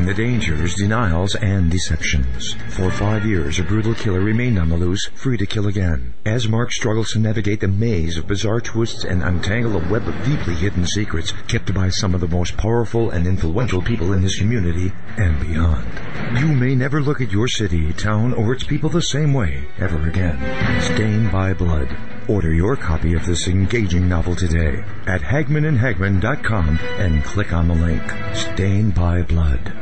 the dangers, denials, and deceptions. For five years, a brutal killer remained on the loose, free to kill again. As Mark struggles to navigate the maze of bizarre twists and untangle a web of deeply hidden secrets kept by some of the most powerful and influential people in his community and beyond. You may never look at your city, town, or its people the same way ever again. Stained by Blood. Order your copy of this engaging novel today at hagmannandhagmann.com and click on the link. Stained by Blood.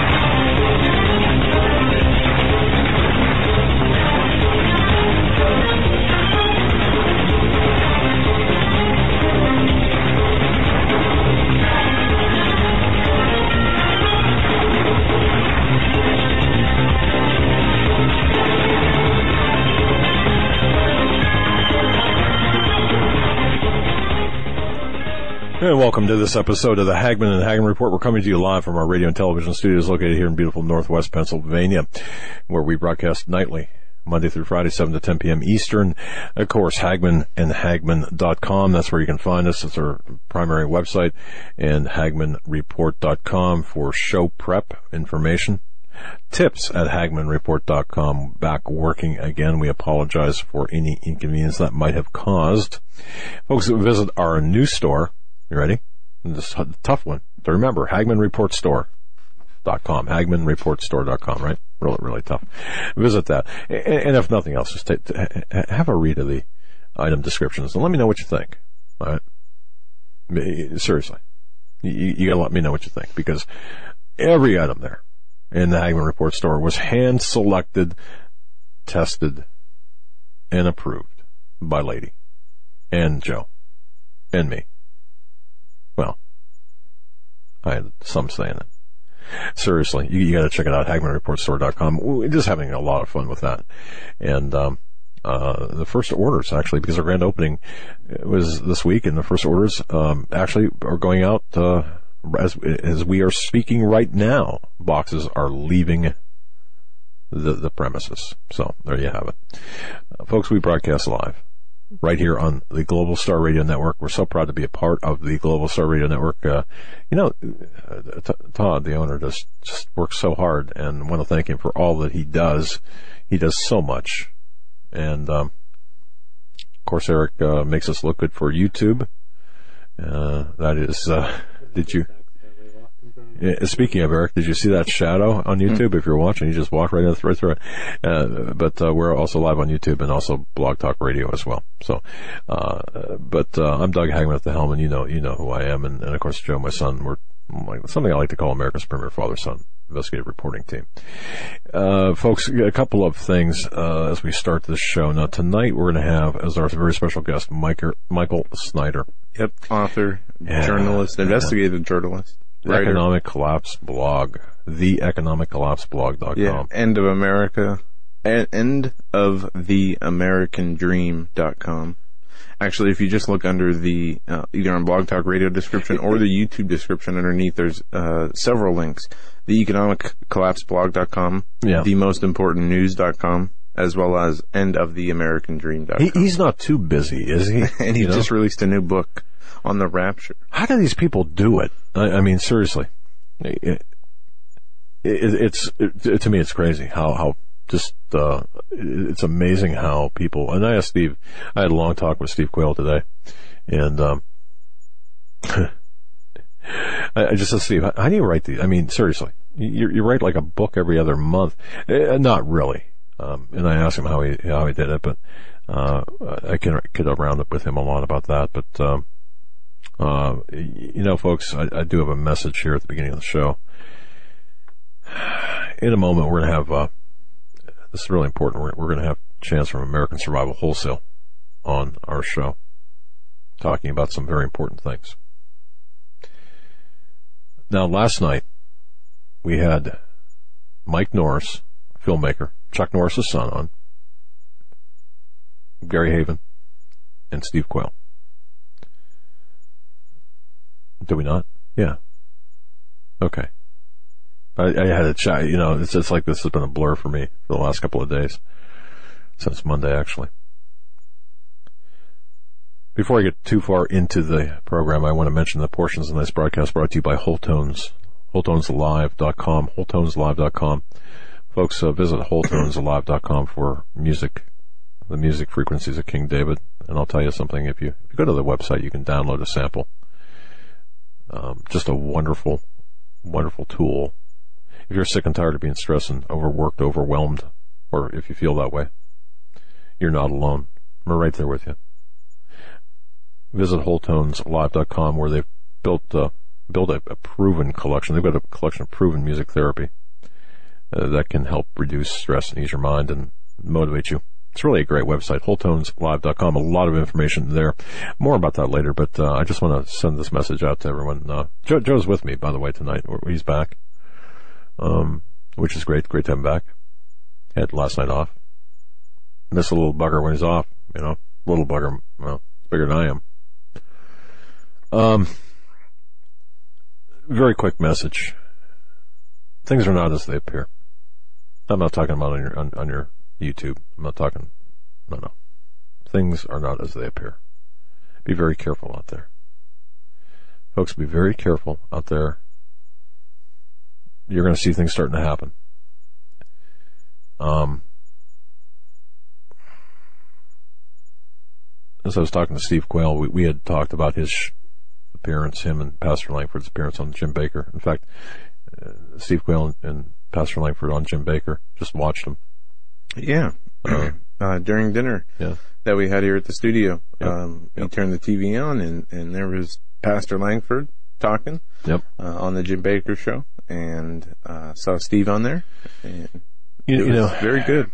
And welcome to this episode of the Hagmann and Hagmann Report. We're coming to you live from our radio and television studios located here in beautiful Northwest Pennsylvania, where we broadcast nightly, Monday through Friday, 7 to 10 p.m. Eastern. Of course, Hagmann and Hagmann.com. That's where you can find us. It's our primary website and HagmannReport.com for show prep information. Tips at HagmannReport.com back working again. We apologize for any inconvenience that might have caused. Folks visit our new store, you ready? This is tough one to remember. HagmannReportStore.com. HagmannReportStore.com, right? Really, really tough. Visit that. And, if nothing else, just have a read of the item descriptions and let me know what you think. All right? Seriously. You, you gotta let me know what you think because every item there in the Hagmann Report store was hand selected, tested, and approved by Lady and Joe and me. I had some say in it. Seriously, you, you got to check it out. HagmannReportStore.com. We're just having a lot of fun with that, and um, uh, the first orders actually, because our grand opening was this week, and the first orders um, actually are going out uh, as as we are speaking right now. Boxes are leaving the the premises. So there you have it, uh, folks. We broadcast live right here on the Global Star Radio Network. We're so proud to be a part of the Global Star Radio Network. Uh, you know, uh, Todd, the owner, just just works so hard, and want to thank him for all that he does. He does so much, and um, of course, Eric uh, makes us look good for YouTube. Uh, that is, uh, did you? Yeah, Speaking of Eric, did you see that shadow on YouTube? If you're watching, you just walk right, in, right through it. Uh, but uh, we're also live on YouTube and also Blog Talk Radio as well. So, uh, but uh, I'm Doug Hagmann at the helm, and you know, you know who I am, and, and of course Joe, my son. We're like something I like to call America's premier father-son investigative reporting team. Uh, folks, a couple of things uh, as we start this show. Now, tonight we're going to have as our very special guest Michael, Michael Snyder. Yep, author, Yeah. journalist, investigative journalist, writer. Economic Collapse blog, the Economic Collapse blog.com. Yeah, end of America, end of the American Dream.com. Actually, if you just look under the, uh, either on Blog Talk Radio description or the YouTube description underneath, there's, uh, several links. The Economic Collapse blog.com, Yeah. the most important news.com, as well as end of the American Dream.com. He, he's not too busy, is he? and he You know? just released a new book on the rapture. how do these people do it? I, I mean, seriously, it, it, it's it, to me it's crazy how how just uh, it's amazing how people. And I asked Steve. I had a long talk with Steve Quayle today, and um, I, I just said, Steve, how, how do you write these? I mean, seriously, you, you write like a book every other month. Uh, not really. Um, and I asked him how he how he did it, but uh, I can get up with him a lot about that. But um, uh, you know, folks, I, I, do have a message here at the beginning of the show. In a moment, we're going to have uh, this is really important. We're, we're going to have chance from American Survival Wholesale on our show, talking about some very important things. Now, last night we had Mike Norris, filmmaker, Chuck Norris's son, on Gary Heavin, and Steve Quayle. Do we not? Yeah. Okay. I, I had a chat, you know, it's just like this has been a blur for me for the last couple of days. Since Monday, actually. Before I get too far into the program, I want to mention the portions of this broadcast brought to you by Wholetones, wholetoneslive.com, wholetoneslive.com. Folks, uh, visit wholetonesalive.com for music, the music frequencies of King David. And I'll tell you something, if you, if you go to the website, you can download a sample. Um, just a wonderful, wonderful tool. If you're sick and tired of being stressed and overworked, overwhelmed, or if you feel that way, you're not alone. We're right there with you. Visit wholetoneslive.com where they've built, uh, built a, a, proven collection. They've got a collection of proven music therapy uh, that can help reduce stress and ease your mind and motivate you. It's really a great website, wholetoneslive.com. A lot of information there. More about that later, but uh, I just want to send this message out to everyone. Uh, Joe, Joe's with me, by the way, tonight. He's back, um, which is great. Great to have him back. Had last night off. Miss a little bugger when he's off, you know. Little bugger, well, bigger than I am. Um, very quick message. Things are not as they appear. I'm not talking about on your on, on your YouTube. I'm not talking, no, no. Things are not as they appear. Be very careful out there. Folks, be very careful out there. You're going to see things starting to happen. Um, as I was talking to Steve Quayle, we, we had talked about his appearance, him and Pastor Langford's appearance on Jim Bakker. In fact, uh, Steve Quayle and, and Pastor Langford on Jim Bakker, just watched him yeah. Uh, uh, during dinner yeah. that we had here at the studio, Yep. um, we Yep. turned the TV on and, and there was Pastor Langford talking Yep. uh, on the Jim Bakker show and uh, saw Steve on there. And You, it you was know, very good.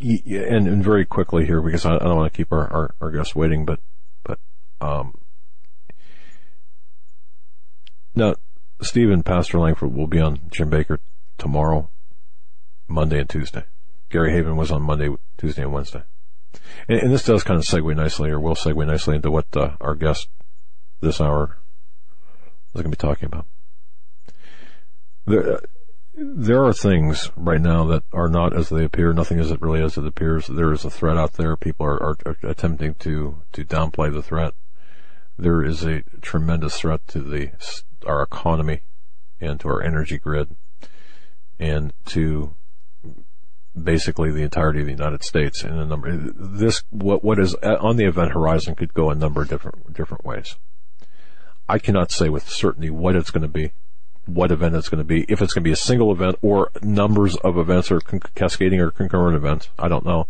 y- y- and, and very quickly here because I, I don't want to keep our, our, our guests waiting, but, but, um, now, Steve and Pastor Langford will be on Jim Bakker tomorrow, Monday and Tuesday. Gary Heavin was on Monday, Tuesday, and Wednesday. And, and this does kind of segue nicely, or will segue nicely into what uh, our guest this hour is going to be talking about. There, uh, there are things right now that are not as they appear. Nothing is it really as it appears. There is a threat out there. People are, are, are attempting to to downplay the threat. There is a tremendous threat to the our economy and to our energy grid and to basically the entirety of the United States in a number this what what is on the event horizon could go a number of different different ways. I cannot say with certainty what it's going to be, what event it's going to be, if it's going to be a single event or numbers of events or con- cascading or concurrent events. I don't know.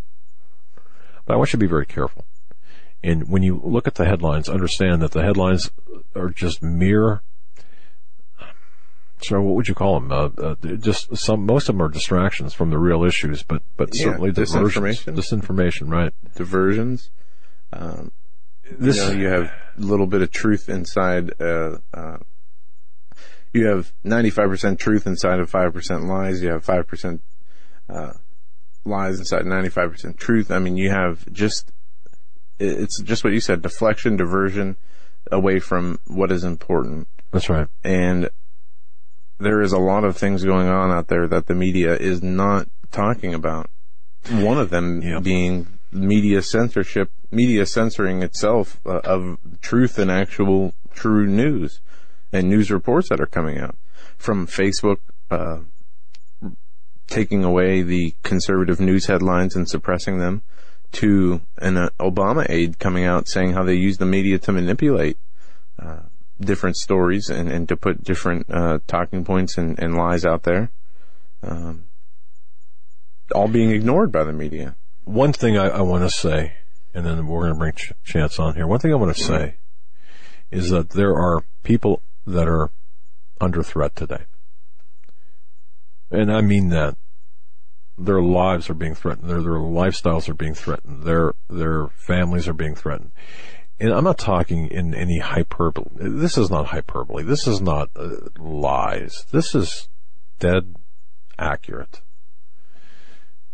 But I want you to be very careful. And when you look at the headlines, understand that the headlines are just mere so what would you call them? Uh, uh, just some, most of them are distractions from the real issues, but but Yeah, certainly diversions. disinformation. Disinformation, right? Diversions. Um, This you, know, you have a little bit of truth inside. Uh, uh, you have 95% truth inside of 5% lies. You have 5% uh, lies inside 95% truth. I mean, you have just, it's just what you said, deflection, diversion away from what is important. that's right. And there is a lot of things going on out there that the media is not talking about. One of them Yep. being media censorship, media censoring itself uh, of truth and actual true news and news reports that are coming out from Facebook, uh, taking away the conservative news headlines and suppressing them to an uh, Obama aide coming out saying how they use the media to manipulate uh, different stories and, and to put different uh, talking points and, and lies out there. Um, all being ignored by the media. One thing I, I want to say, and then we're going to bring Ch- Chance on here. One thing I want to say is that there are people that are under threat today. And I mean that their lives are being threatened. Their, their lifestyles are being threatened. Their, their families are being threatened. And I'm not talking in any hyperbole. This is not hyperbole. This is not uh, lies. This is dead accurate.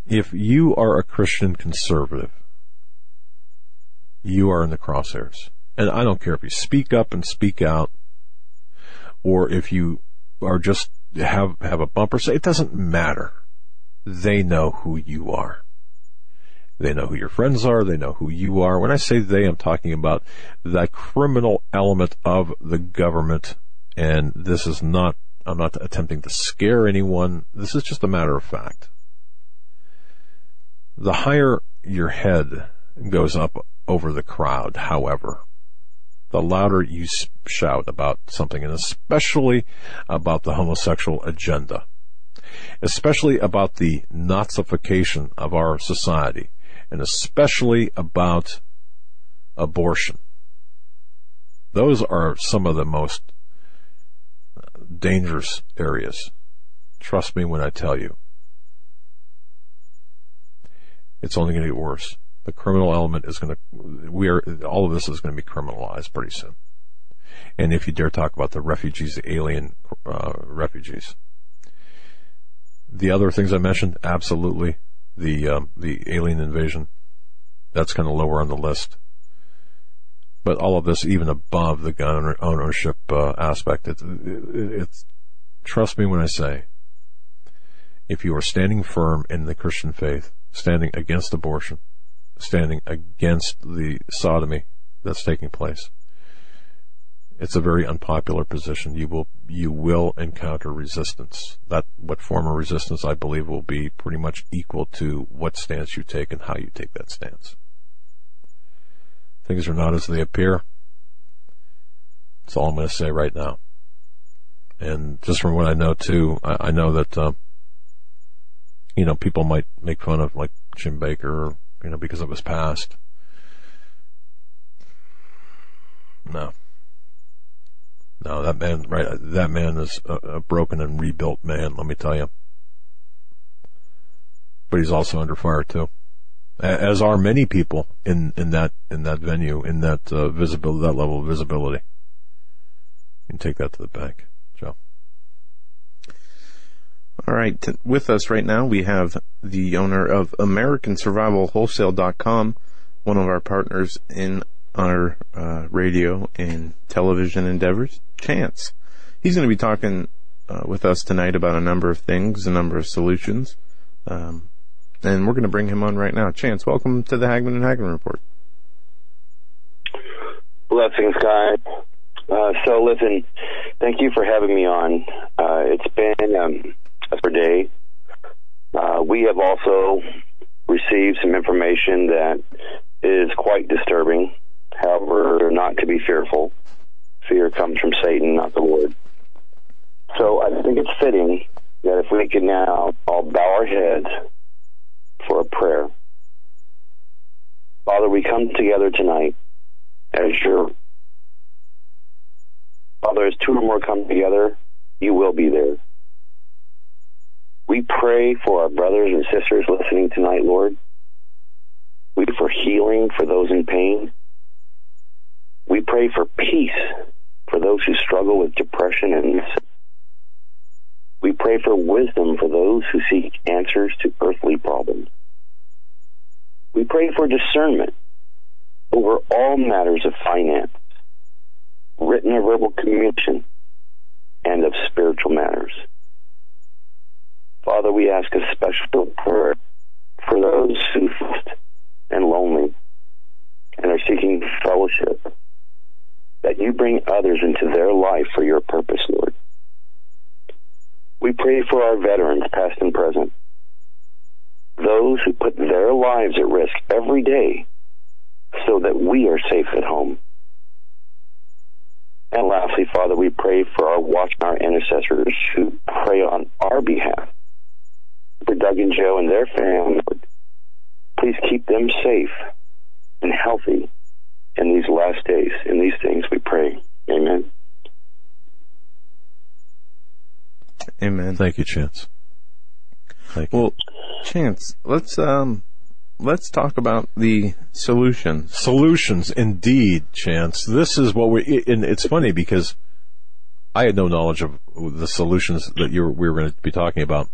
If you are a Christian conservative, you are in the crosshairs. And I don't care if you speak up and speak out, or if you are just have, have a bumper say, it doesn't matter. They know who you are. They know who your friends are. They know who you are. When I say they, I'm talking about that criminal element of the government. And this is not, I'm not attempting to scare anyone. This is just a matter of fact. The higher your head goes up over the crowd, however, the louder you shout about something, and especially about the homosexual agenda, especially about the Nazification of our society, and especially about abortion. Those are some of the most dangerous areas. Trust me when I tell you. It's only going to get worse the criminal element is going to, we are, all of this is going to be criminalized pretty soon. And if you dare talk about the refugees, the alien uh, refugees, the other things I mentioned, absolutely, the um, the alien invasion, that's kind of lower on the list. But all of this, even above the gun ownership uh, aspect, it's, it's trust me when I say, if you are standing firm in the Christian faith, standing against abortion, standing against the sodomy that's taking place. It's a very unpopular position. You will you will encounter resistance. That what form of resistance I believe will be pretty much equal to what stance you take and how you take that stance. Things are not as they appear. That's all I'm going to say right now. And just from what I know too, I, I know that uh, you know people might make fun of like Jim Bakker, you know, because of his past. No. No, that man, right, that man is a, a broken and rebuilt man, let me tell you. But he's also under fire too. As are many people in, in that, in that venue, in that, uh, visibility, that level of visibility. You can take that to the bank, Joe. All right. With us right now, we have the owner of AmericanSurvivalWholesale.com, one of our partners in our uh, radio and television endeavors, Chance. He's going to be talking uh, with us tonight about a number of things, a number of solutions. Um, and we're going to bring him on right now. Chance, welcome to the Hagmann and Hagmann Report. Blessings, guys. Uh, so listen, thank you for having me on. Uh, it's been um, per day. Uh, we have also received some information that is quite disturbing. However, not to be fearful. Fear comes from Satan, not the Lord. So I think it's fitting that if we can now all bow our heads for a prayer. Father, we come together tonight as your Father, as two or more come together, you will be there. We pray for our brothers and sisters listening tonight, Lord. We for healing for those in pain. We pray for peace for those who struggle with depression and we pray for wisdom for those who seek answers to earthly problems. We pray for discernment over all matters of finance, written or verbal communication, and of spiritual matters. Father, we ask a special prayer for those who and lonely and are seeking fellowship, that you bring others into their life for your purpose, Lord. We pray for our veterans, past and present, those who put their lives at risk every day so that we are safe at home. And lastly, Father, we pray for our watch, our intercessors who pray on our behalf for Doug and Joe and their family. Please keep them safe and healthy in these last days. In these things we pray. Amen. Amen. Thank you, Chance. Thank you. Well, Chance, let's um, let's talk about the solutions. Solutions, indeed, Chance. This is what we, and it's funny because I had no knowledge of the solutions that you were, we were going to be talking about.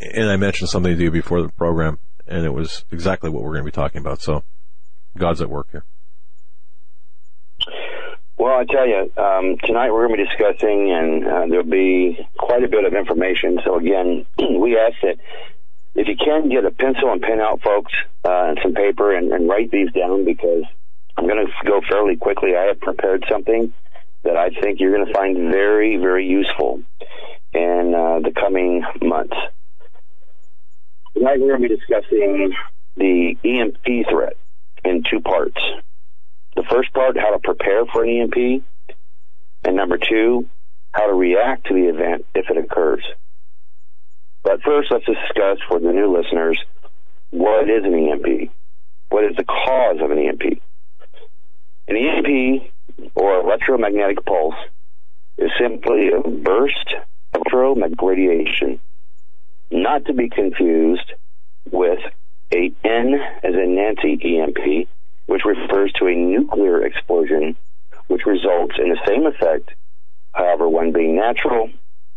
And I mentioned something to you before the program, and it was exactly what we're going to be talking about. So, God's at work here. Well, I tell you, um, tonight we're going to be discussing, and uh, there'll be quite a bit of information. So again, we ask that if you can get a pencil and pen out, folks, uh, and some paper, and, and write these down because I'm going to go fairly quickly. I have prepared something that I think you're going to find very, very useful in uh, the coming months. Tonight we're going to be discussing the EMP threat in two parts. The first part, how to prepare for an EMP, and number two, how to react to the event if it occurs. But first, let's discuss for the new listeners what is an EMP? What is the cause of an EMP? An EMP, or electromagnetic pulse, is simply a burst of electromagnetic radiation, not to be confused with a N as in Nancy EMP, which refers to a nuclear explosion, which results in the same effect, however, one being natural,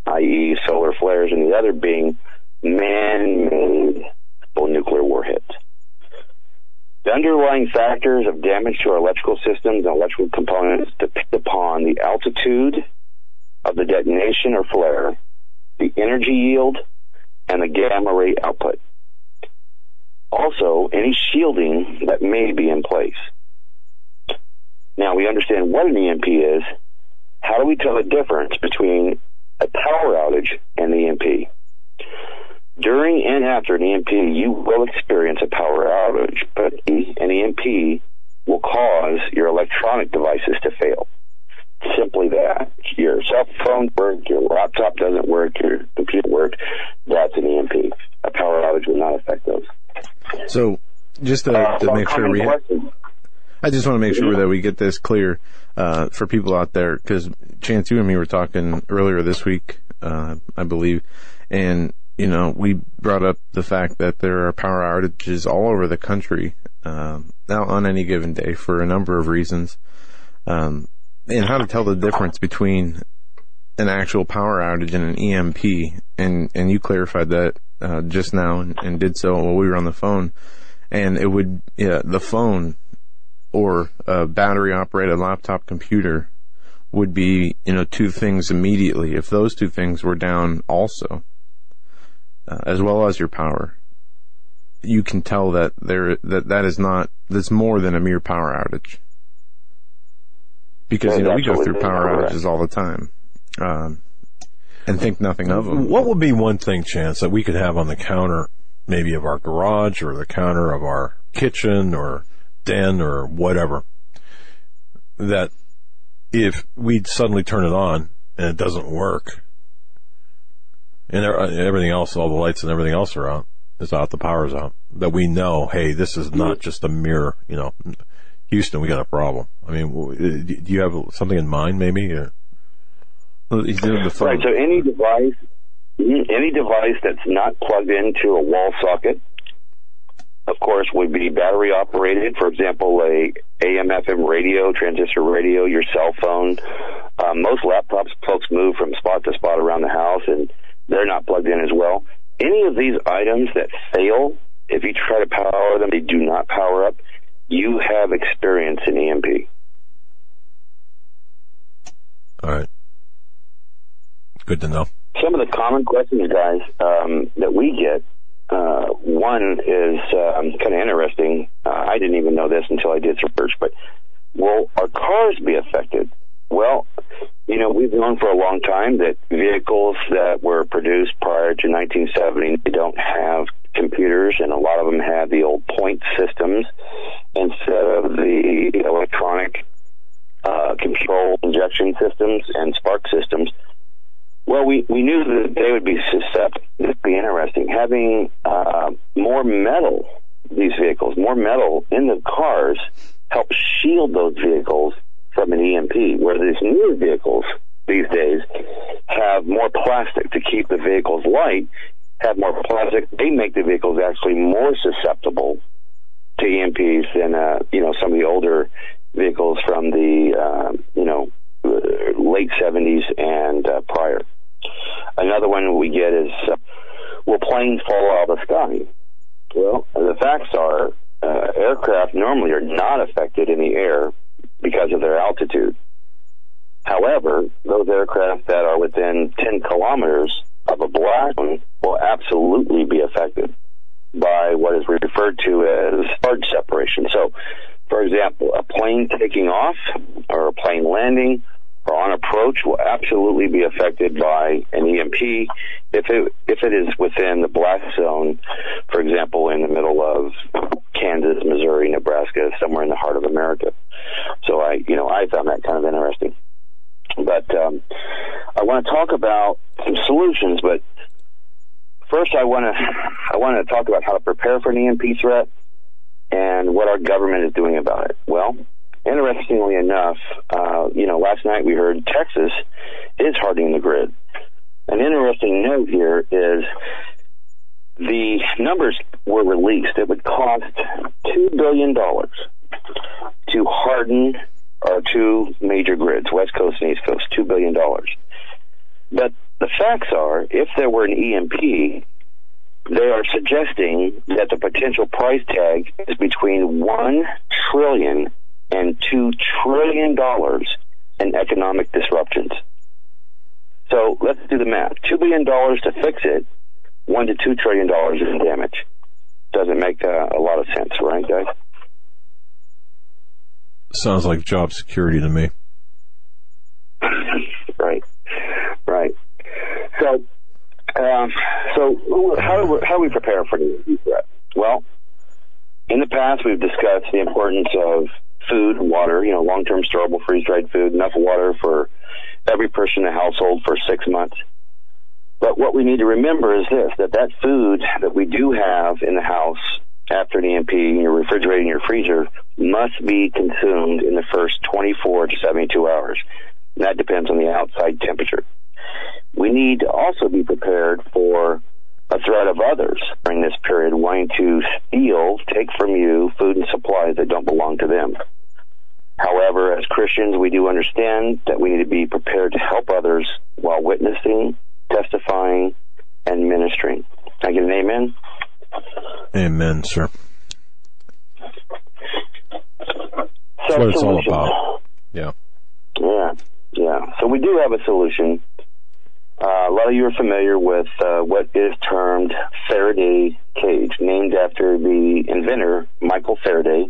i.e., solar flares, and the other being man-made or nuclear warheads. The underlying factors of damage to our electrical systems and electrical components depend upon the altitude of the detonation or flare, the energy yield, and the gamma ray output. Also, any shielding that may be in place. Now, we understand what an EMP is. How do we tell the difference between a power outage and the EMP? During and after an EMP, you will experience a power outage, but an EMP will cause your electronic devices to fail. Simply that. Your cell phone work, your laptop doesn't work, your computer work, that's an EMP. A power outage will not affect those. So, just to, Uh, make sure we, question. I just want to make sure that we get this clear uh, for people out there because Chance, you and me were talking earlier this week, uh, I believe, and you know we brought up the fact that there are power outages all over the country um, now on any given day for a number of reasons, um, and how to tell the difference between an actual power outage and an EMP, and and you clarified that uh, just now and, and did so while we were on the phone, and it would yeah, the phone or a battery operated laptop computer would be, you know, two things immediately. If those two things were down also, uh, as well as your power, you can tell that there, that that is not, that's more than a mere power outage. Because, you know, we go through power outages all the time. Um, and think nothing of them. What would be one thing, Chance, that we could have on the counter, maybe of our garage or the counter of our kitchen or den or whatever, that if we'd suddenly turn it on and it doesn't work, and everything else, all the lights and everything else are out, is out, the power's out, that we know, hey, this is not just a mere, you know, Houston, we got a problem. I mean, uh, do you have something in mind, maybe? Or? He's doing the phone. Right. So any device, any device that's not plugged into a wall socket, of course, would be battery operated. For example, a AM/FM radio, transistor radio, your cell phone. Um, most laptops, folks move from spot to spot around the house, and they're not plugged in as well. Any of these items that fail, if you try to power them, they do not power up. You have experience in EMP. All right. Good to know. some of the common questions, guys, um, that we get. Uh, one is um, kind of interesting. Uh, I didn't even know this until I did some research, but will our cars be affected? Well, you know, we've known for a long time that vehicles that were produced prior to 1970 they don't have computers, and a lot of them have the old point systems instead of the electronic uh, control injection systems and spark systems. Well, we, we knew that they would be susceptible be interesting. Having uh, more metal, these vehicles, more metal in the cars helps shield those vehicles from an EMP, where these newer vehicles these days have more plastic to keep the vehicles light, have more plastic. They make the vehicles actually more susceptible to EMPs than, uh, you know, some of the older vehicles from the, uh, you know, late 70s and uh, prior. Another one we get is, uh, will planes fall out of the sky? Well, the facts are uh, aircraft normally are not affected in the air because of their altitude. However, those aircraft that are within 10 kilometers of a zone will absolutely be affected by what is referred to as charge separation. So, for example, a plane taking off or a plane landing or on approach will absolutely be affected by an EMP if it if it is within the blast zone, for example, in the middle of Kansas, Missouri, Nebraska, somewhere in the heart of America. So I, you know, I found that kind of interesting. But um, I want to talk about some solutions. But first, I want to I want to talk about how to prepare for an EMP threat and what our government is doing about it. Well, interestingly enough, uh, you know, last night we heard Texas is hardening the grid. An interesting note here is the numbers were released. It would cost two billion dollars to harden our two major grids, West Coast and East Coast, two billion dollars. But the facts are, if there were an EMP, they are suggesting that the potential price tag is between one trillion and two trillion dollars in economic disruptions. So let's do the math. Two billion dollars to fix it, one to two trillion dollars in damage. Doesn't make uh, a lot of sense, right, guys? Sounds like job security to me. right, right. So, um, so how do we, how do we prepare for the threat? Well, in the past we've discussed the importance of food, water, you know, long-term storable freeze-dried food, enough water for every person in the household for six months. But what we need to remember is this, that that food that we do have in the house after an EMP in your refrigerator and your freezer must be consumed in the first 24 to 72 hours. And that depends on the outside temperature. We need to also be prepared for a threat of others during this period wanting to steal, take from you food and supplies that don't belong to them. However, as Christians, we do understand that we need to be prepared to help others while witnessing, testifying, and ministering. Can I get an amen? Amen, sir. That's what it's all about. Yeah. Yeah, yeah. So we do have a solution. Uh, a lot of you are familiar with uh, what is termed Faraday cage, named after the inventor Michael Faraday,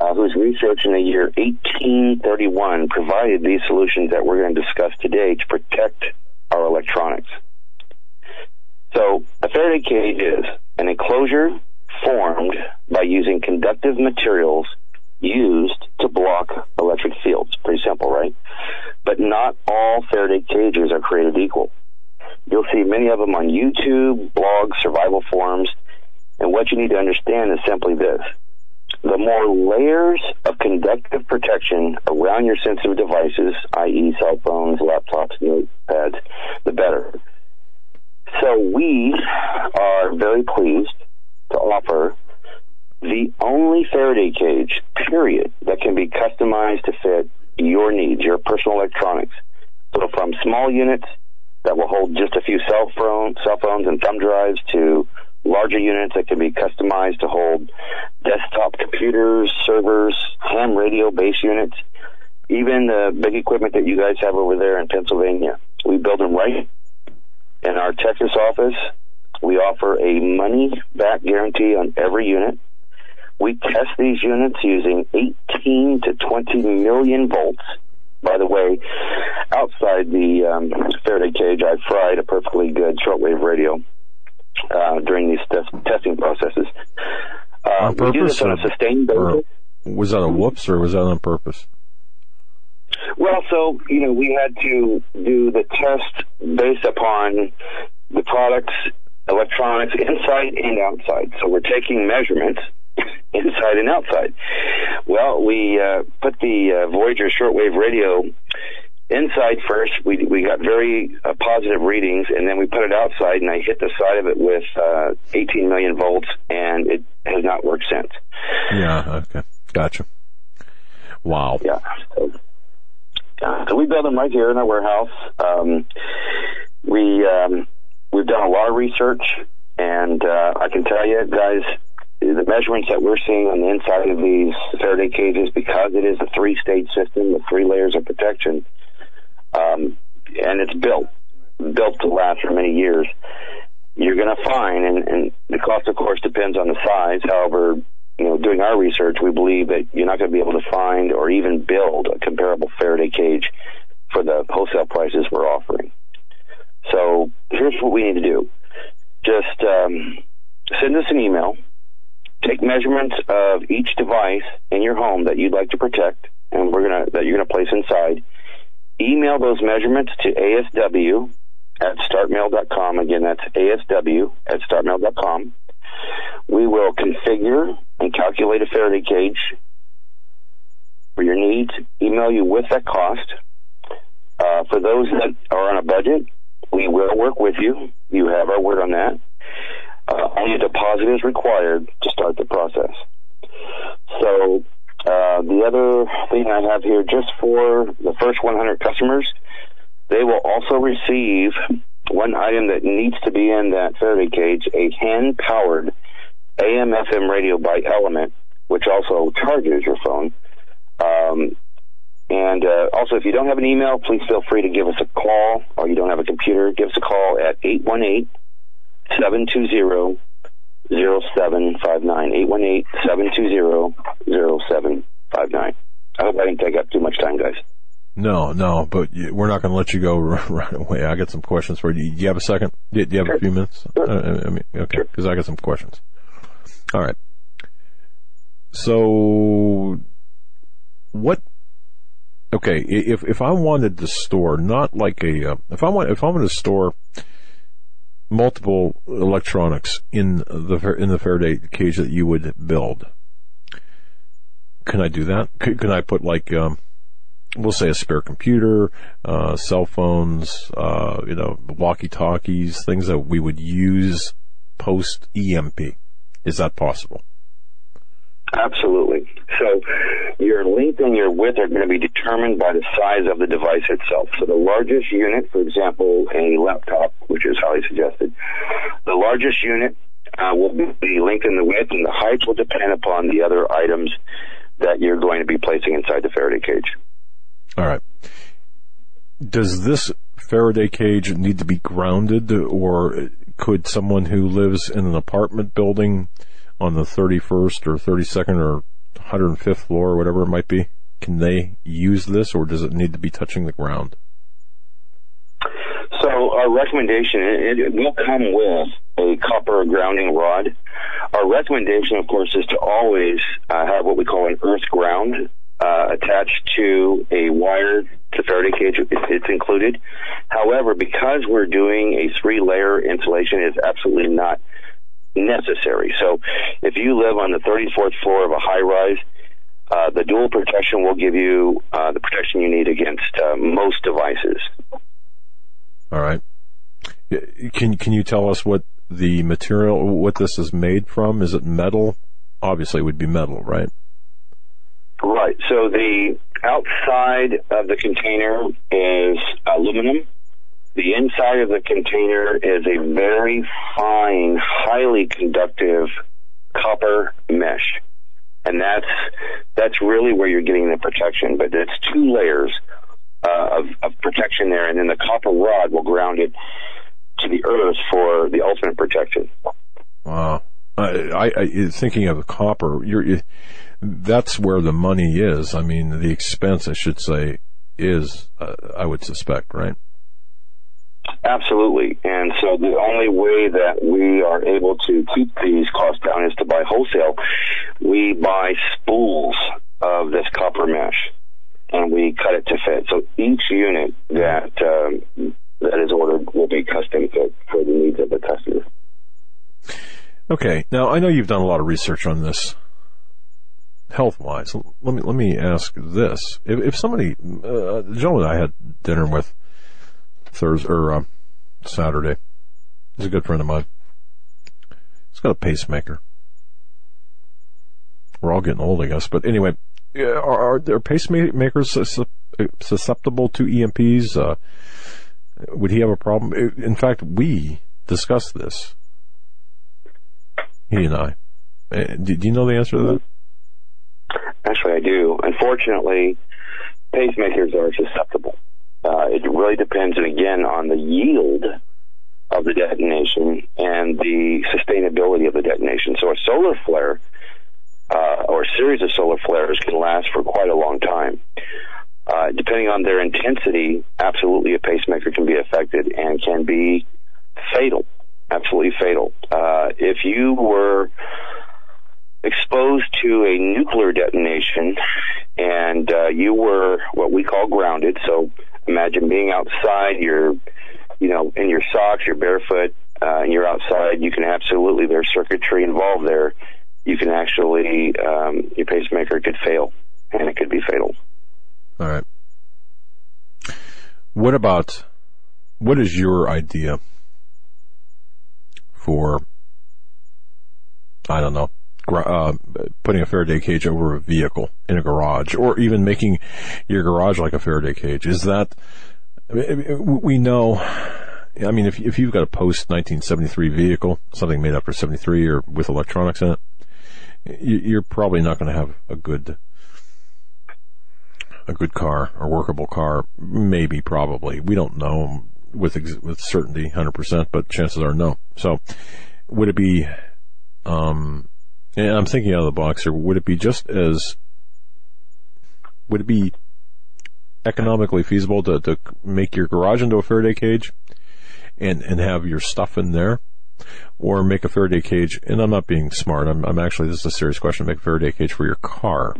uh, whose research in the year 1831 provided these solutions that we're going to discuss today to protect our electronics. So a Faraday cage is an enclosure formed by using conductive materials used to block electric fields. Pretty simple, right? But not all Faraday cages are created equal. You'll see many of them on YouTube, blogs, survival forums, and what you need to understand is simply this. The more layers of conductive protection around your sensitive devices, i.e. cell phones, laptops, notepads, the better. So we are very pleased to offer the only Faraday cage, period, that can be customized to fit your needs, your personal electronics. So from small units that will hold just a few cell, phone, cell phones and thumb drives to larger units that can be customized to hold desktop computers, servers, ham radio base units, even the big equipment that you guys have over there in Pennsylvania. We build them right in our Texas office. We offer a money back guarantee on every unit. We test these units using 18 to 20 million volts. By the way, outside the um, Faraday cage, I fried a perfectly good shortwave radio uh, during these test- testing processes. Uh, On we do purpose this on a sustained basis. was that a whoops or was that on purpose? Well, so you know, we had to do the test based upon the products, electronics, inside and outside. So we're taking measurements inside and outside. Well, we uh, put the uh, Voyager shortwave radio inside first. We we got very uh, positive readings, and then we put it outside, and I hit the side of it with uh, 18 million volts, and it has not worked since. Yeah. Okay. Gotcha. Wow. Yeah. So, uh, so we build them right here in our warehouse. Um, we um, we've done a lot of research, and uh, I can tell you, guys, the measurements that we're seeing on the inside of these Faraday cages, because it is a three-stage system with three layers of protection, um, and it's built built to last for many years. You're going to find, and, and the cost, of course, depends on the size. However, you know, doing our research, we believe that you're not going to be able to find or even build a comparable Faraday cage for the wholesale prices we're offering. So here's what we need to do: just um, send us an email, take measurements of each device in your home that you'd like to protect, and we're gonna that you're gonna place inside email those measurements to asw at startmail.com. Again, that's asw at startmail.com. We will configure and calculate a Faraday cage for your needs, email you with that cost. Uh, for those that are on a budget, we will work with you. You have our word on that. Uh, only a deposit is required to start the process. So uh, the other thing I have here, just for the first 100 customers, they will also receive one item that needs to be in that Faraday cage, a hand-powered AM/FM radio by Element, which also charges your phone. Um, and uh, also, if you don't have an email, please feel free to give us a call, or you don't have a computer, give us a call at 818 720 0759. 818-720-0759. I hope I didn't take up too much time, guys. No, no, but we're not going to let you go right away. I got some questions for you. Do you have a second? Do you have sure. a few minutes? Sure. Uh, I mean, okay, because sure. I got some questions. All right. So, what? Okay, if if I wanted to store not like a uh, if I want if I wanted to store multiple electronics in the in the Faraday cage that you would build. Can I do that? Can, can I put like um, we'll say a spare computer, uh, cell phones, uh, you know, walkie talkies, things that we would use post EMP? Is that possible? Absolutely. So your length and your width are going to be determined by the size of the device itself. So the largest unit, for example, a laptop, which is highly suggested, the largest unit uh, will be the length and the width, and the height will depend upon the other items that you're going to be placing inside the Faraday cage. All right. Does this Faraday cage need to be grounded, or could someone who lives in an apartment building on the 31st or 32nd or 105th floor or whatever it might be, can they use this or does it need to be touching the ground? So our recommendation, it, will come with a copper grounding rod. Our recommendation, of course, is to always uh, have what we call an earth ground uh, attached to a wire to Faraday cage. It's included. However, because we're doing a three-layer insulation, it's absolutely not necessary. So if you live on the 34th floor of a high rise, uh, the dual protection will give you uh, the protection you need against uh, most devices. All right. Can can you tell us what the material, what this is made from? Is it metal? Obviously, it would be metal, right? Right. So the outside of the container is aluminum the inside of the container is a very fine, highly conductive copper mesh. And that's, that's really where you're getting the protection. But it's two layers uh, of, of protection there, and then the copper rod will ground it to the earth for the ultimate protection. Wow. I, I, thinking of the copper, you're, that's where the money is. I mean, the expense, I should say, is, uh, I would suspect, right? Absolutely. And so the only way that we are able to keep these costs down is to buy wholesale. We buy spools of this copper mesh and we cut it to fit. So each unit that um, that is ordered will be custom fit for the needs of the customer. Okay. Now I know you've done a lot of research on this health wise. Let me let me ask this: If, if somebody, uh, the gentleman I had dinner with Thursday or uh, Saturday, he's a good friend of mine. He's got a pacemaker. We're all getting old, I guess. But anyway, are, are there pacemakers susceptible to EMPs? Uh, would he have a problem? In fact, we discussed this. He and I. Uh, do, do you know the answer to that? Actually, I do. Unfortunately, pacemakers are susceptible. Uh, it really depends, and again, on the yield of the detonation and the sustainability of the detonation. So a solar flare uh, or a series of solar flares can last for quite a long time. Uh, depending on their intensity, absolutely a pacemaker can be affected and can be fatal. Absolutely fatal. Uh, if you were exposed to a nuclear detonation and uh, you were what we call grounded, so imagine being outside, you're, you know, in your socks, you're barefoot, uh, and you're outside, you can absolutely, there's circuitry involved there. You can actually, um, your pacemaker could fail and it could be fatal. All right. What about, what is your idea for, I don't know, uh, putting a Faraday cage over a vehicle in a garage, or even making your garage like a Faraday cage. Is that we know? I mean, if if you've got a post 1973 vehicle, something made after 73 or with electronics in it, you're probably not going to have a good a good car or workable car. Maybe, probably. We don't know with with certainty, 100%, but chances are no. So, would it be um, and I'm thinking out of the box here. Would it be just as would it be economically feasible to, to make your garage into a Faraday cage and and have your stuff in there, or make a Faraday cage? And I'm not being smart. I'm, I'm actually this is a serious question. Make a Faraday cage for your car.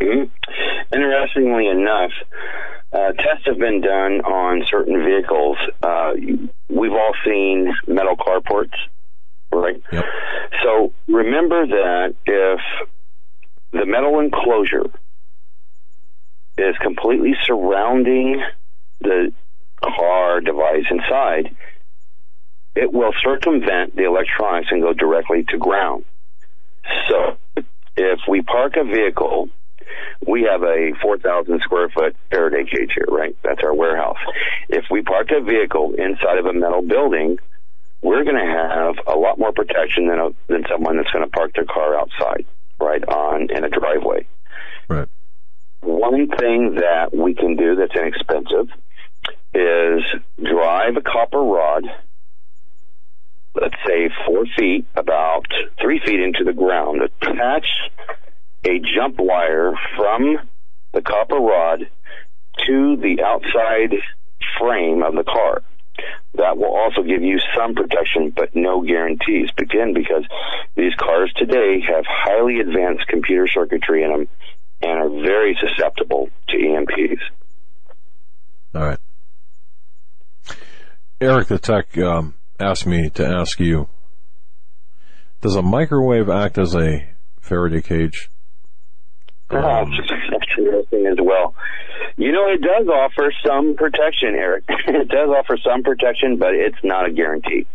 Mm-hmm. Interestingly enough, uh, tests have been done on certain vehicles. Uh, we've all seen metal carports right? Yep. So remember that if the metal enclosure is completely surrounding the car device inside, it will circumvent the electronics and go directly to ground. So if we park a vehicle, we have a 4,000 square foot Faraday cage here, right? That's our warehouse. If we park a vehicle inside of a metal building, we're going to have a lot more protection than a, than someone that's going to park their car outside, right on in a driveway. Right. One thing that we can do that's inexpensive is drive a copper rod, let's say four feet, about three feet into the ground, attach a jump wire from the copper rod to the outside frame of the car that will also give you some protection, but no guarantees. Again, because these cars today have highly advanced computer circuitry in them and are very susceptible to EMPs. All right. Eric the Tech um, asked me to ask you Does a microwave act as a Faraday cage? Um, that's interesting as well. You know, it does offer some protection, Eric. it does offer some protection, but it's not a guarantee.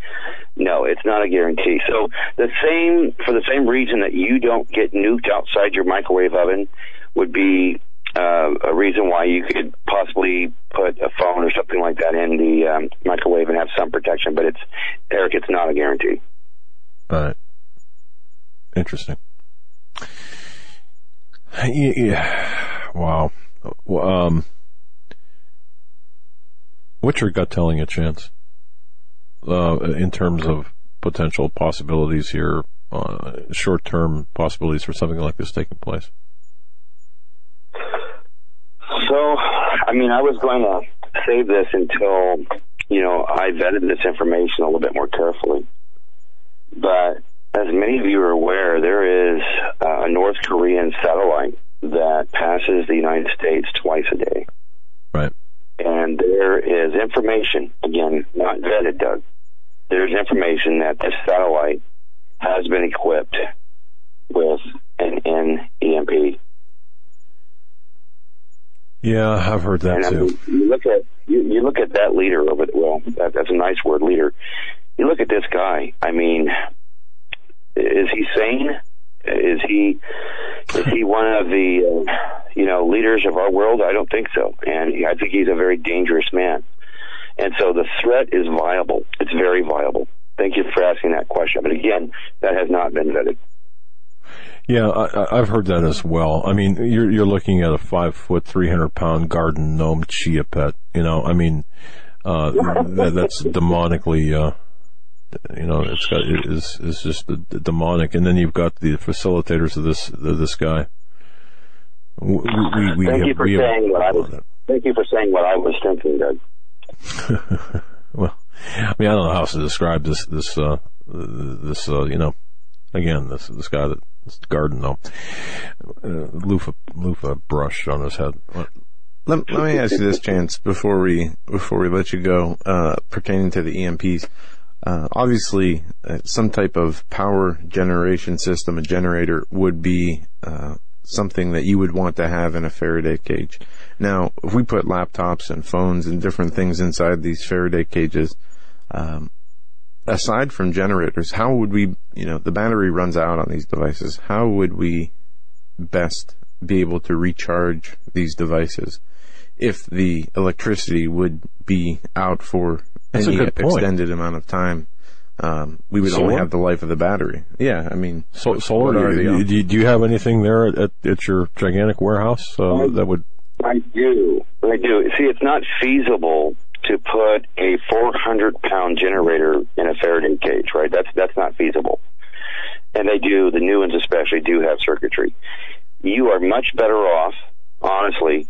No, it's not a guarantee. So the same, for the same reason that you don't get nuked outside your microwave oven would be uh, a reason why you could possibly put a phone or something like that in the um, microwave and have some protection. But it's, Eric, it's not a guarantee. All right. Interesting. Yeah. Wow. Um, what's your gut telling a chance uh, in terms of potential possibilities here, uh, short-term possibilities for something like this taking place? So, I mean, I was going to save this until you know I vetted this information a little bit more carefully, but as many of you are aware, there is a North Korean satellite that passes the United States twice a day. Right. And there is information, again, not vetted, Doug. There's information that this satellite has been equipped with an NEMP. Yeah, I've heard that And I too. mean, you look at you, you look at that leader over there, well, that, that's a nice word, leader. You look at this guy. I mean, is he sane? Is he is he one of the uh, you know leaders of our world? I don't think so, and I think he's a very dangerous man. And so the threat is viable. It's very viable. Thank you for asking that question. But again, that has not been vetted. Yeah, I, I've heard that as well. I mean, you're you're looking at a five foot, three hundred pound garden gnome chia pet. You know, I mean, uh, that, that's demonically, uh, you know, it's got it is is just the, the demonic. And then you've got the facilitators of this of this guy. We, we, we Thank have, you for we saying what I was. Thank you for saying what I was thinking, Doug. well, I mean, I don't know how else to describe this, this, uh, this, uh, you know, again, this, this guy that, this garden gnome, uh, loofah, loofah brush on his head. What- Let, let me ask you this, Chance, before we before we let you go, uh, pertaining to the EMPs. Uh, obviously, uh, some type of power generation system, a generator, would be uh, something that you would want to have in a Faraday cage. Now, if we put laptops and phones and different things inside these Faraday cages, um, aside from generators, how would we, you know, the battery runs out on these devices. How would we best be able to recharge these devices if the electricity would be out for That's a any good point. extended amount of time? Um, we would only have the life of the battery. Yeah, I mean, So, solar, do, you, do you- do you have anything there at, at your gigantic warehouse, uh, that would, I do. I do. See, it's not feasible to put a 400 pound generator in a Faraday cage, right? That's that's not feasible. And they do. The new ones especially do have circuitry. You are much better off, honestly,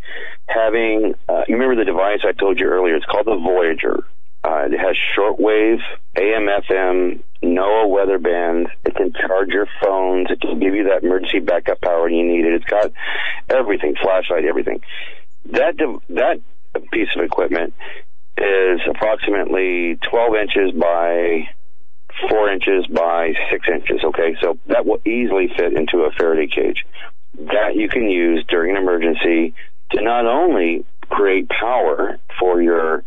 having. Uh, you remember the device I told you earlier? It's called the Voyager. Uh, it has shortwave, AM, FM, NOAA weather bands. It can charge your phones. It can give you that emergency backup power you need it. It's got everything, flashlight, everything. That that piece of equipment is approximately 12 inches by four inches by six inches. Okay, so that will easily fit into a Faraday cage. That you can use during an emergency to not only create power for your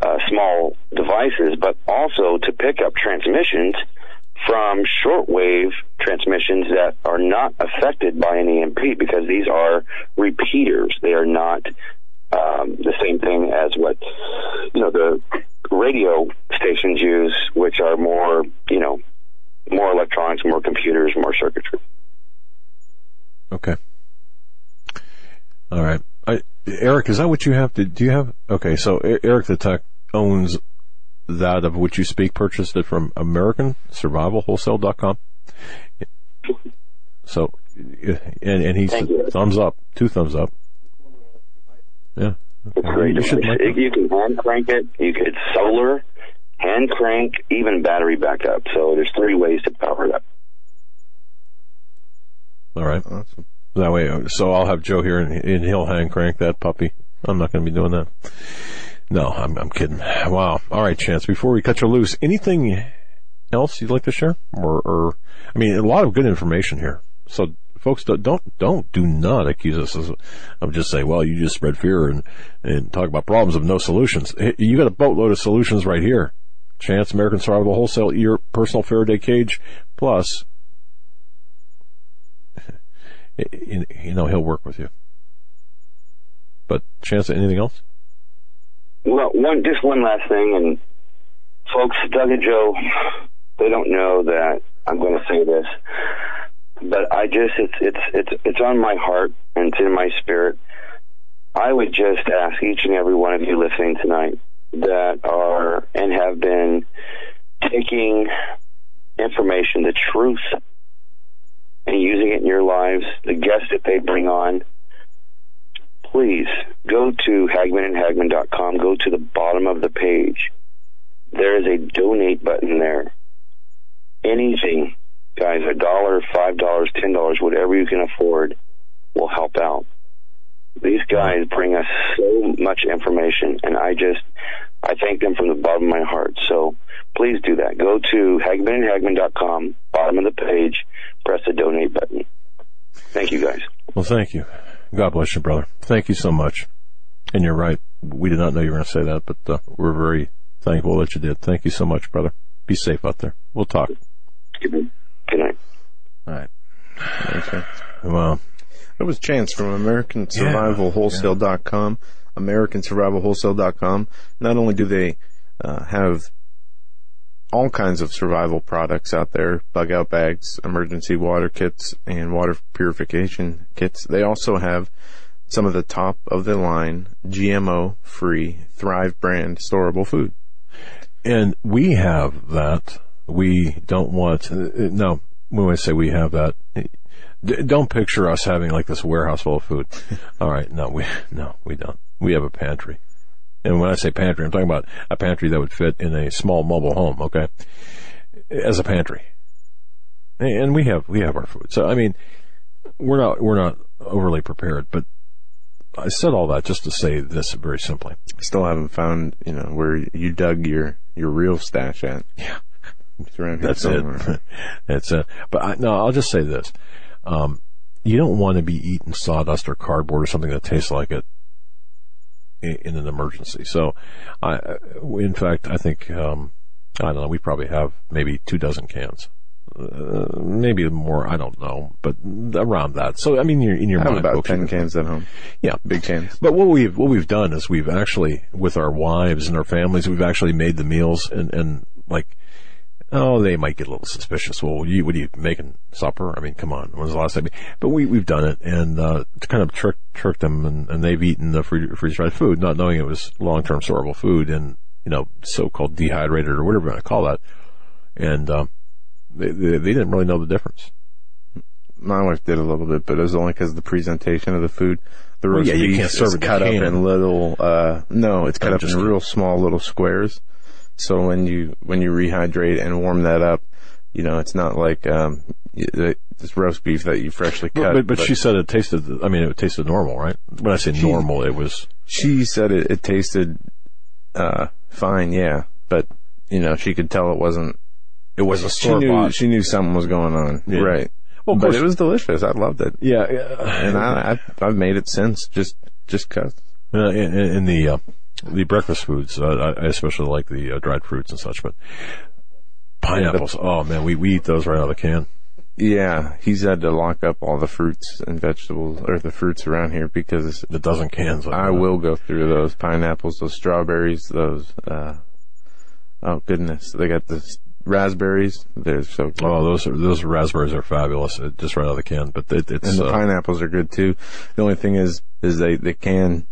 uh, small devices, but also to pick up transmissions from shortwave transmissions that are not affected by an EMP because these are repeaters. They are not um, the same thing as what you know the radio stations use, which are more you know more electronics, more computers, more circuitry. okay. All right. I, Eric, is that what you have to, do you have, okay, so Eric the Tech owns that of which you speak, purchased it from AmericanSurvivalWholesale.com. So, and, and he's thumbs up, two thumbs up. Yeah. It's great. You should device. like you can hand crank it. You can, it's solar, hand crank, even battery backup. So there's three ways to power it up. All right. Awesome. That way, uh, so I'll have Joe here and, and he'll hand crank that puppy. I'm not going to be doing that. No, I'm, I'm kidding. Wow. All right, Chance, before we cut you loose, anything else you'd like to share? Or, or, I mean, a lot of good information here. So folks, don't, don't, don't, do not accuse us of, of just saying, well, you just spread fear and, and talk about problems of no solutions. You got a boatload of solutions right here. Chance, American Survival Wholesale, your personal Faraday cage, plus you know he'll work with you. But chance anything else? Well, one just one last thing, and folks, Doug and Joe, they don't know that I'm going to say this, but I just it's it's it's it's on my heart and it's in my spirit. I would just ask each and every one of you listening tonight that are and have been taking information, the truth, and using it in your lives, the guests that they bring on, please go to hagmannandhagmann.com, go to the bottom of the page. There is a donate button there. Anything, guys, a dollar, five dollars, ten dollars, whatever you can afford will help out. These guys bring us so much information, and I just I thank them from the bottom of my heart. So please do that. Go to hagmannandhagmann.com, bottom of the page, press the donate button. Thank you, guys. Well, thank you. God bless you, brother. Thank you so much. And you're right. We did not know you were going to say that, but uh, we're very thankful that you did. Thank you so much, brother. Be safe out there. We'll talk. Good night. Good night. All right. Okay. Well, That was Chance from AmericanSurvivalWholesale.com. AmericanSurvivalWholesale.com. Not only do they uh, have all kinds of survival products out there, bug out bags, emergency water kits, and water purification kits, they also have some of the top of the line GMO free Thrive brand storable food. and we have that. We don't want, uh, no, when I say we have that, don't picture us having like this warehouse full of food. All right. No, we, no, we don't. We have a pantry. And when I say pantry, I'm talking about a pantry that would fit in a small mobile home, okay? As a pantry. And we have, we have our food. So, I mean, we're not, we're not overly prepared, but I said all that just to say this very simply. I Still haven't found, you know, where you dug your, your real stash at. Yeah. It's around here That's somewhere. it. That's it. But I, no, I'll just say this. Um, you don't want to be eating sawdust or cardboard or something that tastes like it in, in an emergency. So I, in fact, I think, um, I don't know, we probably have maybe two dozen cans. Uh, maybe more, I don't know, but around that. So, I mean, you're in your I have mind. about 10 cans at home. Yeah. Big cans. But what we've what we've done is we've actually with our wives and our families we've actually made the meals and and like oh they might get a little suspicious. Well, you what are you making supper? I mean, come on, when's the last time? But we we've done it and uh, to kind of trick trick them and, and they've eaten the free freeze dried food, not knowing it was long term storable food and you know so called dehydrated or whatever you want to call that. And um, they, they they didn't really know the difference. My wife did a little bit, but it was only because of the presentation of the food. The Well, roast yeah, you beef can't serve it cut up in little. Uh, no, it's cut Oh, up just- in real small little squares. So when you when you rehydrate and warm that up, you know it's not like um, this roast beef that you freshly cut. But, but, she said it tasted. I mean, it tasted normal, right? When I say normal, it was she said it, it tasted uh, fine, yeah, but you know she could tell it wasn't. it was a She store knew bought. she knew something was going on, Yeah. right? Well, but it was delicious. I loved it, Yeah, yeah. and I, I I've made it since just just cause. Uh, in, in in the uh, the breakfast foods, uh, I I especially like the uh, dried fruits and such. But pineapples, oh man, we, we eat those right out of the can. Yeah, he's had to lock up all the fruits and vegetables, or the fruits around here, because The dozen cans. of I that. will go through those pineapples, those strawberries, those. uh Oh goodness, they got the raspberries. They're so good. Oh, those are those raspberries are fabulous, uh, just right out of the can. But it, it's and the uh, pineapples are good too. The only thing is, is they they can,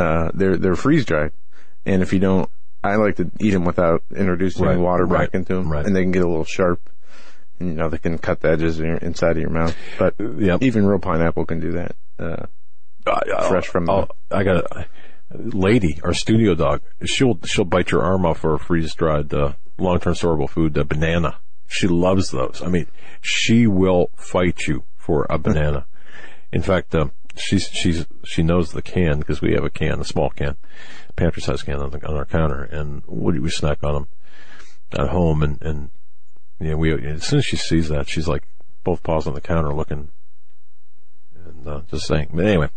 uh, they're they're freeze dried, and if you don't, I like to eat them without introducing Right, any water right, back into them, right. and they can get a little sharp. And, you know, they can cut the edges in your, inside of your mouth. But Yep. even real pineapple can do that. Uh, I- fresh from the- I got a lady, our studio dog. She'll she'll bite your arm off for a freeze dried uh, long term storable food, the banana. She loves those. I mean, she will fight you for a banana. In fact, uh, she's she's she knows the can because we have a can, a small can, pantry size can on, the, on our counter, and we, we snack on them at home. And and yeah, we as soon as she sees that, she's like both paws on the counter looking and uh, just saying. But anyway,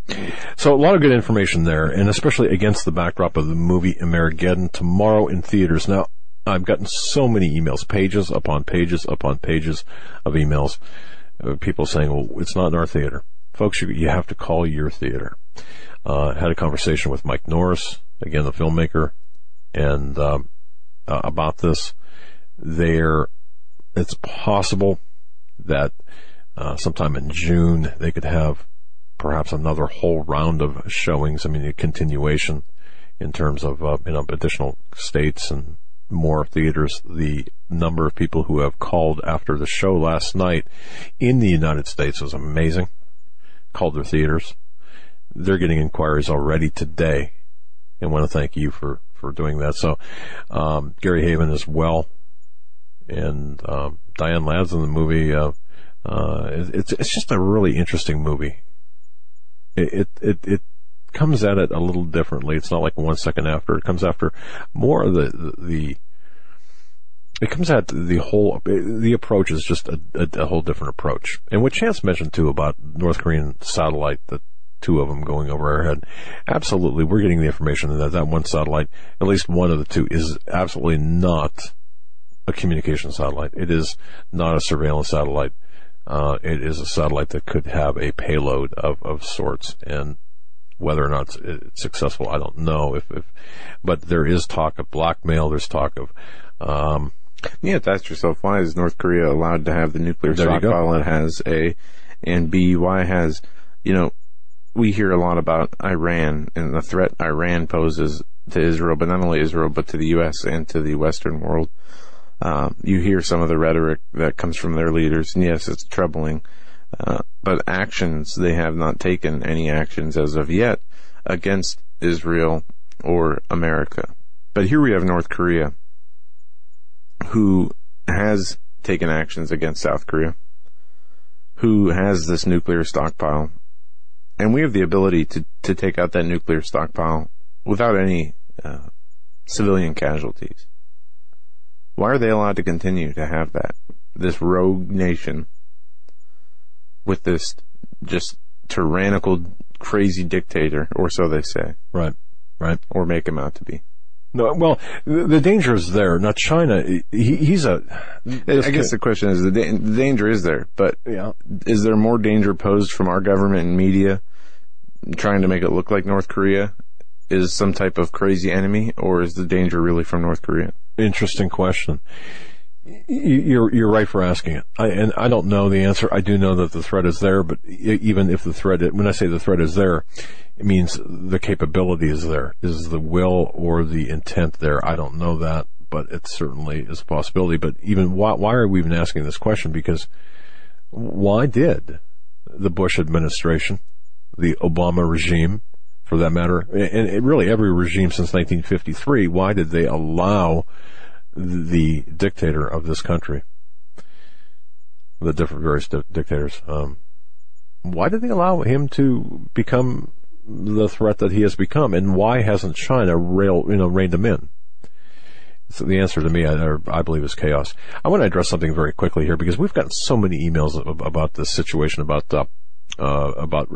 so a lot of good information there, and especially against the backdrop of the movie Amerigeddon tomorrow in theaters. Now, I've gotten so many emails, pages upon pages upon pages of emails, uh, people saying, "Well, it's not in our theater." Folks, you, you have to call your theater. Uh, had a conversation with Mike Norris, again the filmmaker, and um, uh, about this. There, it's possible that uh, sometime in June they could have perhaps another whole round of showings. I mean, a continuation in terms of uh, you know additional states and more theaters. The number of people who have called after the show last night in the United States was amazing. Called their theaters. They're getting inquiries already today, and want to thank you for for doing that. So, um, Gary Heavin as well, and um, Diane Ladd's in the movie. Uh, uh, it- it's it's just a really interesting movie. It it it, it comes at it a little differently. It's not like one second after. It comes after more of the, the it comes at the whole, the approach is just a, a, a whole different approach. And what Chance mentioned too about North Korean satellite, the two of them going over our head, absolutely, we're getting the information that that one satellite, at least one of the two, is absolutely not a communication satellite. It is not a surveillance satellite. Uh, it is a satellite that could have a payload of, of sorts and whether or not it's, it's successful, I don't know if, if, but there is talk of blackmail. There's talk of, um, You have to ask yourself, why is North Korea allowed to have the nuclear There stockpile it has, A, and B, why has, you know, we hear a lot about Iran and the threat Iran poses to Israel, but not only Israel, but to the U.S. and to the Western world. Um, you hear some of the rhetoric that comes from their leaders, and yes, it's troubling. Uh, but actions, they have not taken any actions as of yet against Israel or America. But here we have North Korea, who has taken actions against South Korea, who has this nuclear stockpile, and we have the ability to, to take out that nuclear stockpile without any uh, civilian casualties. Why are they allowed to continue to have that? This rogue nation with this just tyrannical, crazy dictator, or so they say, right, right. or make him out to be. No, well, the, danger is there. Now, China, he, he's a. I guess the question is the, da- the danger is there, but yeah. is there more danger posed from our government and media trying to make it look like North Korea is some type of crazy enemy, or is the danger really from North Korea? Interesting question. You're you're right for asking it, I, and I don't know the answer. I do know that the threat is there, but even if the threat, when I say the threat is there, it means the capability is there. Is the will or the intent there? I don't know that, but it certainly is a possibility. But even why, why are we even asking this question? Because why did the Bush administration, the Obama regime, for that matter, and and really every regime since 1953, why did they allow the dictator of this country, the different various di- dictators, um, why did they allow him to become the threat that he has become, and why hasn't China rail, you know, reined him in? So the answer to me, I, I believe, is chaos. I want to address something very quickly here because we've gotten so many emails about this situation about uh, uh, about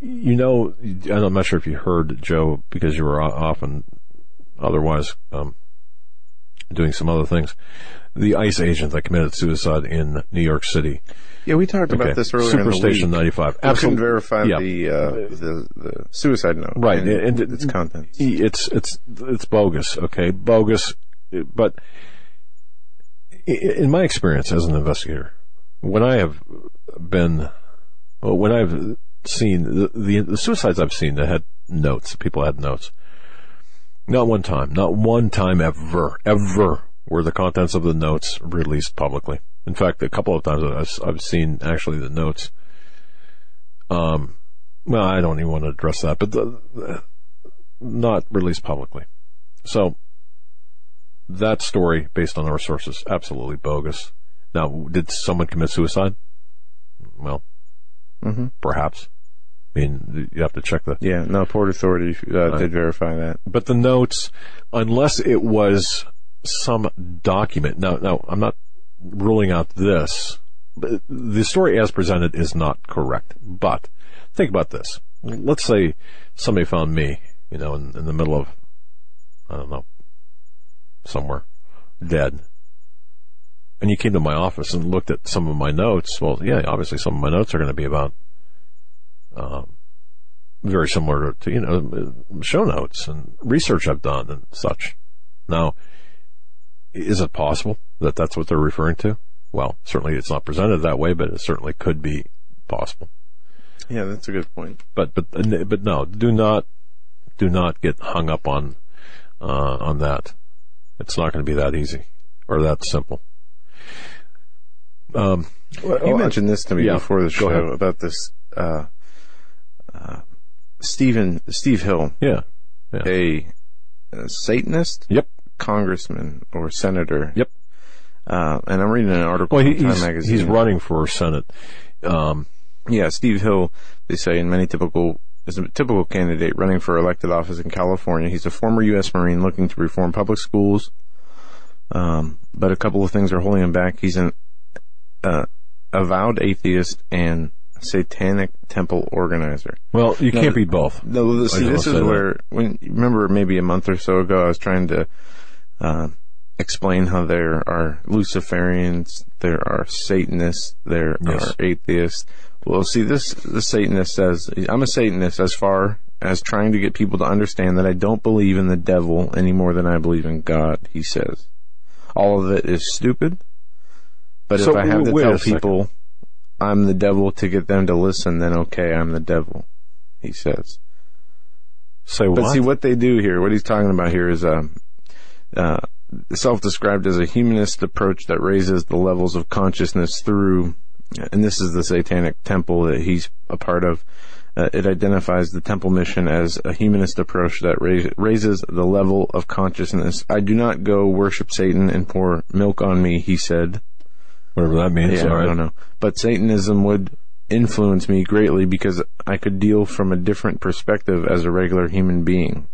you know, I'm not sure if you heard Joe because you were often otherwise um, doing some other things. The ICE agent that committed suicide in New York City. Yeah, we talked Okay. about this earlier Superstation week. 95. We couldn't Absolutely. verify Yeah. the, uh, the the suicide note, Right, and, and it- its contents. It's it's it's bogus. Okay, bogus. But in my experience as an investigator, when I have been, well, when I've seen the, the the suicides I've seen that had notes, people had notes. Not one time, not one time ever, ever were the contents of the notes released publicly. In fact, a couple of times I've, I've seen actually the notes. Um, well, I don't even want to address that, but the, the not released publicly. So that story, based on our sources, absolutely bogus. Now, did someone commit suicide? Well, Mhm. perhaps. I mean, you have to check the. Yeah, no, Port Authority uh, did verify that. But the notes, unless it was some document. Now, now I'm not ruling out this. The story as presented is not correct. But think about this. Let's say somebody found me, you know, in, in the middle of, I don't know, somewhere, dead. And you came to my office and looked at some of my notes. Well, yeah, obviously some of my notes are going to be about, um, very similar to, you know, show notes and research I've done and such. Now, is it possible that that's what they're referring to? Well, certainly it's not presented that way, but it certainly could be possible. Yeah, that's a good point. But, but, but no, do not, do not get hung up on, uh, on that. It's not going to be that easy or that simple. Um, You mentioned this to me yeah, before the show about this uh, uh, Stephen Steve Hill, yeah, yeah. a, a Satanist Yep. congressman or senator. Yep. Uh, and I'm reading an article Well, he, in Time he's, magazine. he's running for Senate. Um, Yeah, Steve Hill, they say in many typical is a typical candidate running for elected office in California. He's a former U.S. Marine looking to reform public schools, um, but a couple of things are holding him back. He's an uh, avowed atheist and satanic temple organizer. Well, you No, can't be both. No, this, see, this is that. where when remember maybe a month or so ago, I was trying to uh, explain how there are Luciferians, there are Satanists, there Yes. are atheists. Well, see, this the Satanist says I'm a Satanist as far as trying to get people to understand that I don't believe in the devil any more than I believe in God. He says all of it is stupid. But So, if I have to tell people I'm the devil to get them to listen, then okay, I'm the devil. He says. Say But what? see what they do here. What he's talking about here is uh, uh, self-described as a humanist approach that raises the levels of consciousness through, and this is the Satanic Temple that he's a part of. Uh, it identifies the temple mission as a humanist approach that rais- raises the level of consciousness. I do not go worship Satan and pour milk on me, he said. Whatever that means. Yeah, right. I don't know. But Satanism would influence me greatly because I could deal from a different perspective as a regular human being.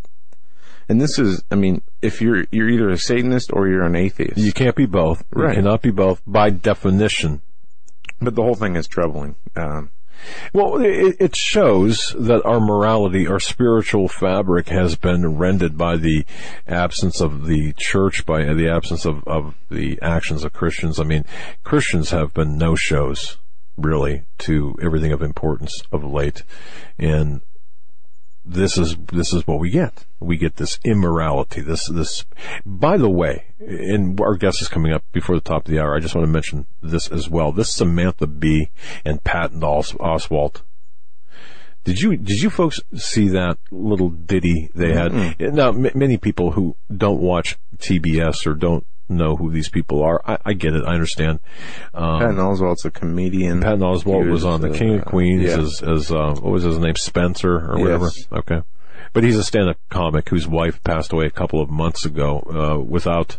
And this is, I mean, if you're you're either a Satanist or you're an atheist. You can't be both. Right. You cannot be both by definition. but the whole thing is troubling. Um, Well, it, it shows that our morality, our spiritual fabric has been rendered by the absence of the church, by the absence of, of the actions of Christians. I mean, Christians have been no-shows, really, to everything of importance of late. And this is, this is what we get. We get this immorality, this, this, by the way, and our guest is coming up before the top of the hour. I just want to mention this as well. This Samantha Bee and Patton Os- Oswalt. Did you, did you folks see that little ditty they had? Now, m- many people who don't watch TBS or don't know who these people are, I, I get it. I understand. Um, Patton Oswalt's a comedian. Patton Oswalt was on the uh, King of Queens yeah. as, as uh, what was his name, Spencer or whatever. Yes. Okay, but he's a stand-up comic whose wife passed away a couple of months ago uh, without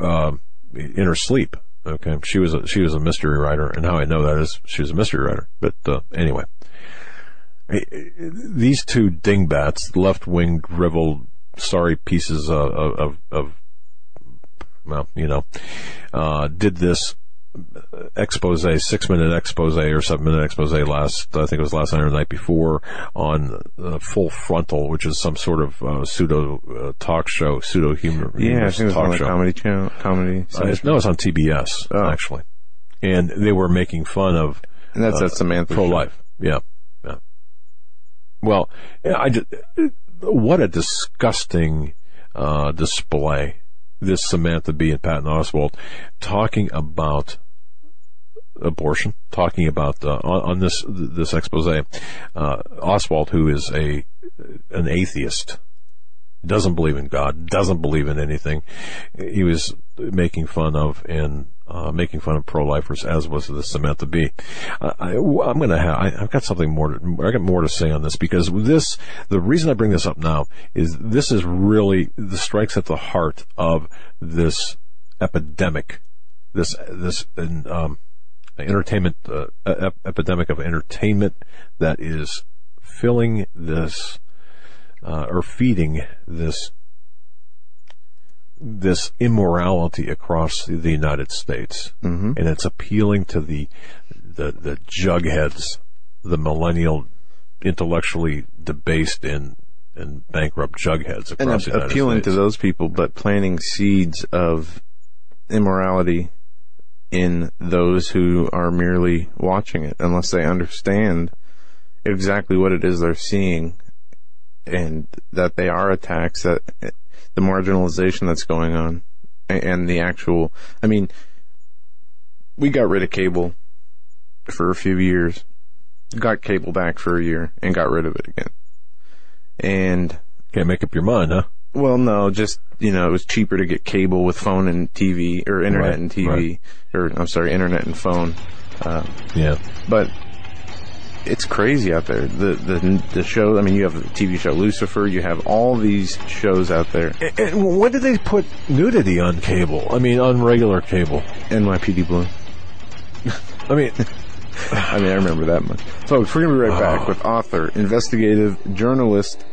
uh, in her sleep. Okay, she was a, she was a mystery writer, and how I know that is she was a mystery writer. But uh, anyway, these two dingbats, left-wing, driveled, sorry pieces uh, of, of, of well, you know, uh, did this expose, six minute expose or seven minute expose last, I think it was last night or the night before on uh, Full Frontal, which is some sort of uh, pseudo uh, talk show, pseudo humor. Yeah, I think it was on show. comedy channel. Comedy. Uh, no, it's on TBS Oh. actually, and they were making fun of and that's that Samantha. pro life. Yeah, yeah. Well, I just, what a disgusting uh, display. This Samantha Bee and Patton Oswalt talking about abortion, talking about uh, on, on this this expose. Uh, Oswalt, who is a an atheist, doesn't believe in God, doesn't believe in anything. He was making fun of and uh, making fun of pro-lifers, as was the Samantha Bee. I, I, am going to have. I, I've got something more. To, I got more to say on this because this. The reason I bring this up now is this is really the strikes at the heart of this epidemic. This this um, entertainment uh, ep- epidemic of entertainment that is filling this uh, or feeding this this immorality across the United States, mm-hmm. and it's appealing to the the the jugheads, the millennial, intellectually debased and and bankrupt jugheads across and the ap- United appealing States. to those people, but planting seeds of immorality in those who are merely watching it, unless they understand exactly what it is they're seeing, and that they are attacks, that the marginalization that's going on, and the actual. I mean, we got rid of cable for a few years, got cable back for a year, and got rid of it again, and Can't make up your mind, huh? well, no, just you know, it was cheaper to get cable with phone and TV or internet Right, and TV, or I'm sorry, internet and phone. Uh, Yeah. but it's crazy out there. The the the show. I mean, you have the TV show Lucifer. You have all these shows out there. And- And when did they put nudity on cable? I mean, on regular cable. NYPD Blue. I mean, I mean, I remember that much. Folks, we're going to be right back with author, investigative journalist,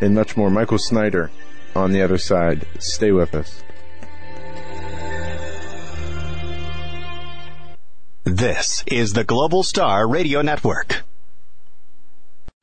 and much more. Michael Snyder on the other side. Stay with us. This is the Global Star Radio Network.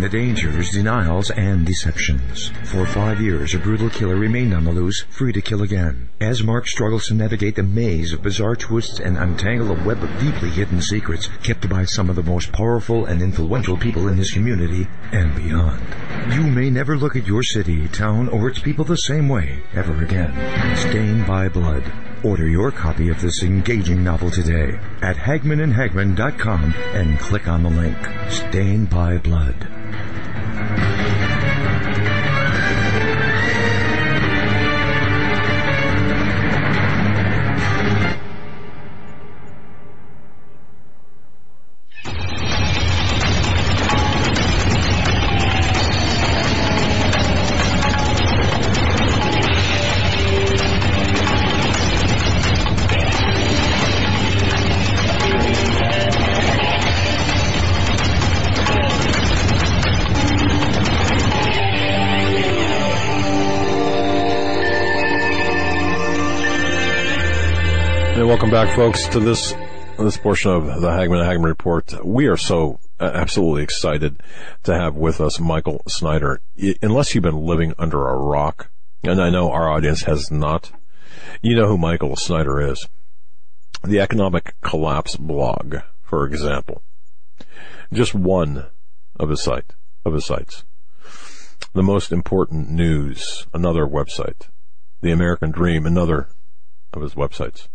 the dangers, denials, and deceptions. For five years, a brutal killer remained on the loose, free to kill again. As Mark struggles to navigate the maze of bizarre twists and untangle a web of deeply hidden secrets kept by some of the most powerful and influential people in his community and beyond. You may never look at your city, town, or its people the same way ever again. Stained by Blood. Order your copy of this engaging novel today at HagmannandHagmann.com and click on the link. Stained by Blood. And welcome back, folks, to this this portion of the Hagmann Hagmann Report. We are so uh, absolutely excited to have with us Michael Snyder. Unless you've been living under a rock, and I know our audience has not, you know who Michael Snyder is. The Economic Collapse blog, for example. Just one of his site of his sites. The most important news, another website. The American Dream, another of his websites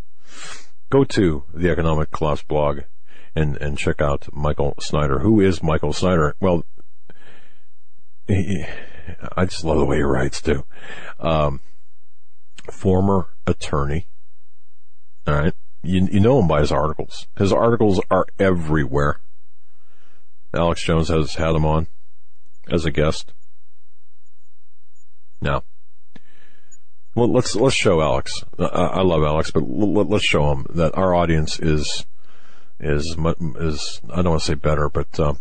go to the Economic Collapse blog and, and check out Michael Snyder. Who is Michael Snyder? Well, he, I just love the way he writes too. Um, former attorney. All right. You, you know him by his articles. His articles are everywhere. Alex Jones has had him on as a guest. Now, well, let's let's show Alex. I, I love Alex, but let, us show him that our audience is is is I don't want to say better, but uh,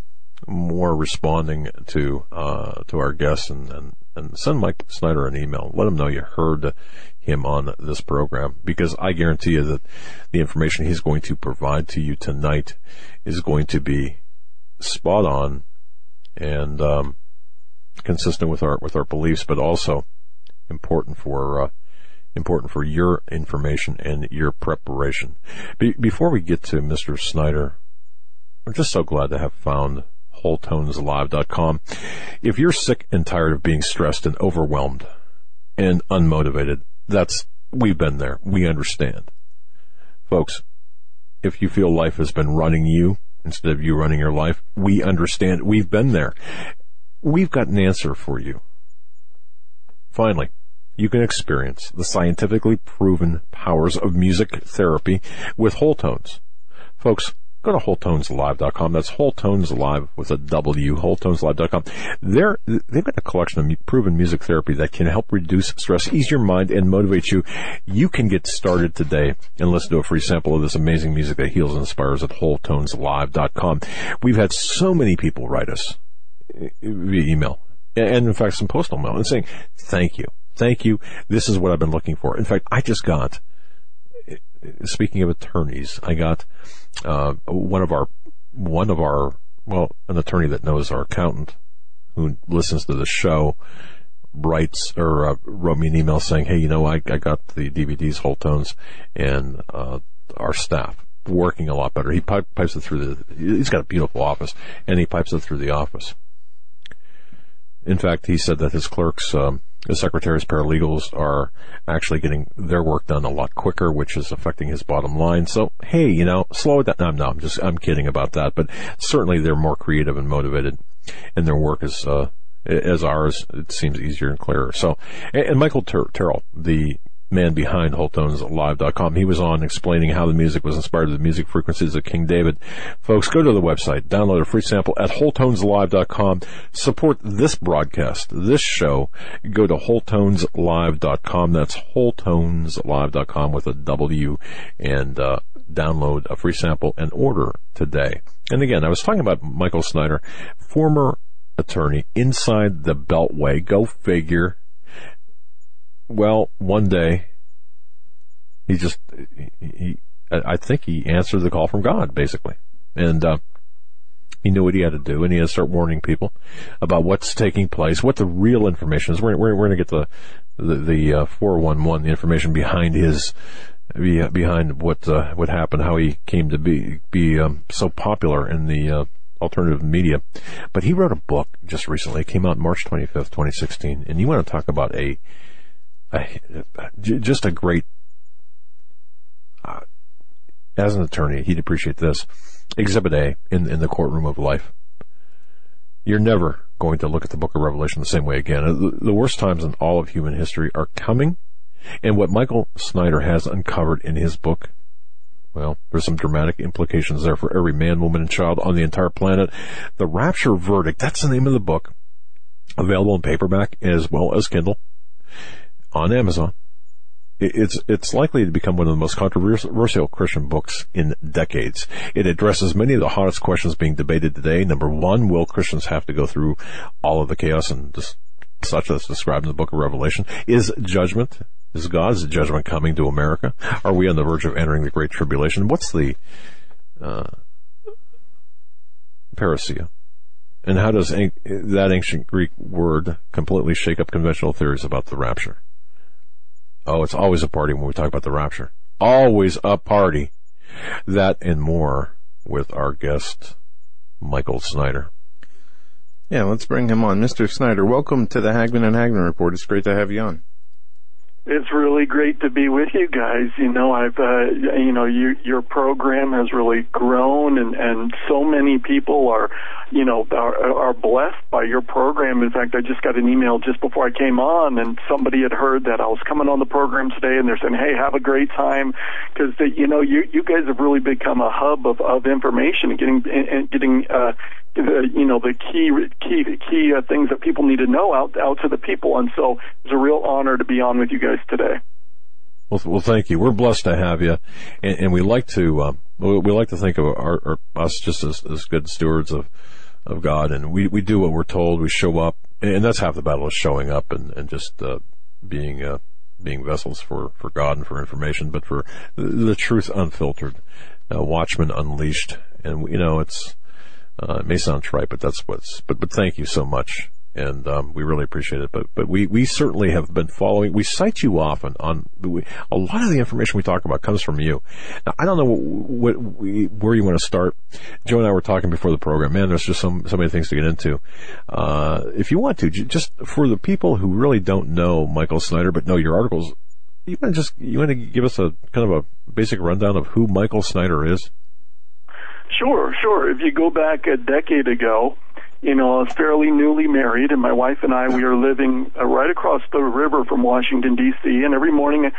more responding to uh, to our guests and, and and send Mike Snyder an email. Let him know you heard him on this program because I guarantee you that the information he's going to provide to you tonight is going to be spot on and um, consistent with our with our beliefs, but also important for uh, important for your information and your preparation. Be- before we get to Mr. Snyder, I'm just so glad to have found WholeTonesLive.com. If you're sick and tired of being stressed and overwhelmed and unmotivated, that's we've been there. We understand, folks. If you feel life has been running you instead of you running your life, we understand. We've been there. We've got an answer for you. Finally, you can experience the scientifically proven powers of music therapy with whole tones. Folks, go to wholetoneslive.com. That's whole tones live with a W, wholetoneslive.com. They're, they've got a collection of proven music therapy that can help reduce stress, ease your mind, and motivate you. You can get started today and listen to a free sample of this amazing music that heals and inspires at wholetoneslive.com. We've had so many people write us uh, via email and in fact some postal mail and saying, thank you. Thank you. This is what I've been looking for. In fact, I just got, speaking of attorneys, I got, uh, one of our, one of our, well, an attorney that knows our accountant who listens to the show writes or uh, wrote me an email saying, "Hey, you know, I, I got the DVDs, whole tones, and uh, our staff working a lot better. He pipe, pipes it through the. He's got a beautiful office, and he pipes it through the office. In fact, he said that his clerks um, the secretaries, paralegals are actually getting their work done a lot quicker, which is affecting his bottom line. So, hey, you know, slow it down. No, no, I'm just, I'm kidding about that. But certainly they're more creative and motivated and their work is, uh, as ours, it seems easier and clearer. So, and Michael Ter- Tyrrell, the man behind WholeTonesLive.com. He was on explaining how the music was inspired by the music frequencies of King David. Folks, go to the website, download a free sample at WholeTonesLive.com. Support this broadcast, this show. Go to WholeTonesLive.com. That's WholeTonesLive.com with a W and, uh, download a free sample and order today. And again, I was talking about Michael Snyder, former attorney inside the Beltway. Go figure well, one day he just he I think he answered the call from God basically, and uh, he knew what he had to do, and he had to start warning people about what's taking place, what the real information is. We're we're, we're going to get the the, uh, 411, the information behind his behind what uh, what happened, how he came to be be um, so popular in the uh, alternative media. But he wrote a book just recently. It came out March 25th, 2016, and you want to talk about a just a great, uh, as an attorney, he'd appreciate this. Exhibit A in, in the courtroom of life. You're never going to look at the book of Revelation the same way again. The, the worst times in all of human history are coming. And what Michael Snyder has uncovered in his book, well, there's some dramatic implications there for every man, woman, and child on the entire planet. The Rapture Verdict, that's the name of the book, available in paperback as well as Kindle on Amazon. It's it's likely to become one of the most controversial Christian books in decades. It addresses many of the hottest questions being debated today. Number one, will Christians have to go through all of the chaos and such as described in the Book of Revelation? Is judgment is God's judgment coming to America? Are we on the verge of entering the Great Tribulation? What's the uh, parousia? And how does that ancient Greek word completely shake up conventional theories about the rapture? Oh, it's always a party when we talk about the rapture. Always a party. That and more with our guest, Michael Snyder. Yeah, let's bring him on. Mr. Snyder, welcome to the Hagmann and Hagmann Report. It's great to have you on. It's really great to be with you guys. You know, I've, uh, you know, you, your program has really grown and, and so many people are, you know, are, are blessed by your program. In fact, I just got an email just before I came on and somebody had heard that I was coming on the program today and they're saying, Hey, have a great time. Cause you know, you, you guys have really become a hub of, of information and getting, and getting, uh, the you know the key key key uh, things that people need to know out out to the people. And so it's a real honor to be on with you guys today. Well, well, thank you. We're blessed to have you, and, and we like to uh, we like to think of our, our, us just as, as good stewards of of God, and we, we do what we're told. We show up, and that's half the battle is showing up and and just uh, being uh, being vessels for for God and for information, but for the, the truth unfiltered, uh, Watchmen unleashed, and you know it's uh, it may sound trite, but that's what's. But but thank you so much, and um, we really appreciate it. But but we we certainly have been following. We cite you often on we, a lot of the information we talk about comes from you. Now I don't know what, what we, where you want to start. Joe and I were talking before the program. Man, there's just so so many things to get into. Uh, if you want to, just for the people who really don't know Michael Snyder but know your articles, you want to just you want to give us a kind of a basic rundown of who Michael Snyder is. Sure, sure. If you go back a decade ago, you know, I was fairly newly married, and my wife and I, we are living uh, right across the river from Washington, D.C., and every morning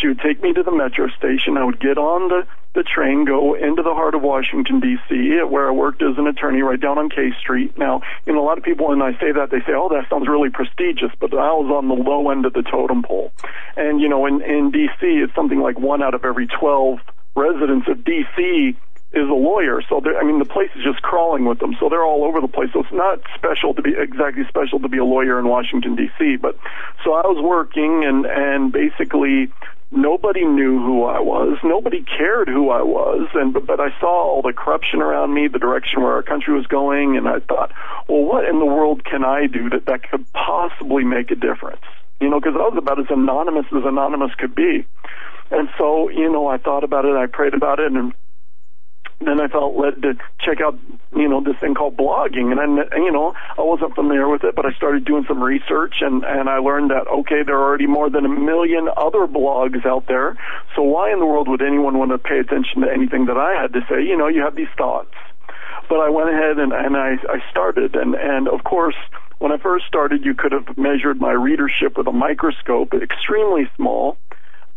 she would take me to the metro station. I would get on the, the train, go into the heart of Washington, D.C., where I worked as an attorney right down on K Street. Now, you know, a lot of people, when I say that, they say, oh, that sounds really prestigious, but I was on the low end of the totem pole. And, you know, in, in D.C., it's something like one out of every 12 residents of D.C is a lawyer. So I mean, the place is just crawling with them. So they're all over the place. So it's not special to be exactly special to be a lawyer in Washington D.C. But so I was working, and and basically nobody knew who I was. Nobody cared who I was. And but, but I saw all the corruption around me, the direction where our country was going, and I thought, well, what in the world can I do that that could possibly make a difference? You know, because I was about as anonymous as anonymous could be. And so, you know, I thought about it, I prayed about it, and then I felt led to check out, you know, this thing called blogging, and then, you know, I wasn't familiar with it, but I started doing some research, and and I learned that okay, there are already more than a million other blogs out there. So why in the world would anyone want to pay attention to anything that I had to say? You know, you have these thoughts, but I went ahead and and I I started, and and of course. When I first started, you could have measured my readership with a microscope, extremely small.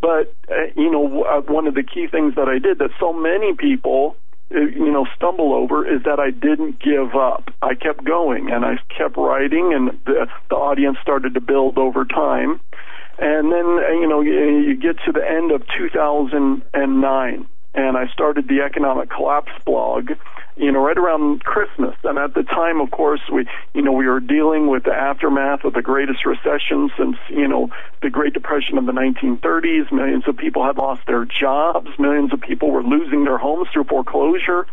But uh, you know, uh, one of the key things that I did that so many people you know stumble over is that I didn't give up. I kept going and I kept writing, and the, the audience started to build over time. And then uh, you know you get to the end of 2009, and I started the Economic Collapse blog, you know, right around Christmas. And at the time, of course, we, you know, we were dealing with the aftermath of the greatest recession since, you know, the Great Depression of the 1930s. Millions of people had lost their jobs. Millions of people were losing their homes through foreclosure.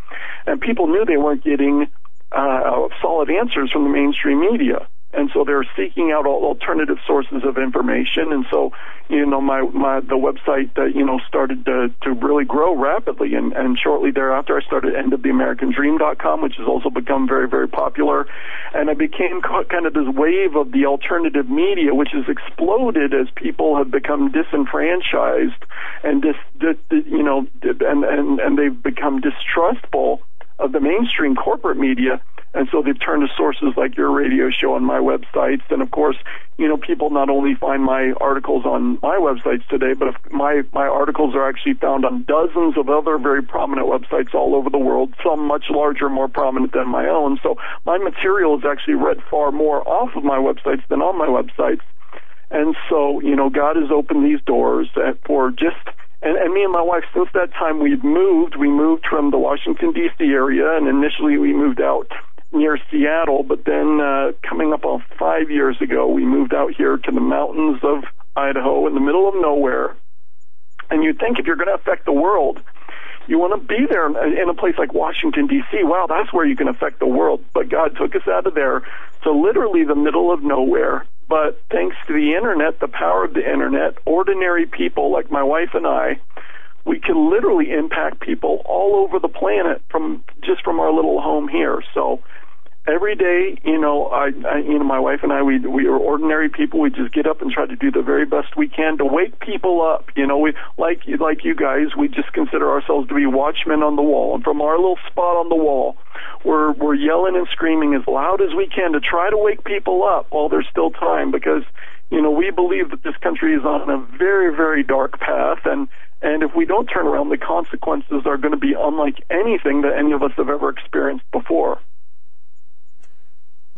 And people knew they weren't getting uh, solid answers from the mainstream media and so they're seeking out alternative sources of information. And so, you know, my, my the website that you know started to to really grow rapidly, and, and shortly thereafter, I started endoftheamericandream.com, which has also become very very popular, and I became kind of this wave of the alternative media, which has exploded as people have become disenfranchised and dis, dis you know, and and and they've become distrustful of the mainstream corporate media and so they've turned to sources like your radio show and my websites. And of course, you know, people not only find my articles on my websites today, but my, my articles are actually found on dozens of other very prominent websites all over the world, some much larger, more prominent than my own. So my material is actually read far more off of my websites than on my websites. And so, you know, God has opened these doors for just and, and me and my wife, since that time, we've moved. We moved from the Washington D.C. area, and initially we moved out near Seattle, but then uh, coming up on five years ago, we moved out here to the mountains of Idaho in the middle of nowhere. And you'd think if you're going to affect the world, you want to be there in a place like Washington D.C. Wow, that's where you can affect the world. But God took us out of there to literally the middle of nowhere. But thanks to the internet, the power of the internet, ordinary people like my wife and I, we can literally impact people all over the planet from just from our little home here. So every day, you know, I, I you know, my wife and I, we we are ordinary people. We just get up and try to do the very best we can to wake people up. You know, we like like you guys, we just consider ourselves to be watchmen on the wall, and from our little spot on the wall, we're we're yelling and screaming as loud as we can to try to wake people up while there's still time, because you know we believe that this country is on a very very dark path, and and if we don't turn around, the consequences are going to be unlike anything that any of us have ever experienced before.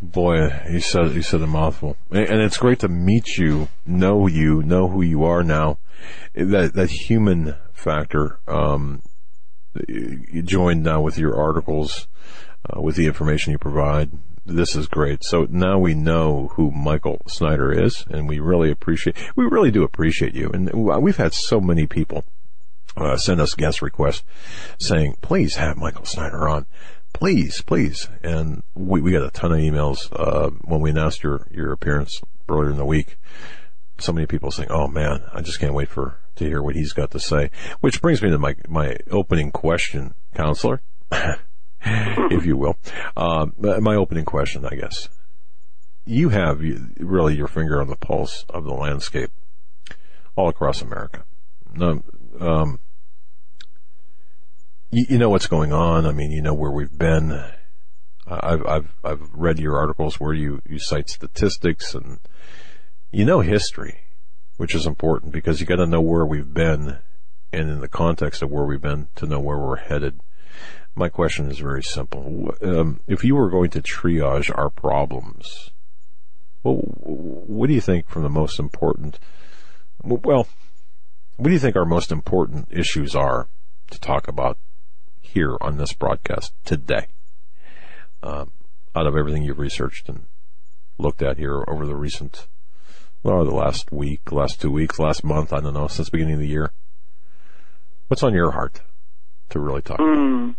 Boy, he said he said a mouthful, and it's great to meet you, know you, know who you are now. That that human factor, um, you joined now with your articles, uh, with the information you provide. This is great. So now we know who Michael Snyder is, and we really appreciate. We really do appreciate you, and we've had so many people uh, send us guest requests saying, "Please have Michael Snyder on." Please, please. And we, we got a ton of emails, uh, when we announced your, your appearance earlier in the week. So many people saying, oh man, I just can't wait for, to hear what he's got to say. Which brings me to my, my opening question, counselor, if you will. Uh, my opening question, I guess. You have really your finger on the pulse of the landscape all across America. um, you, you know what's going on. I mean, you know where we've been. I've I've I've read your articles where you you cite statistics and you know history, which is important because you got to know where we've been, and in the context of where we've been, to know where we're headed. My question is very simple: um, If you were going to triage our problems, well, what do you think from the most important? Well, what do you think our most important issues are to talk about here on this broadcast today. Um, out of everything you've researched and looked at here over the recent, well, the last week, last two weeks, last month, I don't know, since the beginning of the year. What's on your heart to really talk mm.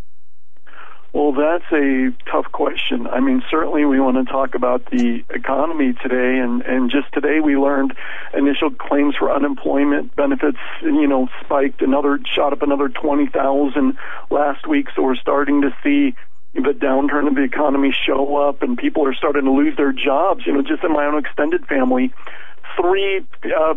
Well, that's a tough question. I mean, certainly we want to talk about the economy today, and, and just today we learned initial claims for unemployment benefits, you know, spiked another, shot up another 20,000 last week, so we're starting to see the downturn of the economy show up and people are starting to lose their jobs. You know, just in my own extended family, three uh,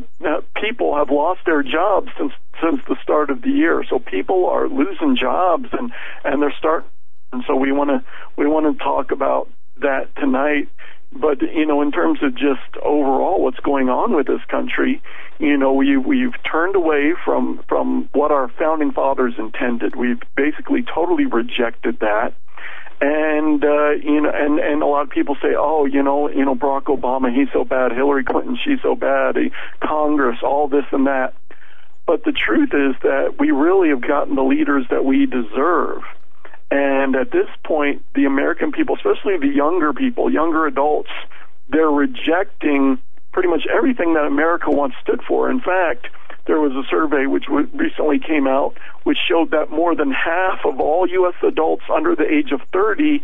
people have lost their jobs since since the start of the year. So people are losing jobs and and they're start and so we want to we want to talk about that tonight. But you know, in terms of just overall what's going on with this country, you know, we we've turned away from from what our founding fathers intended. We've basically totally rejected that and uh, you know, and and a lot of people say, oh, you know, you know, Barack Obama, he's so bad. Hillary Clinton, she's so bad. Congress, all this and that. But the truth is that we really have gotten the leaders that we deserve. And at this point, the American people, especially the younger people, younger adults, they're rejecting pretty much everything that America once stood for. In fact, there was a survey which recently came out which showed that more than half of all U.S. adults under the age of 30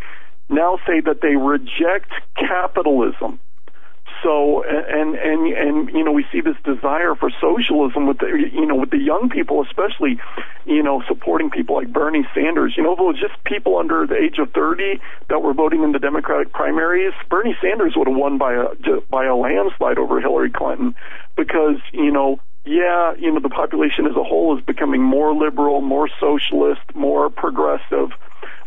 now say that they reject capitalism. So and and and you know we see this desire for socialism with the you know with the young people especially you know supporting people like Bernie Sanders. You know if it was just people under the age of 30 that were voting in the Democratic primaries Bernie Sanders would have won by a by a landslide over Hillary Clinton because you know yeah, you know, the population as a whole is becoming more liberal, more socialist, more progressive,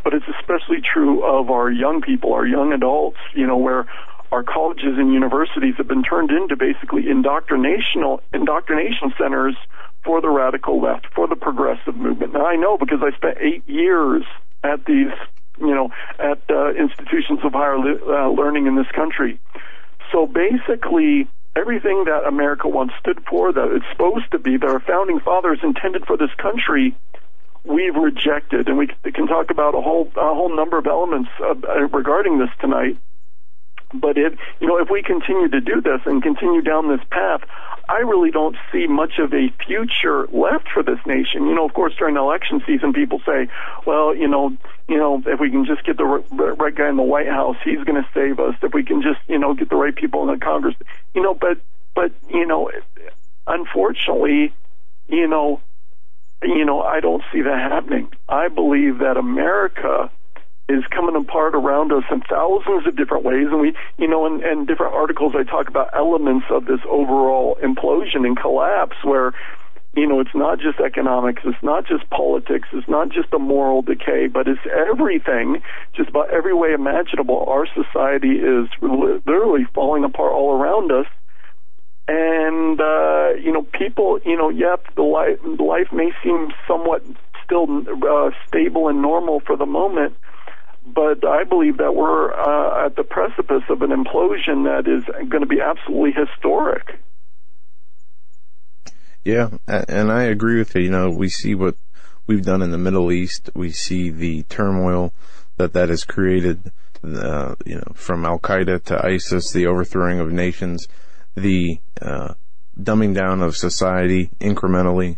but it's especially true of our young people, our young adults, you know, where our colleges and universities have been turned into basically indoctrinational indoctrination centers for the radical left, for the progressive movement. Now I know because I spent eight years at these, you know, at uh, institutions of higher uh, learning in this country. So basically, everything that America once stood for, that it's supposed to be, that our founding fathers intended for this country, we've rejected. And we can talk about a whole a whole number of elements uh, regarding this tonight. But if you know, if we continue to do this and continue down this path, I really don't see much of a future left for this nation. You know, of course, during election season, people say, "Well, you know, you know, if we can just get the right guy in the White House, he's going to save us. If we can just, you know, get the right people in the Congress, you know." But, but you know, unfortunately, you know, you know, I don't see that happening. I believe that America is coming apart around us in thousands of different ways. And we, you know, in, in different articles, I talk about elements of this overall implosion and collapse where, you know, it's not just economics, it's not just politics, it's not just a moral decay, but it's everything, just about every way imaginable. Our society is literally falling apart all around us. And, uh, you know, people, you know, yep, the life, life may seem somewhat still uh, stable and normal for the moment, but I believe that we're uh, at the precipice of an implosion that is going to be absolutely historic. Yeah, and I agree with you. You know, we see what we've done in the Middle East. We see the turmoil that that has created. Uh, you know, from Al Qaeda to ISIS, the overthrowing of nations, the uh, dumbing down of society incrementally.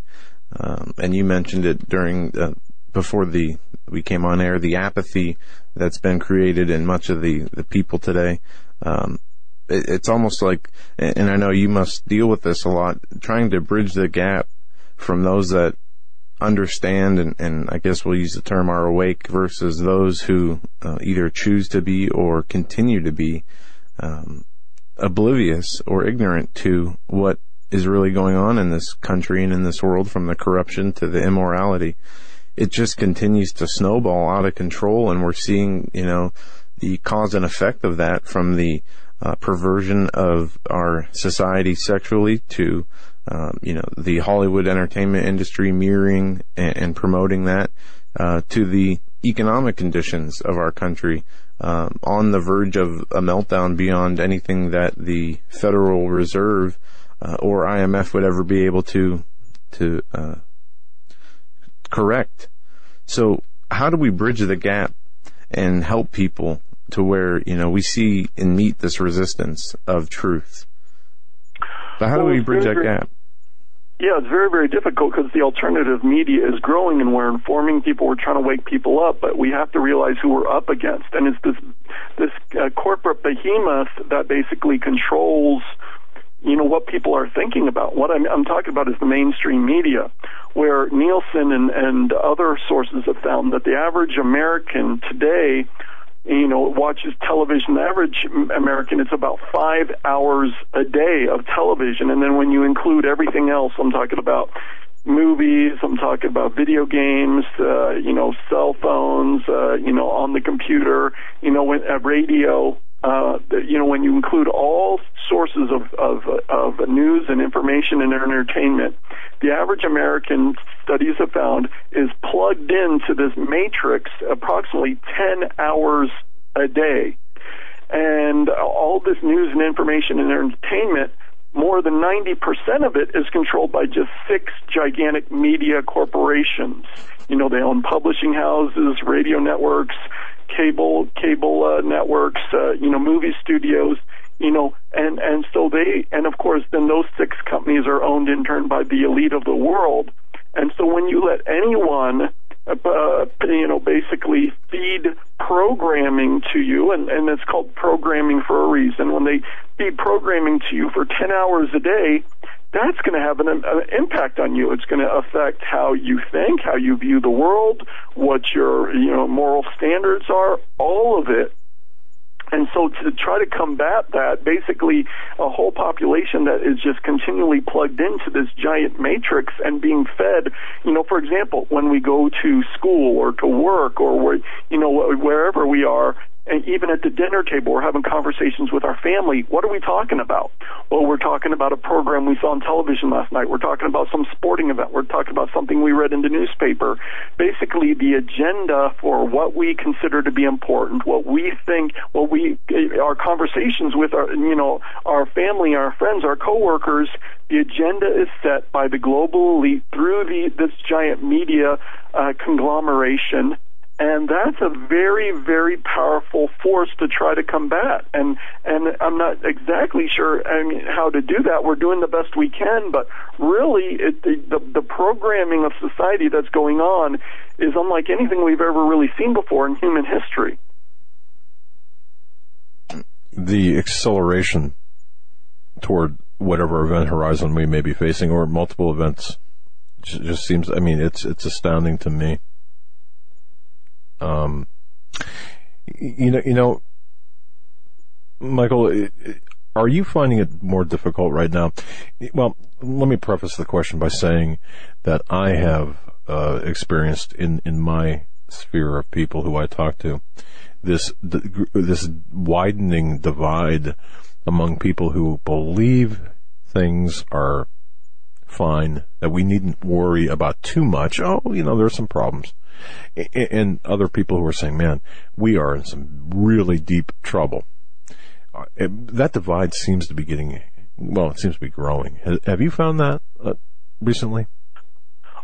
Um, and you mentioned it during uh, before the we came on air, the apathy that's been created in much of the, the people today. Um, it, it's almost like, and I know you must deal with this a lot, trying to bridge the gap from those that understand and, and I guess we'll use the term are awake versus those who uh, either choose to be or continue to be um, oblivious or ignorant to what is really going on in this country and in this world from the corruption to the immorality it just continues to snowball out of control, and we're seeing, you know, the cause and effect of that from the uh, perversion of our society sexually to, um, you know, the Hollywood entertainment industry mirroring and, and promoting that uh, to the economic conditions of our country. Um, on the verge of a meltdown beyond anything that the Federal Reserve uh, or IMF would ever be able to to uh, correct. So how do we bridge the gap and help people to where, you know, we see and meet this resistance of truth? But how well, do we bridge that gap? Yeah, it's very, very difficult because the alternative media is growing and we're informing people, we're trying to wake people up, but we have to realize who we're up against. And it's this, this uh, corporate behemoth that basically controls, you know, what people are thinking about. What I'm, I'm talking about is the mainstream media, where Nielsen and, and other sources have found that the average American today you know, watches television. The average American, it's about five hours a day of television. And then when you include everything else, I'm talking about movies, I'm talking about video games, uh, you know, cell phones, uh, you know, on the computer, you know, when, uh, radio, uh, you know, when you include all sources of, of, of news and information and entertainment, the average American, studies have found, is plugged into this matrix approximately 10 hours a day. And all this news and information and entertainment, more than 90% of it is controlled by just six gigantic media corporations. You know, they own publishing houses, radio networks, cable cable uh, networks, uh, you know, movie studios, you know, and and so they and of course then those six companies are owned in turn by the elite of the world. And so when you let anyone uh, you know, basically feed programming to you, and, and it's called programming for a reason. When they feed programming to you for 10 hours a day, that's going to have an, an impact on you. It's going to affect how you think, how you view the world, what your you know moral standards are. All of it and so to try to combat that, basically a whole population that is just continually plugged into this giant matrix and being fed, you know, for example, when we go to school or to work or where, you know, wherever we are, and even at the dinner table, we're having conversations with our family. What are we talking about? Well, we're talking about a program we saw on television last night. We're talking about some sporting event. We're talking about something we read in the newspaper. Basically, the agenda for what we consider to be important, what we think, what we, our conversations with our, you know, our family, our friends, our coworkers, the agenda is set by the global elite through the, this giant media uh, conglomeration and that's a very very powerful force to try to combat. And and I'm not exactly sure I mean how to do that. We're doing the best we can but really it, the, the programming of society that's going on is unlike anything we've ever really seen before in human history. The acceleration toward whatever event horizon we may be facing or multiple events just seems I mean it's it's astounding to me um, you know, you know, Michael, are you finding it more difficult right now? Well, let me preface the question by saying that I have uh, experienced in in my sphere of people who I talk to this this widening divide among people who believe things are fine that we needn't worry about too much. Oh, you know, there's some problems and other people who are saying, man, we are in some really deep trouble. Uh, that divide seems to be getting, well, it seems to be growing. Have you found that uh, recently?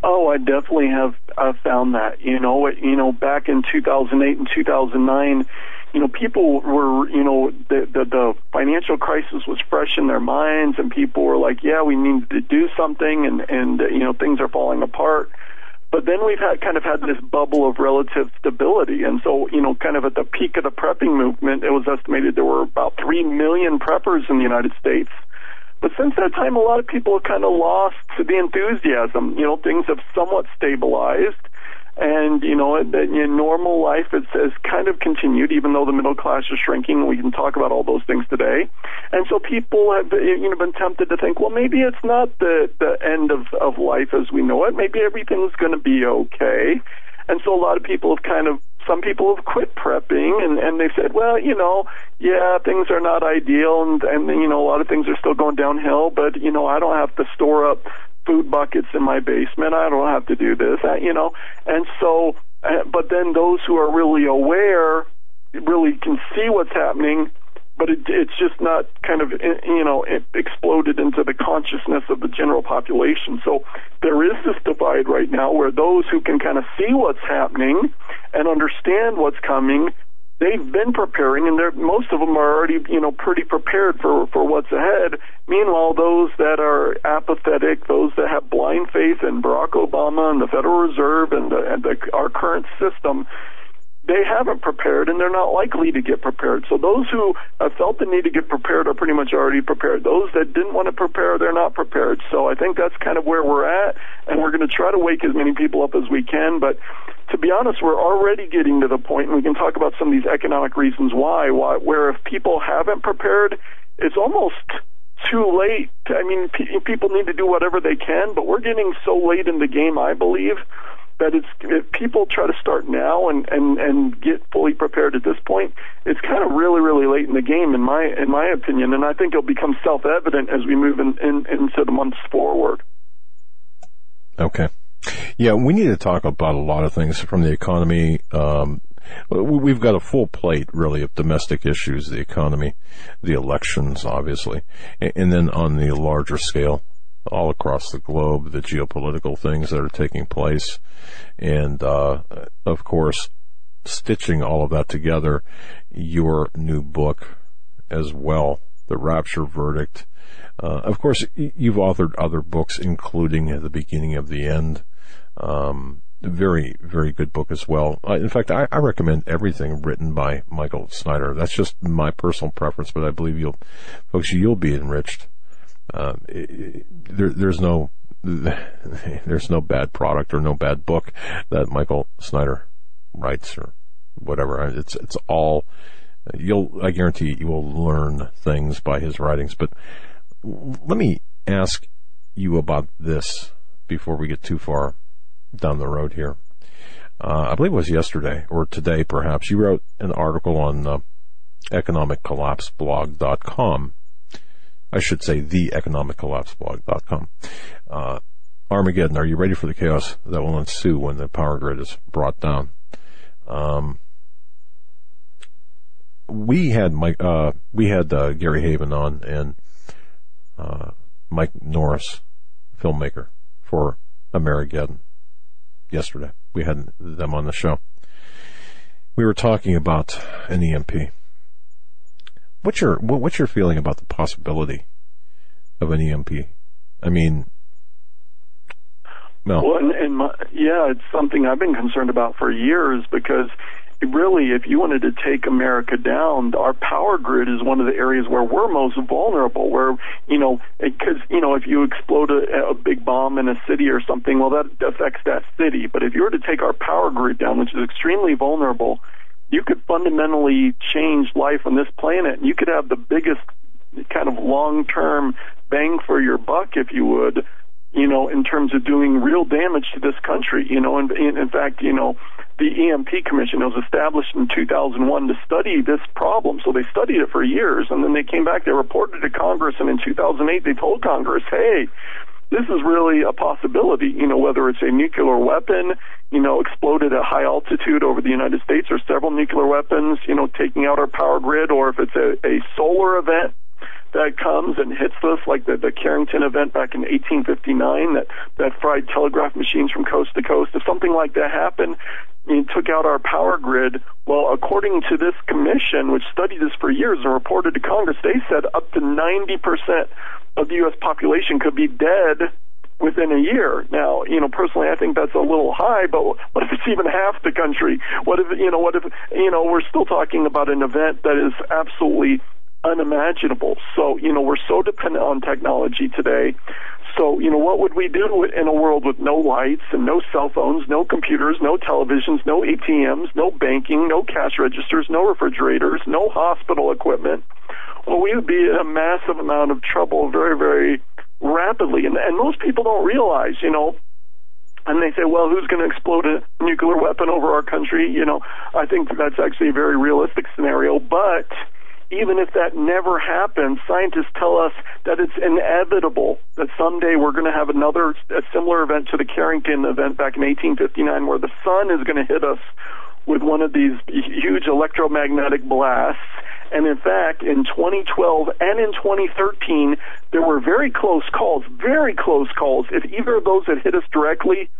Oh, I definitely have uh, found that. You know, you know, back in 2008 and 2009, you know, people were, you know, the, the the financial crisis was fresh in their minds, and people were like, "Yeah, we need to do something," and and uh, you know, things are falling apart. But then we've had kind of had this bubble of relative stability. And so, you know, kind of at the peak of the prepping movement, it was estimated there were about 3 million preppers in the United States. But since that time, a lot of people have kind of lost the enthusiasm. You know, things have somewhat stabilized and you know in normal life it's has kind of continued even though the middle class is shrinking we can talk about all those things today. And so people have you know been tempted to think well maybe it's not the the end of of life as we know it. Maybe everything's going to be okay. And so a lot of people have kind of some people have quit prepping and and they've said well you know yeah things are not ideal and and you know a lot of things are still going downhill but you know I don't have to store up food buckets in my basement. I don't have to do this, I, you know. And so, uh, but then those who are really aware really can see what's happening, but it, it's just not kind of, you know, exploded into the consciousness of the general population. So there is this divide right now where those who can kind of see what's happening and understand what's coming they've been preparing, and they're, most of them are already, you know, pretty prepared for for what's ahead. Meanwhile, those that are apathetic, those that have blind faith in Barack Obama and the Federal Reserve and, the, and the, our current system, they haven't prepared and they're not likely to get prepared. So those who have felt the need to get prepared are pretty much already prepared. Those that didn't want to prepare, they're not prepared. So I think that's kind of where we're at and we're going to try to wake as many people up as we can. But to be honest, we're already getting to the point, and we can talk about some of these economic reasons why, why where if people haven't prepared, it's almost too late. I mean, people need to do whatever they can, but we're getting so late in the game, I believe, that it's if people try to start now and and and get fully prepared at this point, it's kind of really really late in the game in my in my opinion, and I think it'll become self evident as we move in, in into the months forward. Okay. Yeah, we need to talk about a lot of things from the economy. Um, we've got a full plate, really, of domestic issues, the economy, the elections, obviously, and then on the larger scale, all across the globe, the geopolitical things that are taking place, and uh, of course, stitching all of that together, your new book as well, The Rapture Verdict. Uh, of course, you've authored other books, including The Beginning of the End. Um, very, very good book as well. Uh, in fact, I, I, recommend everything written by Michael Snyder. That's just my personal preference, but I believe you'll, folks, you'll be enriched uh, there, there's no there's no bad product or no bad book that Michael Snyder writes or whatever. It's it's all you'll I guarantee you will learn things by his writings. But let me ask you about this before we get too far down the road here. Uh, I believe it was yesterday or today, perhaps. You wrote an article on uh, economiccollapseblog.com I should say the economiccollapseblog.com. Uh, Amerigeddon, are you ready for the chaos that will ensue when the power grid is brought down? Um, we had Mike, uh, we had uh, Gary Heavin on and uh, Mike Norris, filmmaker for Amerigeddon yesterday. We had them on the show. We were talking about an EMP What's your what's your feeling about the possibility of an EMP? I mean, no. Well, and, my, yeah, it's something I've been concerned about for years because really, if you wanted to take America down, our power grid is one of the areas where we're most vulnerable. Where you know, because you know, if you explode a, a big bomb in a city or something, well, that affects that city. But if you were to take our power grid down, which is extremely vulnerable, you could fundamentally change life on this planet. and You could have the biggest kind of long-term bang for your buck, if you would, you know, in terms of doing real damage to this country. You know, and in, in fact, you know, the EMP Commission was established in 2001 to study this problem. So they studied it for years, and then they came back. They reported to Congress, and in 2008 they told Congress, "Hey, this is really a possibility, you know, whether it's a nuclear weapon, you know, exploded at high altitude over the United States or several nuclear weapons, you know, taking out our power grid, or if it's a, a solar event that comes and hits us, like the, the Carrington event back in 1859 that, that fried telegraph machines from coast to coast. If something like that happened, you took out our power grid. Well, according to this commission, which studied this for years and reported to Congress, they said up to 90% of the U.S. population could be dead within a year. Now, you know, personally, I think that's a little high, but what if it's even half the country? What if, you know, what if, you know, we're still talking about an event that is absolutely unimaginable. So, you know, we're so dependent on technology today. So, you know, what would we do in a world with no lights and no cell phones, no computers, no televisions, no ATMs, no banking, no cash registers, no refrigerators, no hospital equipment? well, we would be in a massive amount of trouble very, very rapidly. And, and most people don't realize, you know, and they say, well, who's going to explode a nuclear weapon over our country? You know, I think that's actually a very realistic scenario. But even if that never happens, scientists tell us that it's inevitable that someday we're going to have another a similar event to the Carrington event back in 1859, where the sun is going to hit us with one of these huge electromagnetic blasts and in fact, in 2012 and in 2013, there were very close calls, very close calls. If either of those had hit us directly,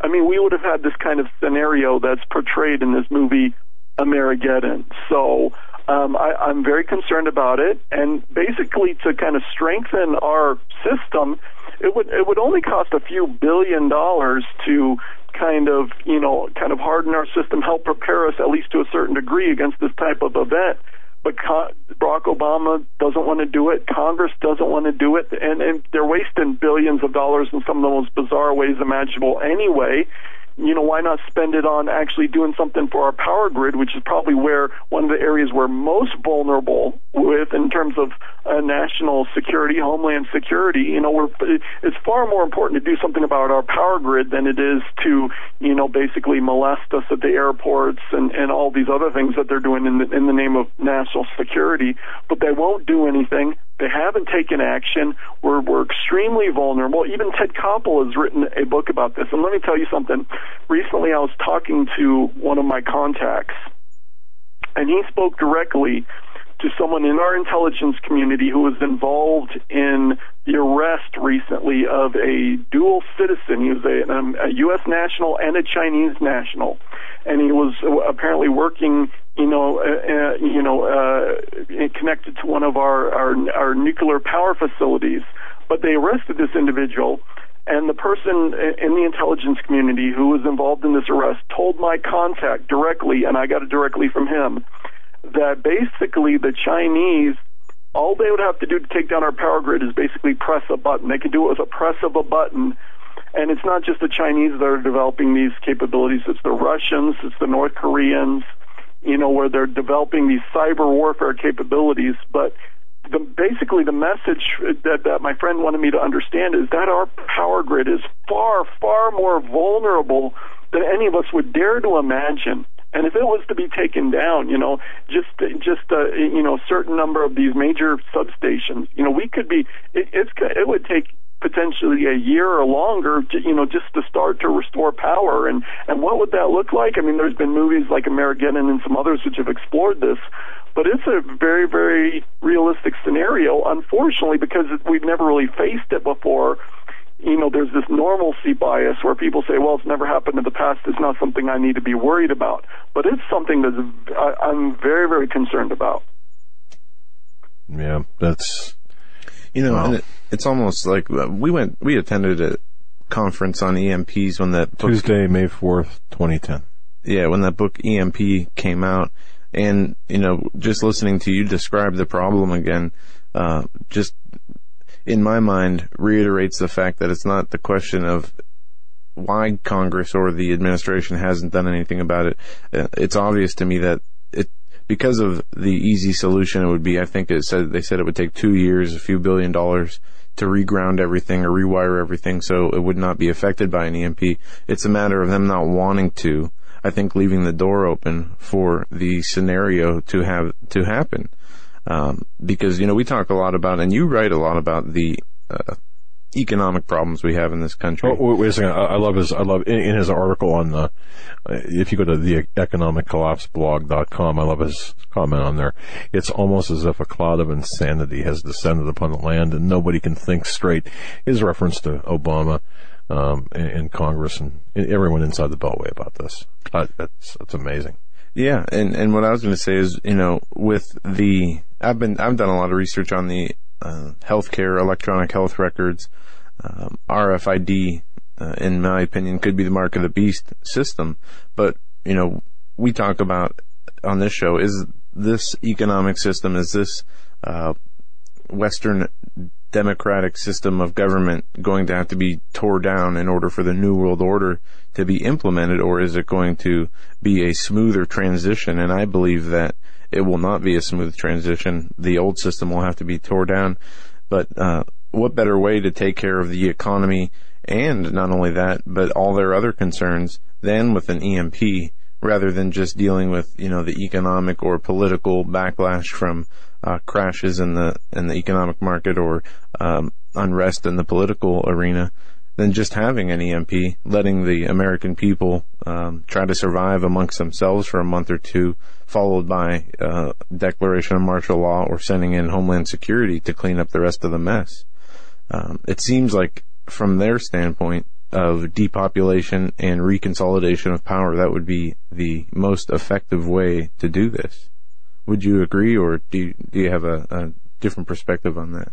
I mean, we would have had this kind of scenario that's portrayed in this movie Amerigeddon. So um, I, I'm very concerned about it, and basically to kind of strengthen our system, it would it would only cost a few billion dollars to kind of you know kind of harden our system, help prepare us at least to a certain degree against this type of event. But Con- Barack Obama doesn't want to do it. Congress doesn't want to do it, and, and they're wasting billions of dollars in some of the most bizarre ways imaginable anyway you know, why not spend it on actually doing something for our power grid, which is probably where one of the areas we're most vulnerable with in terms of uh, national security, homeland security. You know, we're, it's far more important to do something about our power grid than it is to, you know, basically molest us at the airports and, and all these other things that they're doing in the, in the name of national security. But they won't do anything. They haven't taken action. We're, we're extremely vulnerable. Even Ted Koppel has written a book about this. And let me tell you something. Recently, I was talking to one of my contacts, and he spoke directly to someone in our intelligence community who was involved in the arrest recently of a dual citizen. He was a, um, a U.S. national and a Chinese national, and he was apparently working, you know, uh, uh, you know, uh, connected to one of our, our our nuclear power facilities. But they arrested this individual, and the person in the intelligence community who was involved in this arrest told my contact directly, and I got it directly from him that basically the Chinese, all they would have to do to take down our power grid is basically press a button. They can do it with a press of a button. And it's not just the Chinese that are developing these capabilities, it's the Russians, it's the North Koreans, you know, where they're developing these cyber warfare capabilities. But the, basically, the message that, that my friend wanted me to understand is that our power grid is far, far more vulnerable than any of us would dare to imagine. And if it was to be taken down, you know, just just uh, you know, a certain number of these major substations, you know, we could be. It, it's it would take potentially a year or longer, to, you know, just to start to restore power. And and what would that look like? I mean, there's been movies like Amerigeddon and some others which have explored this, but it's a very very realistic scenario. Unfortunately, because we've never really faced it before you know, there's this normalcy bias where people say, well, it's never happened in the past. It's not something I need to be worried about. But it's something that I'm very, very concerned about. Yeah, that's. You know, and it, it's almost like uh, we went, we attended a conference on EMPs when that book, Tuesday, May 4th, 2010. Yeah, when that book EMP came out. And, you know, just listening to you describe the problem again, uh, just in my mind, reiterates the fact that it's not the question of why Congress or the administration hasn't done anything about it. Uh, it's obvious to me that it, because of the easy solution, it would be, I think it said, they said it would take two years, a few billion dollars to reground everything or rewire everything so it would not be affected by an EMP. It's a matter of them not wanting to. I think leaving the door open for the scenario to have, to happen. Um, because, you know, we talk a lot about, and you write a lot about the, uh, economic problems we have in this country. Oh, wait a second. I, I love his, I love, in, in, his article on the, uh, if you go to the economiccollapseblog.com, I love his comment on there. It's almost as if a cloud of insanity has descended upon the land and nobody can think straight. His reference to Obama, um, and, Congress and, and, everyone inside the Beltway about this. Uh, that's, that's amazing. Yeah, and and what I was going to say is, you know, with the I've been I've done a lot of research on the uh, healthcare electronic health records, um, RFID. Uh, in my opinion, could be the mark of the beast system. But you know, we talk about on this show is this economic system is this uh, Western democratic system of government going to have to be tore down in order for the new world order to be implemented, or is it going to be a smoother transition? And I believe that it will not be a smooth transition. The old system will have to be tore down. But uh, what better way to take care of the economy and not only that, but all their other concerns than with an EMP rather than just dealing with you know the economic or political backlash from uh, crashes in the in the economic market or um, unrest in the political arena than just having an EMP, letting the American people um, try to survive amongst themselves for a month or two, followed by uh, declaration of martial law or sending in Homeland Security to clean up the rest of the mess. Um, it seems like, from their standpoint, of depopulation and reconsolidation of power. That would be the most effective way to do this. Would you agree, or do you, do you have a, a different perspective on that?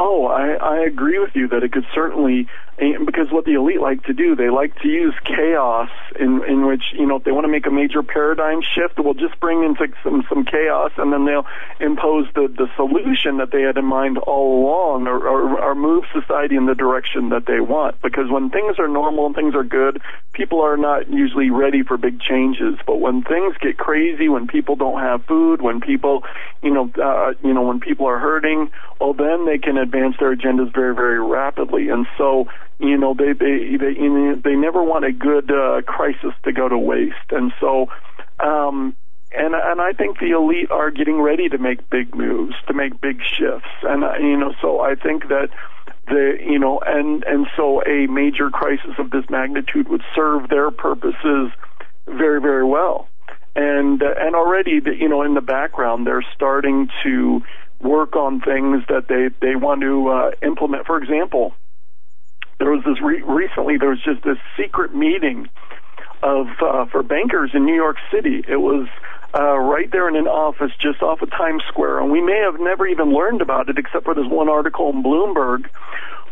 Oh, I, I agree with you that it could certainly, because what the elite like to do, they like to use chaos in in which you know if they want to make a major paradigm shift, we'll just bring in some some chaos, and then they'll impose the the solution that they had in mind all along, or, or, or move society in the direction that they want. Because when things are normal and things are good, people are not usually ready for big changes. But when things get crazy, when people don't have food, when people, you know, uh, you know, when people are hurting, well, then they can advance their agendas very, very rapidly. And so, you know, they they they you know, they never want a good uh, crisis to go to waste. And so, um, and and I think the elite are getting ready to make big moves, to make big shifts. And uh, you know, so I think that the you know, and and so a major crisis of this magnitude would serve their purposes very, very well. And uh, and already, the, you know, in the background, they're starting to work on things that they they want to uh, implement. For example, there was this re- recently there was just this secret meeting of uh, for bankers in New York City. It was uh, right there in an office just off of Times Square, and we may have never even learned about it except for this one article in Bloomberg.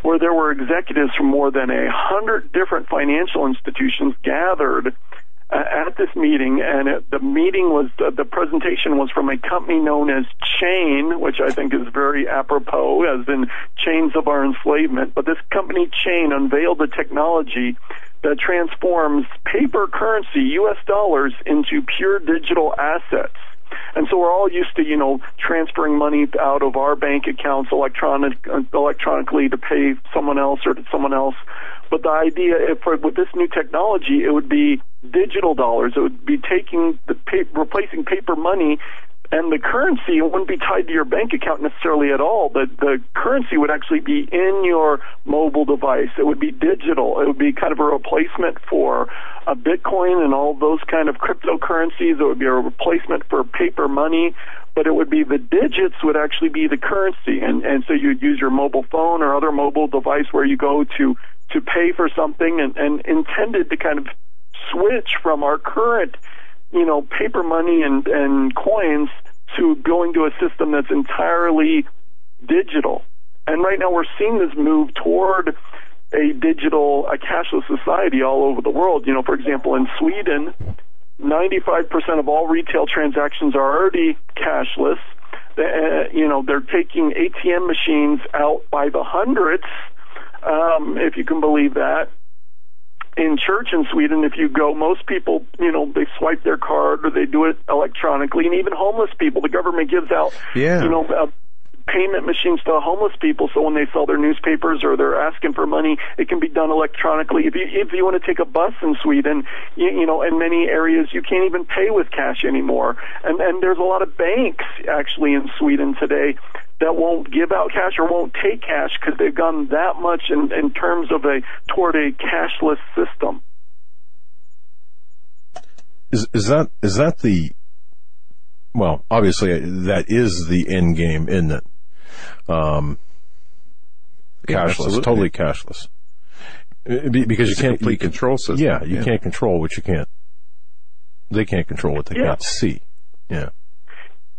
Where there were executives from more than a hundred different financial institutions gathered at this meeting, and it, the meeting was uh, the presentation was from a company known as Chain, which I think is very apropos, as in chains of our enslavement. But this company Chain unveiled the technology that transforms paper currency, U.S. dollars, into pure digital assets. And so we're all used to, you know, transferring money out of our bank accounts electronic, electronically to pay someone else or to someone else. But the idea, eh, for, with this new technology, it would be digital dollars. It would be taking the replacing paper money and the currency wouldn't be tied to your bank account necessarily at all. The the currency would actually be in your mobile device. It would be digital. It would be kind of a replacement for a Bitcoin and all those kind of cryptocurrencies. It would be a replacement for paper money. But it would be the digits would actually be the currency, and and so you'd use your mobile phone or other mobile device where you go to to pay for something, and, and intended to kind of switch from our current you know, paper money and, and coins to going to a system that's entirely digital. And right now we're seeing this move toward a digital, a cashless society all over the world. You know, for example, in Sweden, 95% of all retail transactions are already cashless. Uh, you know, they're taking ATM machines out by the hundreds, um, if you can believe that in church in Sweden, if you go, most people, you know, they swipe their card or they do it electronically, and even homeless people, the government gives out, yeah. you know, uh, payment machines to homeless people. So when they sell their newspapers or they're asking for money, it can be done electronically. If you if you want to take a bus in Sweden, you, you know, in many areas you can't even pay with cash anymore. And and there's a lot of banks actually in Sweden today that won't give out cash or won't take cash because they've gone that much in, in terms of a toward a cashless system. Is is that is that the well, obviously that is the end game, isn't it? Um, cashless, yeah, totally cashless. Because it's you can't complete control system. Yeah, you yeah. can't control what you can't. They can't control what they yeah. can't see. Yeah.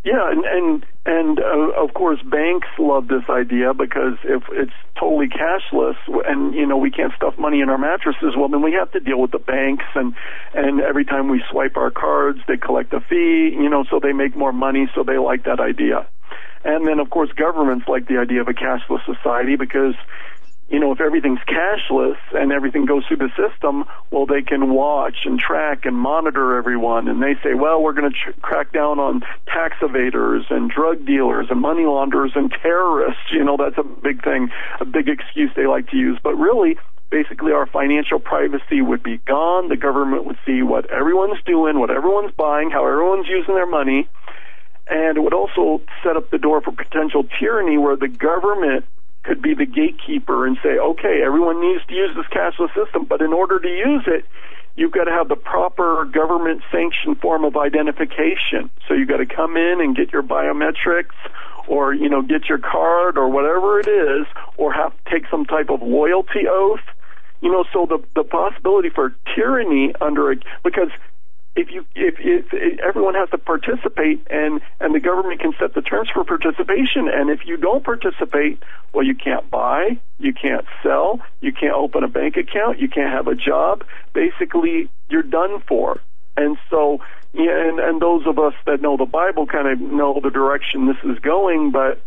Yeah, and and and uh, of course banks love this idea because if it's totally cashless and you know we can't stuff money in our mattresses, well then we have to deal with the banks and and every time we swipe our cards, they collect a fee, you know, so they make more money, so they like that idea. And then of course governments like the idea of a cashless society because you know, if everything's cashless and everything goes through the system, well, they can watch and track and monitor everyone. And they say, well, we're going to tr- crack down on tax evaders and drug dealers and money launderers and terrorists. You know, that's a big thing, a big excuse they like to use. But really, basically our financial privacy would be gone. The government would see what everyone's doing, what everyone's buying, how everyone's using their money. And it would also set up the door for potential tyranny where the government could be the gatekeeper and say, okay, everyone needs to use this cashless system, but in order to use it, you've got to have the proper government sanctioned form of identification. So you've got to come in and get your biometrics or, you know, get your card or whatever it is, or have to take some type of loyalty oath. You know, so the the possibility for tyranny under a because if you if, if, if everyone has to participate and and the government can set the terms for participation and if you don't participate well you can't buy you can't sell you can't open a bank account you can't have a job. Basically you're done for. And so yeah and and those of us that know the bible kind of know the direction this is going but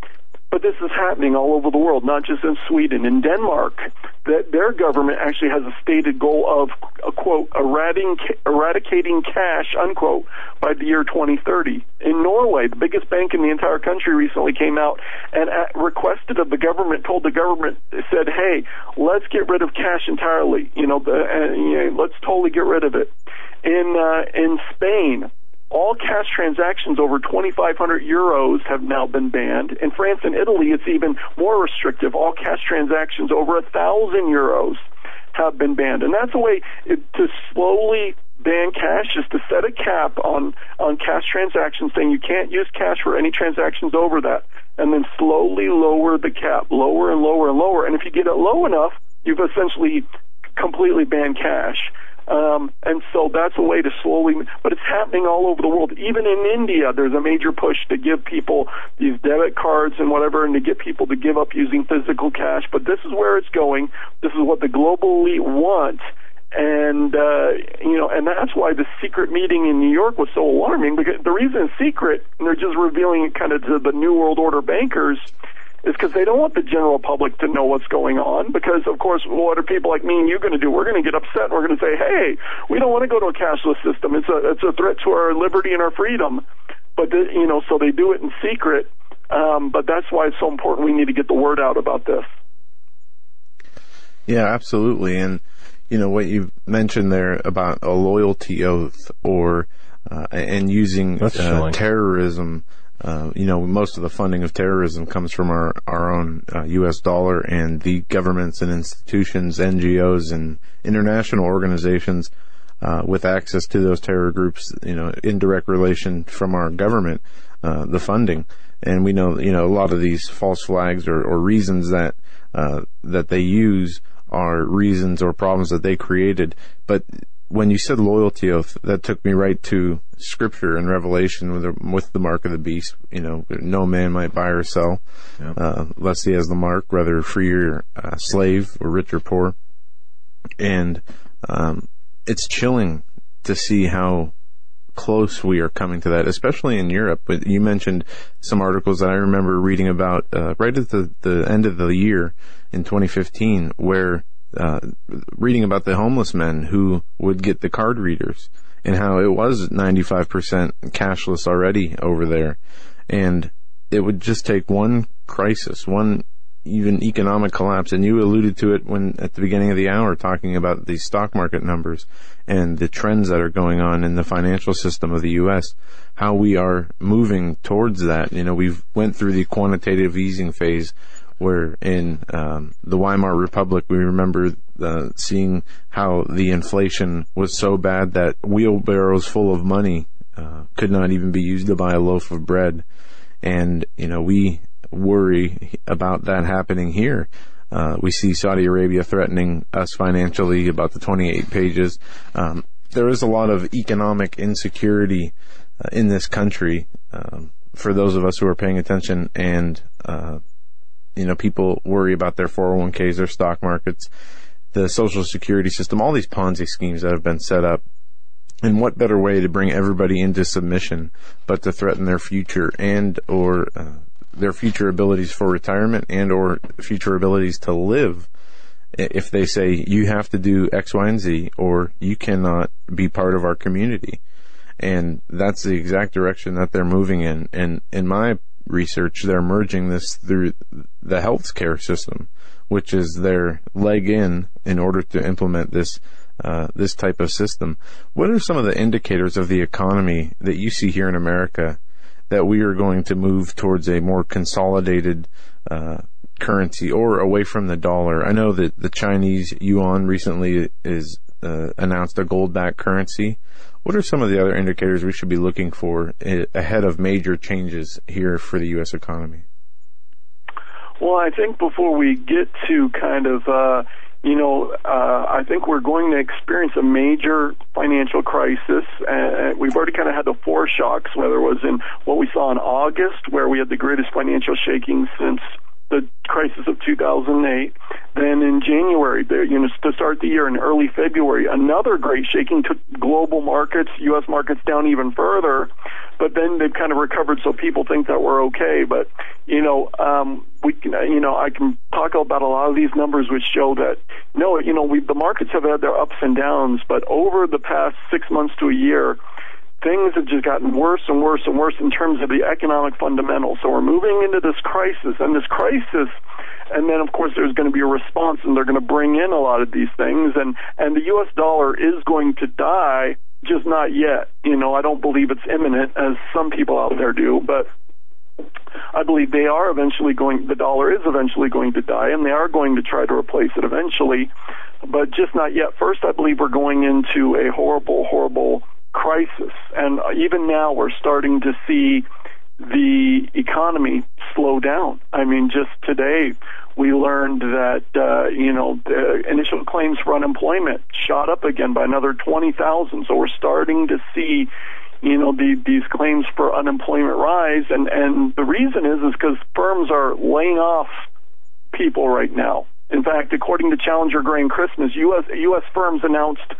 but this is happening all over the world, not just in Sweden. In Denmark, that their government actually has a stated goal of, a quote, eradicating cash, unquote, by the year 2030. In Norway, the biggest bank in the entire country recently came out and requested of the government, told the government, said, hey, let's get rid of cash entirely. You know, the, uh, you know let's totally get rid of it. In, uh, in Spain, all cash transactions over 2,500 euros have now been banned. In France and Italy, it's even more restrictive. All cash transactions over a thousand euros have been banned, and that's a way to slowly ban cash is to set a cap on on cash transactions, saying you can't use cash for any transactions over that, and then slowly lower the cap, lower and lower and lower. And if you get it low enough, you've essentially completely banned cash. Um, and so that's a way to slowly, but it's happening all over the world. Even in India, there's a major push to give people these debit cards and whatever, and to get people to give up using physical cash. But this is where it's going. This is what the global elite want. And, uh, you know, and that's why the secret meeting in New York was so alarming because the reason it's secret, and they're just revealing it kind of to the New World Order bankers, is because they don't want the general public to know what's going on. Because of course, what are people like me and you going to do? We're going to get upset. and We're going to say, "Hey, we don't want to go to a cashless system. It's a it's a threat to our liberty and our freedom." But the, you know, so they do it in secret. Um, but that's why it's so important. We need to get the word out about this. Yeah, absolutely. And you know what you mentioned there about a loyalty oath or uh, and using uh, terrorism uh, you know, most of the funding of terrorism comes from our, our own uh, U.S. dollar and the governments and institutions, NGOs and international organizations uh, with access to those terror groups, you know, in direct relation from our government, uh, the funding. And we know, you know, a lot of these false flags or, or reasons that, uh, that they use are reasons or problems that they created. But when you said loyalty oath, that took me right to scripture and revelation with the, with the mark of the beast. You know, no man might buy or sell, yep. uh, lest he has the mark, whether free or uh, slave or rich or poor. And, um, it's chilling to see how close we are coming to that, especially in Europe. But you mentioned some articles that I remember reading about, uh, right at the, the end of the year in 2015 where uh, reading about the homeless men who would get the card readers and how it was 95% cashless already over there. And it would just take one crisis, one even economic collapse. And you alluded to it when at the beginning of the hour talking about the stock market numbers and the trends that are going on in the financial system of the U.S. How we are moving towards that. You know, we've went through the quantitative easing phase where in um, the Weimar Republic we remember uh, seeing how the inflation was so bad that wheelbarrows full of money uh, could not even be used to buy a loaf of bread, and you know we worry about that happening here. Uh, we see Saudi Arabia threatening us financially about the 28 pages. Um, there is a lot of economic insecurity uh, in this country um, for those of us who are paying attention and uh, you know, people worry about their 401ks, their stock markets, the social security system, all these Ponzi schemes that have been set up. And what better way to bring everybody into submission but to threaten their future and or uh, their future abilities for retirement and or future abilities to live if they say you have to do X, Y, and Z or you cannot be part of our community. And that's the exact direction that they're moving in. And in my research, they're merging this through the healthcare system, which is their leg in in order to implement this uh, this type of system. What are some of the indicators of the economy that you see here in America that we are going to move towards a more consolidated uh, currency or away from the dollar? I know that the Chinese yuan recently is uh, announced a gold-backed currency. What are some of the other indicators we should be looking for eh, ahead of major changes here for the U.S. economy? Well, I think before we get to kind of, uh, you know, uh, I think we're going to experience a major financial crisis. And we've already kind of had the four shocks, whether it was in what we saw in August, where we had the greatest financial shaking since the crisis of 2008. Then in January, you know, to start the year in early February, another great shaking took global markets, U.S. markets down even further. But then they've kind of recovered, so people think that we're okay. But you know, um, we can, you know, I can talk about a lot of these numbers which show that no, you know, we the markets have had their ups and downs, but over the past six months to a year, things have just gotten worse and worse and worse in terms of the economic fundamentals. So we're moving into this crisis, and this crisis, and then of course there's going to be a response, and they're going to bring in a lot of these things, and and the U.S. dollar is going to die, just not yet. You know, I don't believe it's imminent as some people out there do, but. I believe they are eventually going, the dollar is eventually going to die, and they are going to try to replace it eventually, but just not yet. First, I believe we're going into a horrible, horrible crisis. And even now, we're starting to see the economy slow down. I mean, just today, we learned that, uh, you know, the initial claims for unemployment shot up again by another 20,000. So we're starting to see, you know, the, these claims for unemployment rise. And, and the reason is, is because firms are laying off people right now. In fact, according to Challenger, Gray & Christmas, U.S. U.S. firms announced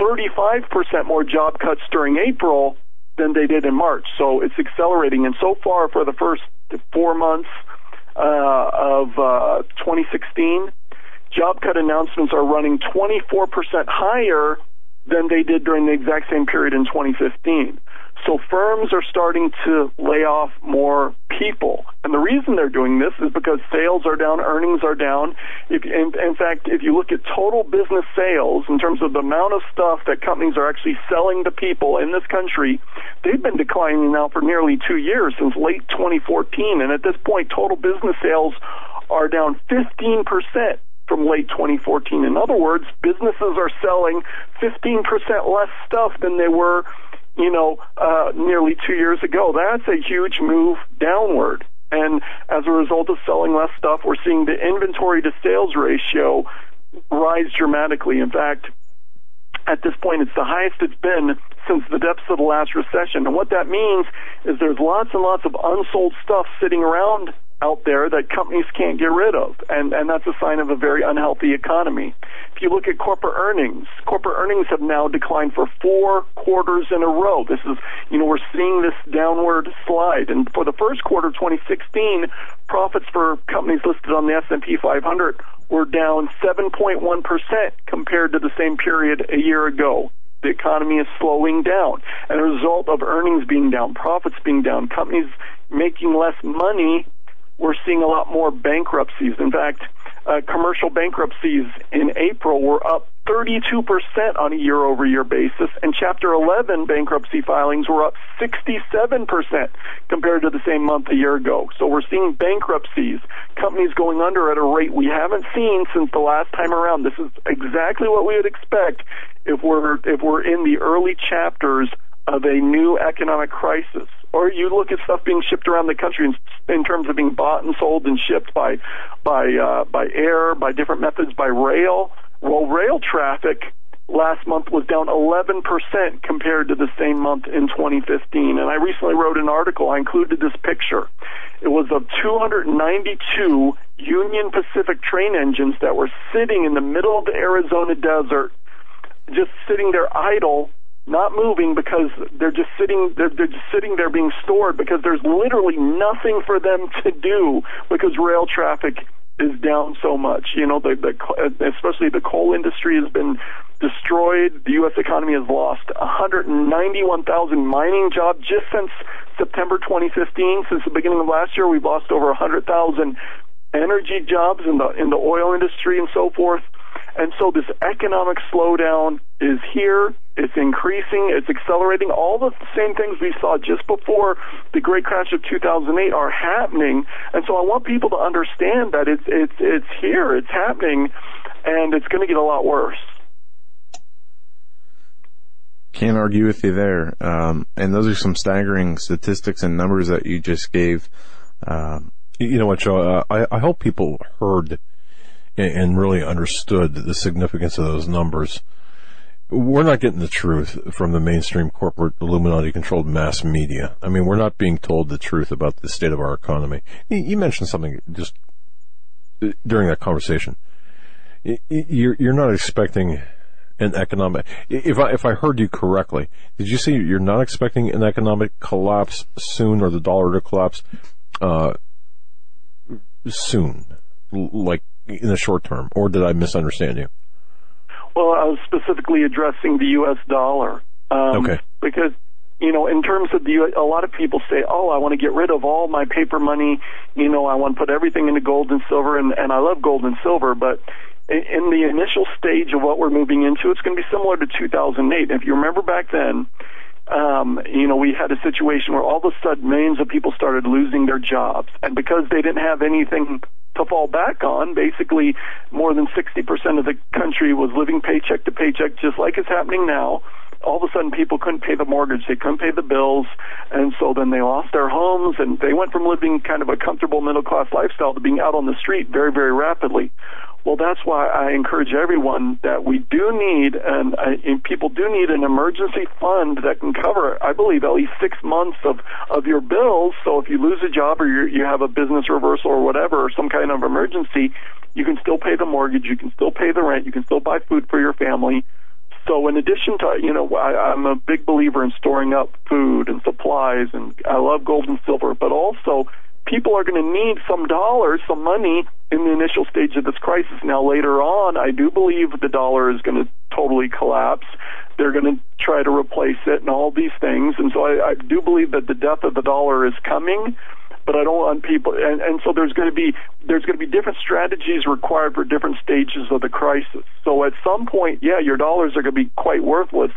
35% more job cuts during April than they did in March. So it's accelerating. And so far, for the first four months uh, of uh, 2016, job cut announcements are running 24% higher than they did during the exact same period in 2015. So firms are starting to lay off more people. And the reason they're doing this is because sales are down, earnings are down. If, in, in fact, if you look at total business sales in terms of the amount of stuff that companies are actually selling to people in this country, they've been declining now for nearly two years since late 2014. And at this point, total business sales are down 15% from late 2014. In other words, businesses are selling 15% less stuff than they were you know, uh, nearly two years ago. That's a huge move downward. And as a result of selling less stuff, we're seeing the inventory to sales ratio rise dramatically. In fact, at this point, it's the highest it's been since the depths of the last recession. And what that means is there's lots and lots of unsold stuff sitting around out there that companies can't get rid of, and and that's a sign of a very unhealthy economy. If you look at corporate earnings, corporate earnings have now declined for four quarters in a row. This is, you know, we're seeing this downward slide, and for the first quarter of 2016, profits for companies listed on the S&P 500 were down 7.1 percent compared to the same period a year ago the economy is slowing down. And a result of earnings being down, profits being down, companies making less money we're seeing a lot more bankruptcies. In fact, uh, commercial bankruptcies in April were up 32% on a year over year basis, and Chapter 11 bankruptcy filings were up 67% compared to the same month a year ago. So we're seeing bankruptcies, companies going under at a rate we haven't seen since the last time around. This is exactly what we would expect if we're if we're in the early chapters of a new economic crisis or you look at stuff being shipped around the country in, in terms of being bought and sold and shipped by by uh, by air, by different methods, by rail. Well, rail traffic last month was down 11% compared to the same month in 2015. And I recently wrote an article. I included this picture. It was of 292 Union Pacific train engines that were sitting in the middle of the Arizona desert, just sitting there idle not moving because they're just sitting they're, they're just sitting there being stored because there's literally nothing for them to do because rail traffic is down so much. You know, the, the especially the coal industry has been destroyed. The U.S. economy has lost 191,000 mining jobs just since September 2015. Since the beginning of last year, we've lost over 100,000 energy jobs in the in the oil industry and so forth. And so this economic slowdown is here. It's increasing. It's accelerating. All the same things we saw just before the great crash of 2008 are happening. And so I want people to understand that it's, it's, it's here. It's happening and it's going to get a lot worse. Can't argue with you there. Um, and those are some staggering statistics and numbers that you just gave. Um, you know what, Joe? Uh, I, I hope people heard and, and really understood the significance of those numbers, we're not getting the truth from the mainstream corporate Illuminati controlled mass media. I mean, we're not being told the truth about the state of our economy. You mentioned something just uh, during that conversation. You're, you're not expecting an economic, if I, if I heard you correctly, did you say you're not expecting an economic collapse soon or the dollar to collapse, uh, soon? Like in the short term, or did I misunderstand you? Well, I was specifically addressing the U.S. dollar. Um, okay. Because, you know, in terms of the, a lot of people say, oh, I want to get rid of all my paper money. You know, I want to put everything into gold and silver, and, and I love gold and silver, but in, in the initial stage of what we're moving into, it's going to be similar to 2008. If you remember back then, um, you know, we had a situation where all of a sudden millions of people started losing their jobs. And because they didn't have anything to fall back on, basically more than 60% of the country was living paycheck to paycheck, just like it's happening now. All of a sudden people couldn't pay the mortgage, they couldn't pay the bills, and so then they lost their homes and they went from living kind of a comfortable middle class lifestyle to being out on the street very, very rapidly. Well, that's why I encourage everyone that we do need, and, and people do need an emergency fund that can cover, I believe, at least six months of, of your bills. So if you lose a job or you you have a business reversal or whatever, or some kind of emergency, you can still pay the mortgage, you can still pay the rent, you can still buy food for your family. So in addition to, you know, I, I'm a big believer in storing up food and supplies, and I love gold and silver, but also people are going to need some dollars, some money in the initial stage of this crisis. Now, later on, I do believe the dollar is going to totally collapse. They're going to try to replace it and all these things. And so I, I do believe that the death of the dollar is coming. But I don't want people, and, and so there's going to be there's going to be different strategies required for different stages of the crisis. So at some point, yeah, your dollars are going to be quite worthless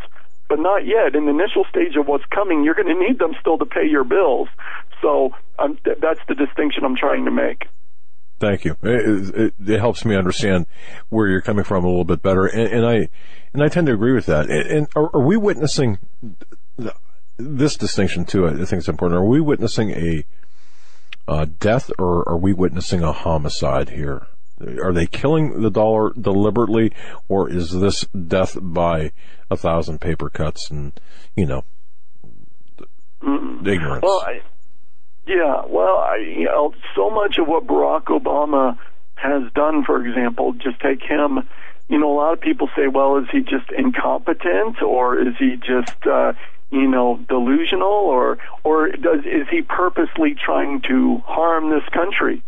but not yet. In the initial stage of what's coming, you're going to need them still to pay your bills. So um, th- that's the distinction I'm trying to make. Thank you. It, it, it, helps me understand where you're coming from a little bit better, and, and I and I tend to agree with that. And, and are, are, we witnessing this distinction too? I think it's important. Are we witnessing a uh, death, or are we witnessing a homicide here? Are they killing the dollar deliberately, or is this death by a thousand paper cuts and you know mm. ignorance? Well, I, yeah, well, I, you know, so much of what Barack Obama has done, for example, just take him. You know, a lot of people say, well, is he just incompetent, or is he just uh, you know delusional, or or does is he purposely trying to harm this country?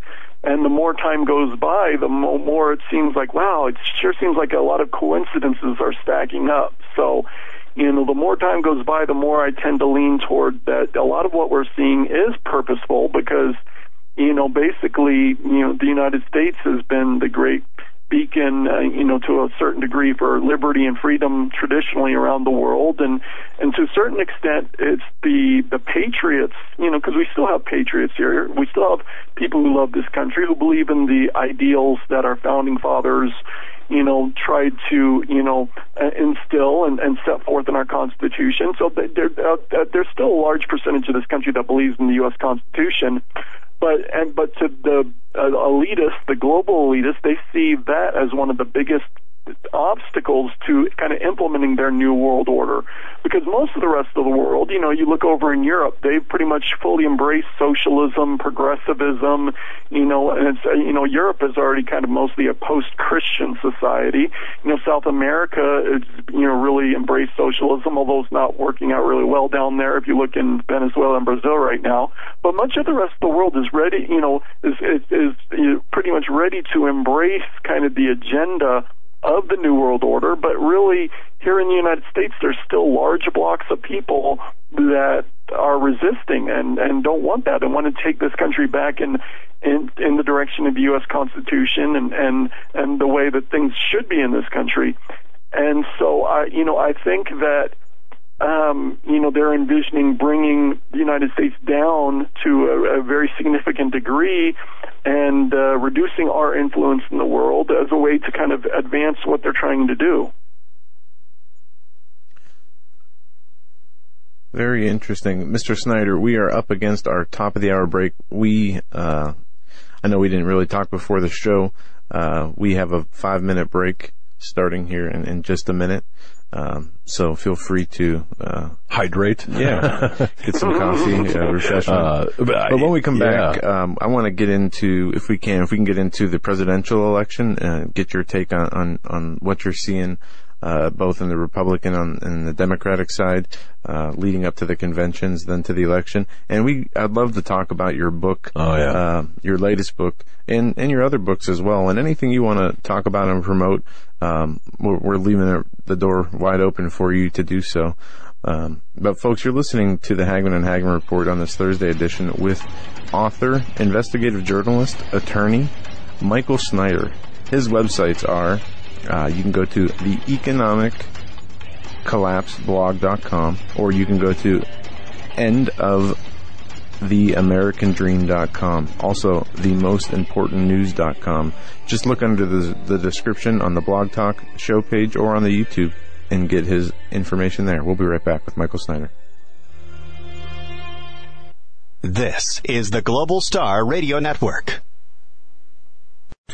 And the more time goes by, the more it seems like, wow, it sure seems like a lot of coincidences are stacking up. So, you know, the more time goes by, the more I tend to lean toward that a lot of what we're seeing is purposeful because, you know, basically, you know, the United States has been the great beacon, uh, you know, to a certain degree for liberty and freedom traditionally around the world, and and to a certain extent, it's the the patriots, you know, because we still have patriots here. We still have people who love this country, who believe in the ideals that our founding fathers, you know, tried to, you know, uh, instill and, and set forth in our Constitution. So there, uh, there's still a large percentage of this country that believes in the U.S. Constitution but and but to the uh, elitists, the global elitists, they see that as one of the biggest obstacles to kind of implementing their new world order. Because most of the rest of the world you know you look over in Europe they've pretty much fully embraced socialism progressivism you know and it's you know Europe is already kind of mostly a post-Christian society. You know South America is you know really embraced socialism although it's not working out really well down there if you look in Venezuela and Brazil right now. But much of the rest of the world is ready you know is is, is pretty much ready to embrace kind of the agenda of the New World Order, but really here in the United States, there's still large blocks of people that are resisting and, and don't want that and want to take this country back in, in, in the direction of the U.S. Constitution and, and, and the way that things should be in this country. And so I, you know, I think that um, you know, they're envisioning bringing the United States down to a, a very significant degree and uh, reducing our influence in the world as a way to kind of advance what they're trying to do. Very interesting. Mr. Snyder, we are up against our top of the hour break. We, uh, I know we didn't really talk before the show. Uh, we have a five minute break starting here in, in just a minute. Um, so feel free to uh, Hydrate. yeah get some coffee, uh, refreshment. Uh, but, But when we come yeah. back, um, I want to get into, if we can, if we can get into the presidential election, uh, get your take on, on, on what you're seeing, uh, both in the Republican on, and the Democratic side, uh, leading up to the conventions, then to the election. And we, I'd love to talk about your book, Oh, yeah. uh, your latest book, and, and your other books as well, and anything you want to talk about and promote. Um, we're, we're leaving the- the door wide open for you to do so. Um, but folks, you're listening to the Hagmann and Hagmann Report on this Thursday edition with author, investigative journalist, attorney, Michael Snyder. His websites are, uh, you can go to the economic or you can go to end of theamericandream.com. Also, themostimportantnews.com. Just look under the, the description on the Blog Talk show page or on the YouTube and get his information there. We'll be right back with Michael Snyder. This is the Global Star Radio Network.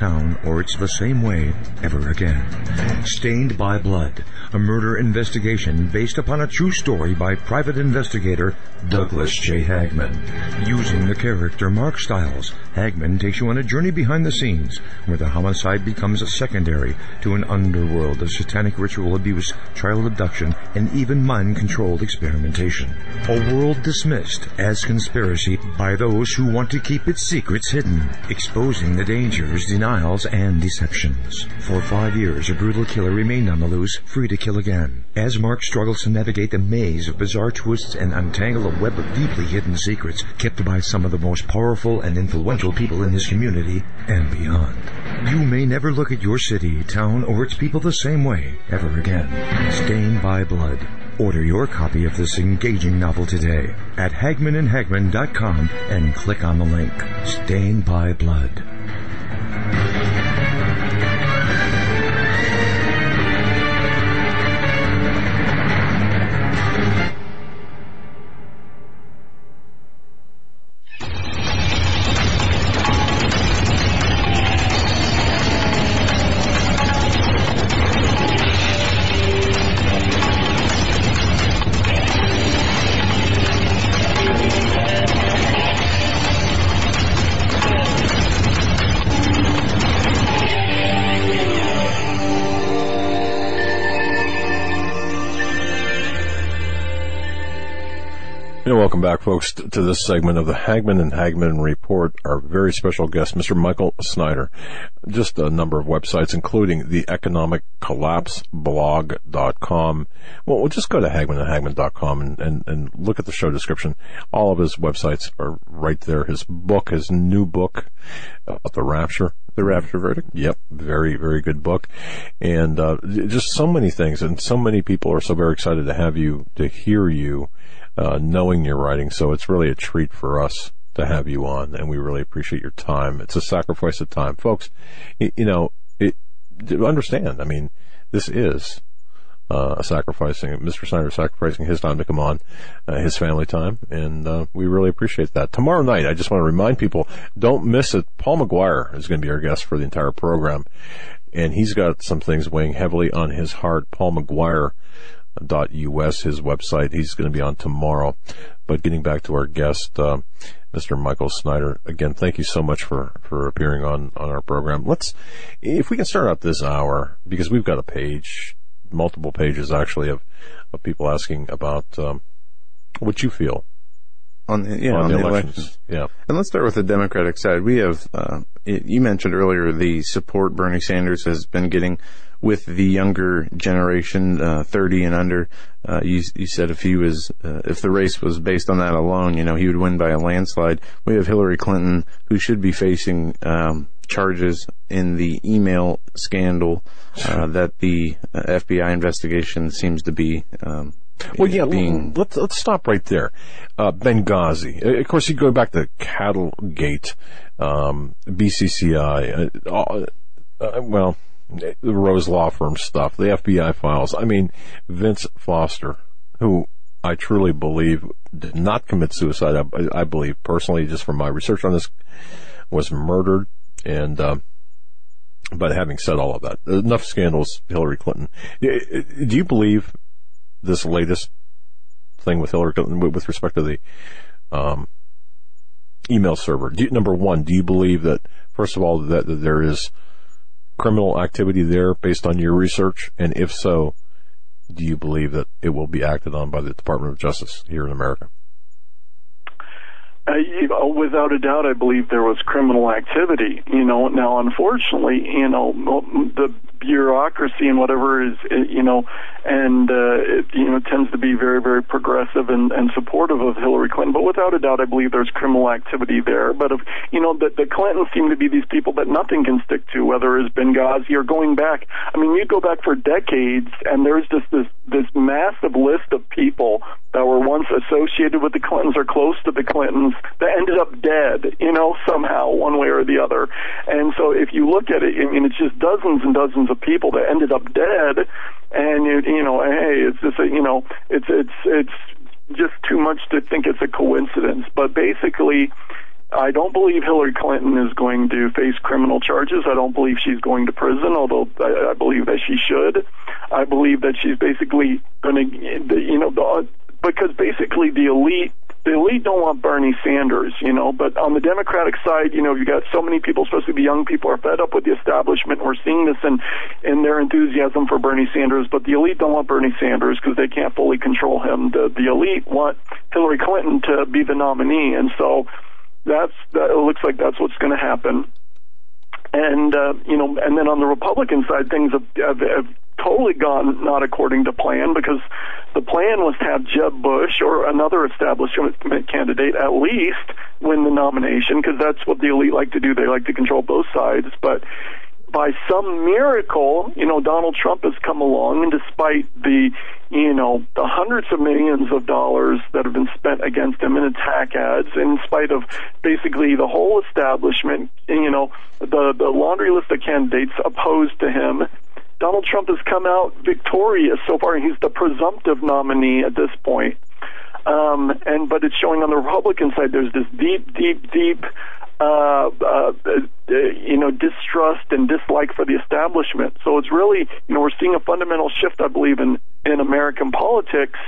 Town or it's the same way ever again. Stained by Blood, a murder investigation based upon a true story by private investigator Douglas J. Hagmann. Using the character Mark Stiles, Hagmann takes you on a journey behind the scenes where the homicide becomes a secondary to an underworld of satanic ritual abuse, child abduction, and even mind-controlled experimentation. A world dismissed as conspiracy by those who want to keep its secrets hidden, exposing the dangers, denials, and deceptions. For five years, a brutal killer remained on the loose, free to kill again. As Mark struggles to navigate the maze of bizarre twists and untangle a web of deeply hidden secrets kept by some of the most powerful and influential people in his community and beyond. You may never look at your city, town, or its people the same way ever again. Stained by Blood. Order your copy of this engaging novel today at hagmannandhagmann.com and click on the link. Stained by Blood. And welcome back, folks, to this segment of the Hagmann and Hagmann Report. Our very special guest, Mr. Michael Snyder. Just a number of websites, including the economiccollapseblog.com. Well, we'll just go to Hagmann and, and, and and look at the show description. All of his websites are right there. His book, his new book, uh, The Rapture. The Rapture Verdict. Yep, very, very good book. And uh, just so many things, and so many people are so very excited to have you, to hear you, uh, knowing your writing. So it's really a treat for us to have you on, and we really appreciate your time. It's a sacrifice of time. Folks, y- you know, it, understand, I mean, this is uh, a sacrificing, Mr. Snyder sacrificing his time to come on, uh, his family time, and uh, we really appreciate that. Tomorrow night, I just want to remind people, don't miss it. Paul McGuire is going to be our guest for the entire program, and he's got some things weighing heavily on his heart. Paul McGuire us his website. He's going to be on tomorrow. But getting back to our guest uh, mr michael snyder again thank you so much for for appearing on on our program. Let's if we can start out this hour because we've got a page multiple pages actually of of people asking about um, what you feel On the, yeah, on, on the, the elections. elections. yeah. And let's start with the Democratic side. We have, uh, it, you mentioned earlier the support Bernie Sanders has been getting with the younger generation, uh, 30 and under. Uh, you, you said if he was, uh, if the race was based on that alone, you know, he would win by a landslide. We have Hillary Clinton, who should be facing, um, charges in the email scandal, uh, that the uh, FBI investigation seems to be, um, Well, yeah. being Let's let's stop right there. Uh, Benghazi. Uh, Of course, you go back to Cattlegate, um, BCCI. Uh, uh, uh, well, the Rose Law Firm stuff, the FBI files. I mean, Vince Foster, who I truly believe did not commit suicide. I, I believe personally, just from my research on this was murdered. And, uh, but having said all of that, enough scandals, Hillary Clinton. Do you believe this latest thing with Hillary Clinton with respect to the, um, email server? Do, number one, do you believe that, first of all, that, that there is criminal activity there based on your research? And if so, do you believe that it will be acted on by the Department of Justice here in America? Uh, you know, without a doubt, I believe there was criminal activity. You know, now unfortunately, you know, the bureaucracy and whatever is, you know, and uh, it, you know tends to be very, very progressive and, and supportive of Hillary Clinton. But without a doubt, I believe there's criminal activity there. But if you know, the, the Clintons seem to be these people that nothing can stick to, whether it's Benghazi or going back. I mean, you go back for decades, and there's just this this massive list of people that were once associated with the Clintons or close to the Clintons that ended up dead, you know, somehow, one way or the other. And so if you look at it, I mean, it's just dozens and dozens of people that ended up dead, and you, you know, hey, it's just a, you know, it's it's it's just too much to think it's a coincidence. But basically, I don't believe Hillary Clinton is going to face criminal charges. I don't believe she's going to prison, although I, I believe that she should. I believe that she's basically going to, you know, the, because basically the elite the elite don't want Bernie Sanders, you know, but on the Democratic side, you know, you've got so many people, especially the young people, are fed up with the establishment. We're seeing this in, in their enthusiasm for Bernie Sanders, but the elite don't want Bernie Sanders because they can't fully control him. The, the elite want Hillary Clinton to be the nominee, and so that's, that, it looks like that's what's going to happen. And, uh, you know, and then on the Republican side, things have, have, have totally gone not according to plan because the plan was to have Jeb Bush or another establishment candidate at least win the nomination because that's what the elite like to do. They like to control both sides. But by some miracle, you know, Donald Trump has come along, and despite the, you know, the hundreds of millions of dollars that have been spent against him in attack ads, in spite of basically the whole establishment, you know, the the laundry list of candidates opposed to him, Donald Trump has come out victorious so far. He's the presumptive nominee at this point. Um, and but it's showing on the Republican side there's this deep, deep, deep, uh, uh, uh, you know, distrust and dislike for the establishment. So it's really, you know, we're seeing a fundamental shift, I believe, in in American politics.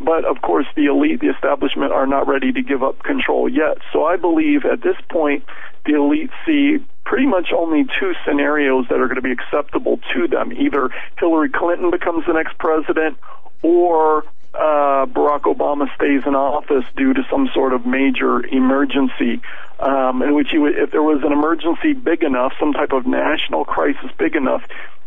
But of course, the elite, the establishment, are not ready to give up control yet. So I believe at this point, the elite see pretty much only two scenarios that are going to be acceptable to them. Either Hillary Clinton becomes the next president or uh, Barack Obama stays in office due to some sort of major emergency, um, in which would, if there was an emergency big enough, some type of national crisis big enough,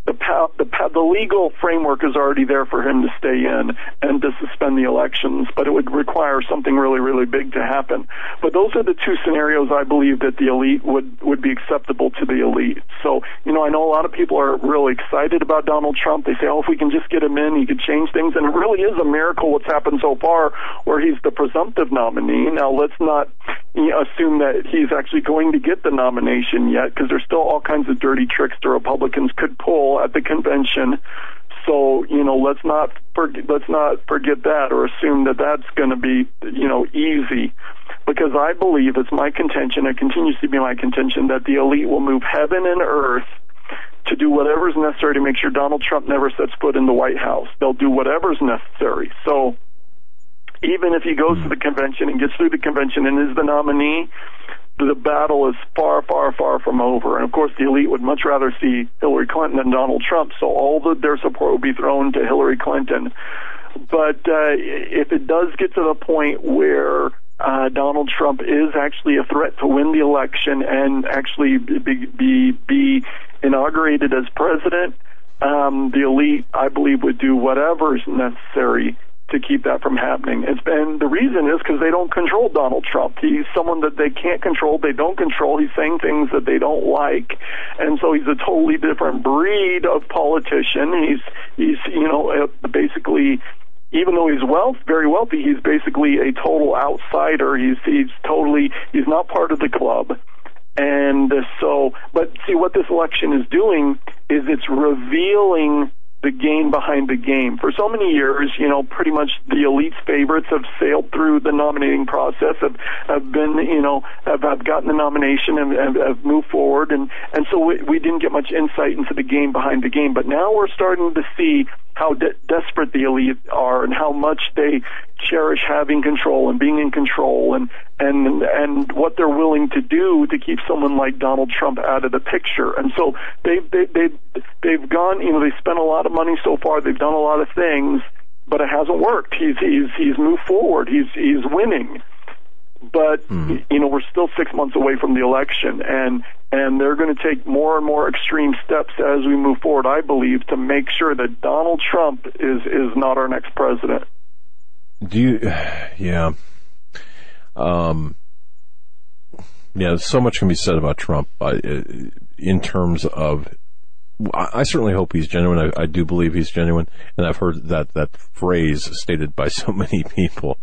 the the the legal framework is already there for him to stay in and to suspend the elections, but it would require something really really big to happen. But those are the two scenarios I believe that the elite would would be acceptable to the elite. So you know I know a lot of people are really excited about Donald Trump. They say, oh, if we can just get him in, he could change things, and it really is a miracle what's happened so far, where he's the presumptive nominee. Now let's not assume that he's actually going to get the nomination yet, because there's still all kinds of dirty tricks the Republicans could pull at the convention. So you know, let's not forget, let's not forget that or assume that that's going to be you know easy, because I believe it's my contention. It continues to be my contention that the elite will move heaven and earth to do whatever is necessary to make sure Donald Trump never sets foot in the White House. They'll do whatever is necessary. So even if he goes to the convention and gets through the convention and is the nominee, the battle is far, far, far from over. And of course, the elite would much rather see Hillary Clinton than Donald Trump, so all the, their support would be thrown to Hillary Clinton. But uh, if it does get to the point where uh, Donald Trump is actually a threat to win the election and actually be be, be inaugurated as president, um, the elite, I believe, would do whatever is necessary to keep that from happening. It's been the reason is because they don't control Donald Trump. He's someone that they can't control. They don't control. He's saying things that they don't like, and so he's a totally different breed of politician. He's he's you know uh, basically. Even though he's wealth, very wealthy, he's basically a total outsider. He's he's totally he's not part of the club. And so, but see what this election is doing is it's revealing the game behind the game. For so many years, you know, pretty much the elite's favorites have sailed through the nominating process, have, have been, you know, have, have gotten the nomination and have, have moved forward. And, and so we, we didn't get much insight into the game behind the game. But now we're starting to see how de- desperate the elite are and how much they cherish having control and being in control and and and what they're willing to do to keep someone like Donald Trump out of the picture. And so they've they, they they've gone, you know, they spent a lot of money so far. They've done a lot of things, but it hasn't worked. He's he's he's moved forward. He's he's winning but mm. you know we're still six months away from the election, and and they're going to take more and more extreme steps as we move forward. I believe to make sure that Donald Trump is is not our next president. Do you? Yeah. Um. Yeah, so much can be said about Trump uh, in terms of I certainly hope he's genuine. I, I, do believe he's genuine, and I've heard that that phrase stated by so many people.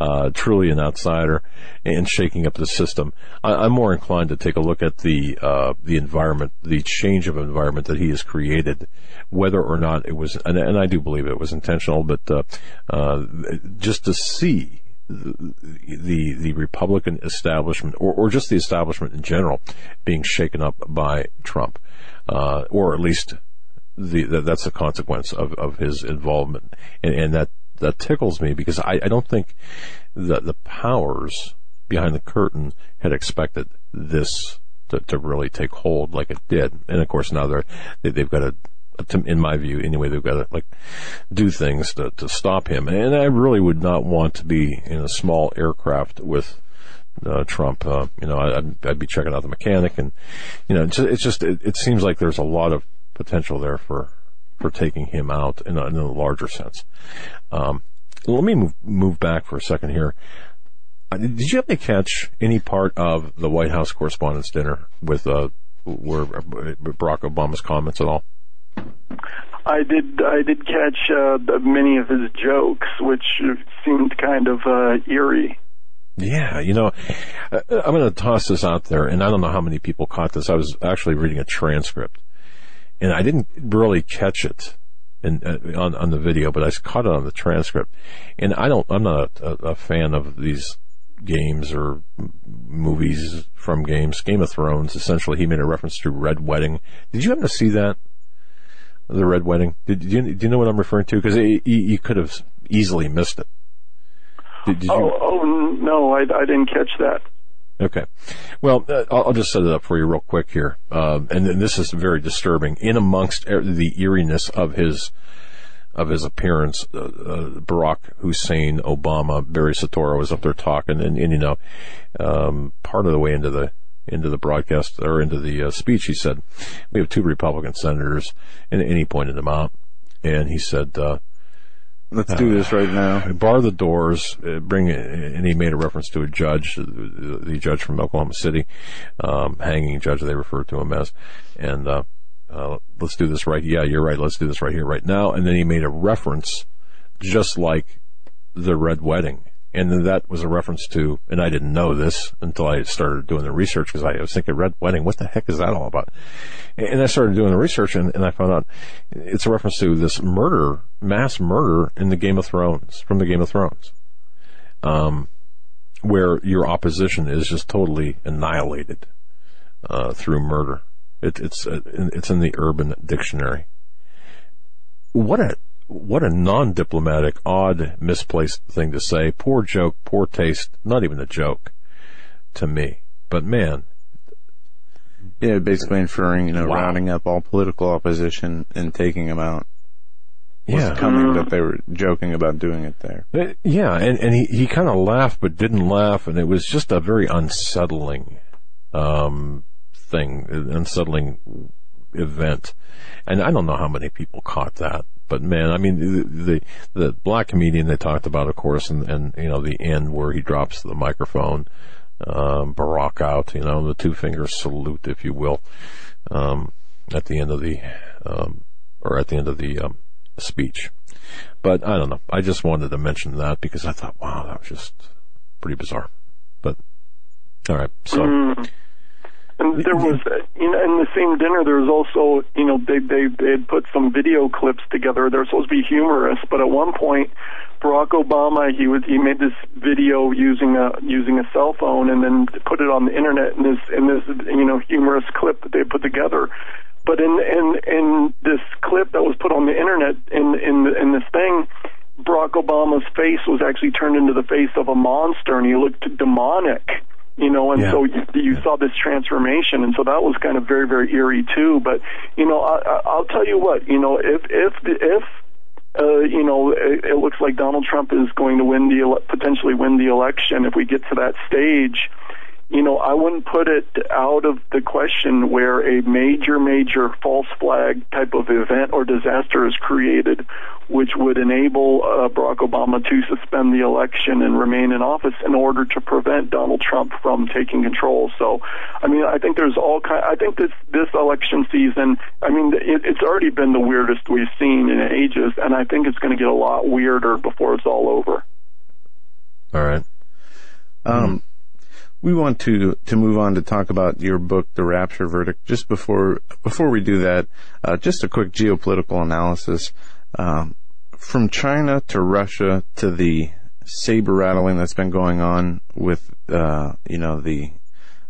Uh, truly an outsider and shaking up the system. I, am more inclined to take a look at the uh, the environment, the change of environment that he has created, whether or not it was, and, and I do believe it was intentional, but uh, uh just to see the the Republican establishment, or, or just the establishment in general, being shaken up by Trump. Uh, or at least the, the, that's a consequence of, of his involvement, and, and that that tickles me because I, I don't think that the powers behind the curtain had expected this to, to really take hold like it did, and of course now they're they, they've got to in my view, anyway, they've got to like do things to, to stop him. And I really would not want to be in a small aircraft with uh, Trump. Uh, you know, I'd, I'd, be checking out the mechanic, and you know, it's it's just it, it, seems like there's a lot of potential there for for taking him out in a, in a larger sense. Um, let me move move back for a second here. Uh, did you to catch any part of the White House Correspondents' Dinner with uh, where Barack Obama's comments at all? I did. I did catch uh, many of his jokes, which seemed kind of uh, eerie. Yeah, you know, I'm going to toss this out there, and I don't know how many people caught this. I was actually reading a transcript, and I didn't really catch it in, uh, on on the video, but I caught it on the transcript. And I don't. I'm not a, a fan of these games or movies from games. Game of Thrones. Essentially, he made a reference to Red Wedding. Did you happen to see that? The Red Wedding. Did, did you, do you know what I'm referring to? Because you could have easily missed it. Did, did oh, oh no, I, I didn't catch that. Okay. Well, uh, I'll just set it up for you real quick here. Uh, and, and, this is very disturbing. In amongst the eeriness of his of his appearance, uh, uh, Barack Hussein Obama, Barry Soetoro was up there talking, and, and you know, um, part of the way into the into the broadcast or into the uh, speech, he said, "We have two Republican senators," and, and he pointed them out, and he said uh, Let's do this right now. Uh, bar the doors. Uh, bring, and he made a reference to a judge, the, the judge from Oklahoma City, um, hanging judge they refer to him as, and uh, uh, let's do this right. Yeah, you're right. Let's do this right here, right now. And then he made a reference, just like the red wedding, and that was a reference to, and I didn't know this until I started doing the research because I was thinking red wedding. What the heck is that all about? And I started doing the research and, and I found out it's a reference to this murder, mass murder in the Game of Thrones, from the Game of Thrones. Um, where your opposition is just totally annihilated, uh, through murder. It, it's, uh, it's in the urban dictionary. What a, what a non-diplomatic, odd, misplaced thing to say. Poor joke, poor taste. Not even a joke to me. But man. Yeah, basically inferring, you know, wow. rounding up all political opposition and taking them out. Was yeah. coming that they were joking about doing it there. Uh, yeah, and, and he, he kind of laughed but didn't laugh, and it was just a very unsettling um, thing, unsettling event. And I don't know how many people caught that. But man, I mean, the, the, the black comedian they talked about, of course, and, and, you know, the end where he drops the microphone, um, Barack out, you know, the two finger salute, if you will, um, at the end of the, um, or at the end of the, um, speech. But I don't know. I just wanted to mention that because I thought, wow, that was just pretty bizarre. But, alright, so. Mm. And there was, you know, in the same dinner, there was also, you know, they they they had put some video clips together. They're supposed to be humorous, but at one point, Barack Obama he was he made this video using a using a cell phone and then put it on the internet in this in this you know humorous clip that they put together. But in in in this clip that was put on the internet in in in this thing, Barack Obama's face was actually turned into the face of a monster, and he looked demonic. You know, and Yeah. so you, you saw this transformation, and so that was kind of very, very eerie too. But you know, I, I- I'll tell you what, you know, if if if uh, you know, it, it looks like Donald Trump is going to win the ele- potentially win the election if we get to that stage. You know, I wouldn't put it out of the question where a major, major false flag type of event or disaster is created, which would enable uh, Barack Obama to suspend the election and remain in office in order to prevent Donald Trump from taking control. So, I mean, I think there's all kind. I think this this election season. I mean, it, it's already been the weirdest we've seen in ages, and I think it's going to get a lot weirder before it's all over. All right. Um, we want to to move on to talk about your book, The Rapture Verdict. Just before before we do that, uh, just a quick geopolitical analysis. Um, from China to Russia to the saber rattling that's been going on with, uh, you know, the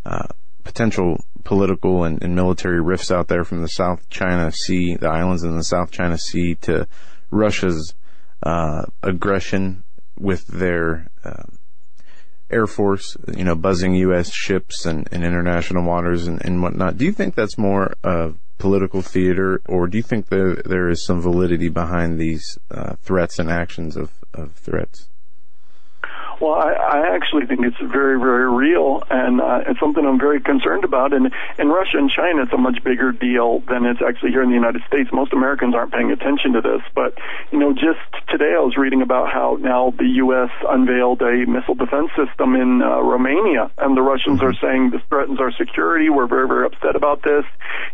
uh, potential political and, and military rifts out there from the South China Sea, the islands in the South China Sea, to Russia's uh, aggression with their uh, Air Force, you know, buzzing U.S. ships and, and international waters and, and whatnot. Do you think that's more uh, political theater, or do you think there there is some validity behind these uh, threats and actions of, of threats? Well, I, I actually think it's very, very real, and uh, it's something I'm very concerned about. And in Russia and China, it's a much bigger deal than it's actually here in the United States. Most Americans aren't paying attention to this, but you know, just today I was reading about how now the U.S. unveiled a missile defense system in uh, Romania, and the Russians are saying this threatens our security. We're very, very upset about this.